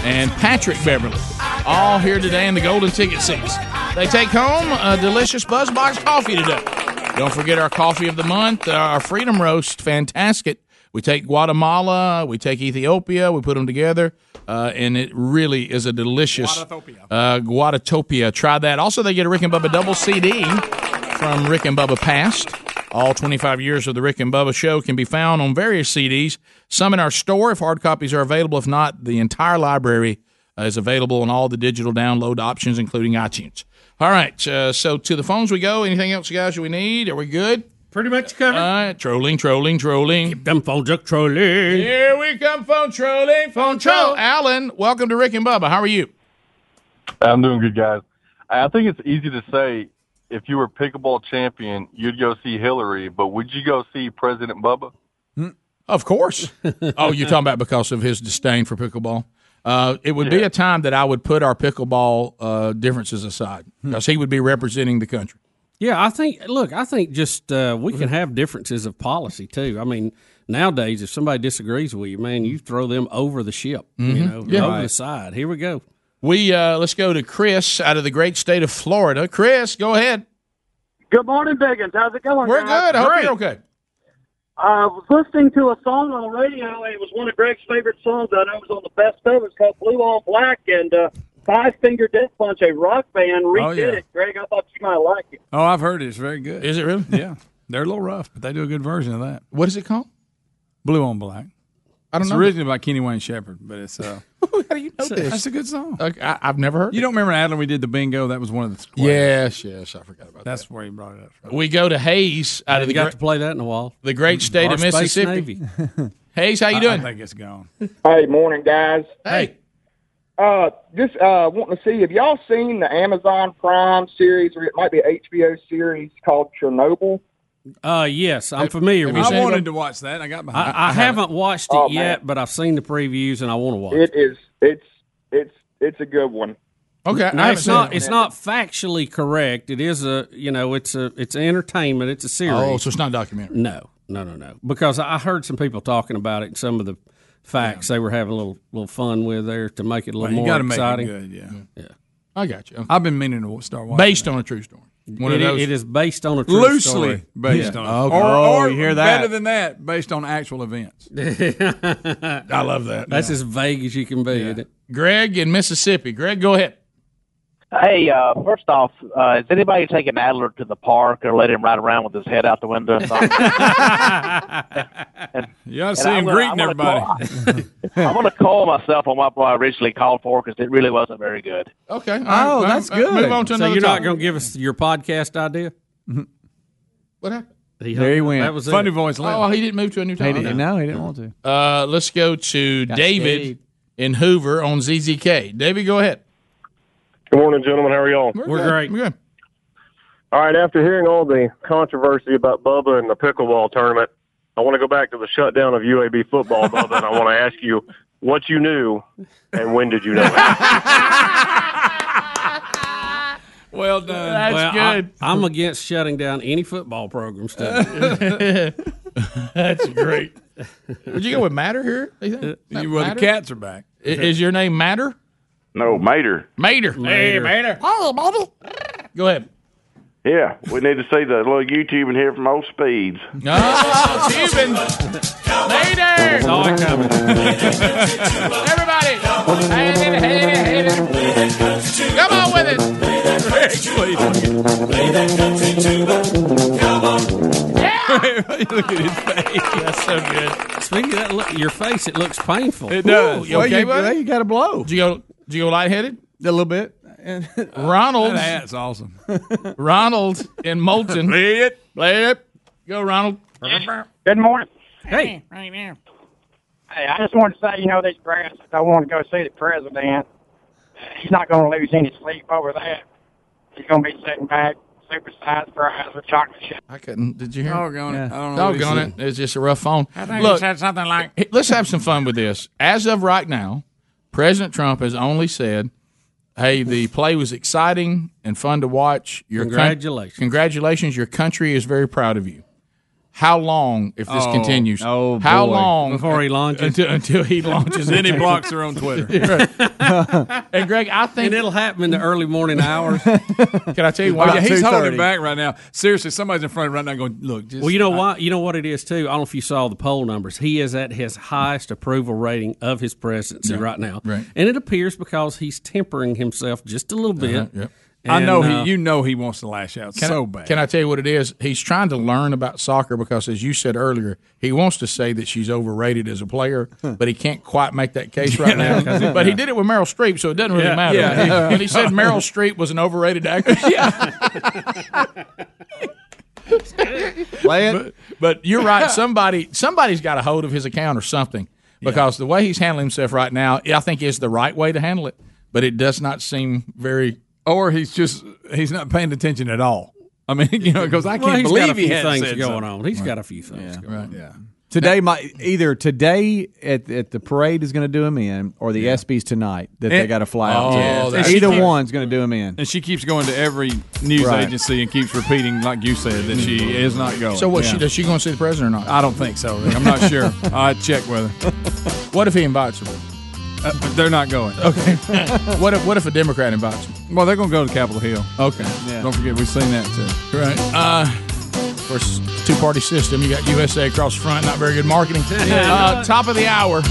and Patrick Beverly, all here today in the golden ticket seats. They take home a delicious BuzzBox coffee today. Don't forget our coffee of the month, uh, our Freedom Roast, fantastic. We take Guatemala, we take Ethiopia, we put them together, uh, and it really is a delicious uh, Guatatopia. Try that. Also, they get a Rick and Bubba double CD from Rick and Bubba Past. All 25 years of the Rick and Bubba show can be found on various CDs, some in our store if hard copies are available. If not, the entire library uh, is available on all the digital download options, including iTunes. All right, uh, so to the phones we go. Anything else, guys, we need? Are we good? Pretty much covered. All right, trolling, trolling, trolling. Keep them phones up trolling. Here we come, phone trolling, phone troll. Alan, welcome to Rick and Bubba. How are you? I'm doing good, guys. I think it's easy to say if you were pickleball champion, you'd go see Hillary, but would you go see President Bubba? Of course. [laughs] oh, you're talking about because of his disdain for pickleball. Uh, it would be a time that I would put our pickleball uh, differences aside because he would be representing the country. Yeah, I think. Look, I think just uh, we can have differences of policy too. I mean, nowadays, if somebody disagrees with you, man, you throw them over the ship. You Mhm. know, Yeah. over Right. the side. Here we go. We uh, let's go to Chris out of the great state of Florida. Chris, go ahead. Good morning, Biggins. How's it going? We're guys? good. I hope you're okay. I was listening to a song on the radio, and it was one of Greg's favorite songs. I know it was on the best of. It's called "Blue on Black," and uh, Five Finger Death Punch, a rock band, redid Oh, yeah. it. Greg, I thought you might like it. Oh, I've heard it. It's very good. Is it really? Yeah. They're a little rough, but they do a good version of that. What is it called? Blue on Black. I don't it's know. It's originally by Kenny Wayne Shepherd, but it's uh, [laughs] How do you know this? That's a good song. Okay, I, I've never heard. You don't remember Adler? We did the bingo. That was one of the squares. Yes, yes, I forgot about that. That's where he brought it up. From. We go to Hayes out of the got great, to play that in a while. the great state Our of Mississippi. Navy. [laughs] Hayes, how you doing? I think it's gone. Hey, morning, guys. Hey. Uh, just uh, wanting to see have y'all seen the Amazon Prime series, or it might be a HBO series called Chernobyl? Uh, yes, I'm familiar with it. I it. wanted to watch that. I got behind. I, I haven't watched it Oh, yet, man. but I've seen the previews and I want to watch It is. It's it's it's a good one. Okay, No, it's not. It's not factually correct. It is a. You know, it's a. It's entertainment. It's a series. Oh, so it's not documentary. No, no, no, no. Because I heard some people talking about it. and Some of the facts they were having a little little fun with there to make it a Well, little you more gotta make it exciting. good, yeah. Mm-hmm. yeah. I got you. I've been meaning to start watching. Based on a true story. One of those. it is based on a true loosely story. based Yeah. on. Okay. Or, Oh, or you hear better than that, based on actual events. [laughs] I love that. That's as vague as you can be. Isn't it? Greg in Mississippi. Greg, go ahead. Hey, uh, first off, uh, has anybody taken Adler to the park or let him ride around with his head out the window? or something? You ought [laughs] to And see I'm him greeting I'm gonna everybody. [laughs] I'm going to call myself on what I originally called for because it really wasn't very good. Okay. all Oh, well, that's uh, good. Move on to so another you're not going to give us your podcast idea? What happened? There he went. That was Funny it. voice. Lynn. Oh, he didn't move to a new He topic. didn't, no, he didn't want to. Uh, let's go to Got David stayed. in Hoover on ZZK. David, go ahead. Good morning, gentlemen. How are y'all? We're, We're good. great. We're good. All right. After hearing all the controversy about Bubba and the pickleball tournament, I want to go back to the shutdown of UAB football, Bubba, and I want to ask you what you knew and when did you know it? [laughs] Well done. That's Well, good. I, am against shutting down any football program stuff. [laughs] That's great. Would you go with Matter here? you think? Uh, you- well, the cats are back. I- Is your name Matter? No, Mater. Mater. Hey, Mater. Hey, baby. Go ahead. Yeah, we need to see the little YouTube and hear from old Speeds. Ah, oh, Cuban. Mater. Saw it coming. Everybody. Hey, hey, hey, hey. Come on with it. [laughs] Look at his face. That's so good. Speaking of that, look, your face, it looks painful. It does. Ooh, you okay, you, buddy? you got a blow Did you go? Did you go lightheaded? a little bit. [laughs] Ronald. That hat's awesome. [laughs] Ronald in Moulton. Play it. Play it. Go, Ronald. Good morning. Hey, Right there. Hey, I just wanted to say, you know, these parents, if I want to go see the president, he's not going to lose any sleep over that. He's going to be sitting back, Super supersized fries with chocolate chip. I couldn't. Did you hear? Doggone it. I don't know what he Doggone said. it. It's just a rough phone. I think Look, he said something like, let's have some fun with this. As of right now, President Trump has only said, "Hey, the play was exciting and fun to watch. Your Congratulations. congratulations! Your country is very proud of you." How long, if this Oh, continues? oh, how boy. long Before he launches? Until, until he [laughs] launches. Then he blocks her on Twitter. [laughs] Right. and Greg, I think and it'll happen in the early morning hours. [laughs] Can I tell you why? yeah, he's holding back right now. Seriously, somebody's in front of him right now going, "Look, just well, you know I- what? You know what it is too. I don't know if you saw the poll numbers. He is at his highest approval rating of his presidency Yeah. right now, Right. and it appears because he's tempering himself just a little bit. Uh-huh, yep. I know uh, he. You know he wants to lash out Can so I, bad. Can I tell you what it is? He's trying to learn about soccer because, as you said earlier, he wants to say that she's overrated as a player, but he can't quite make that case right Yeah. now. but he did it with Meryl Streep, so it doesn't really Yeah, matter. yeah, he- when he said [laughs] Meryl Streep was an overrated actress, yeah. [laughs] But, but you're right. Somebody, somebody's got a hold of his account or something because the way he's handling himself right now, I think is the right way to handle it. But it does not seem very. Or he's just he's not paying attention at all. I mean, [laughs] you know, because I can't he's believe got he few hadn't things said going something. on. He's Right. got a few things Yeah. going Right. on. Yeah. Today, my either today at, at the parade is going to do him in, or the ESPYS tonight that they got to fly out. Oh, to. that's- Either keeps- one's going to do him in. And she keeps going to every news Right. agency and keeps repeating, like you said, that she mm-hmm. is not going. So what? Yeah. She does she going to see the president or not? I don't think so. I'm not sure. [laughs] I check with her. What if he invites her? Uh, they're not going. Okay. [laughs] what if what if a Democrat invites him? Well, they're going to go to Capitol Hill. Okay. Yeah. Don't forget, we've seen that too. Right. Uh, of course, two party system. You got USA across the front. Not very good marketing. [laughs] Uh, top of the hour.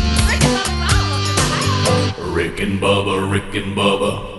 Rick and Bubba, Rick and Bubba.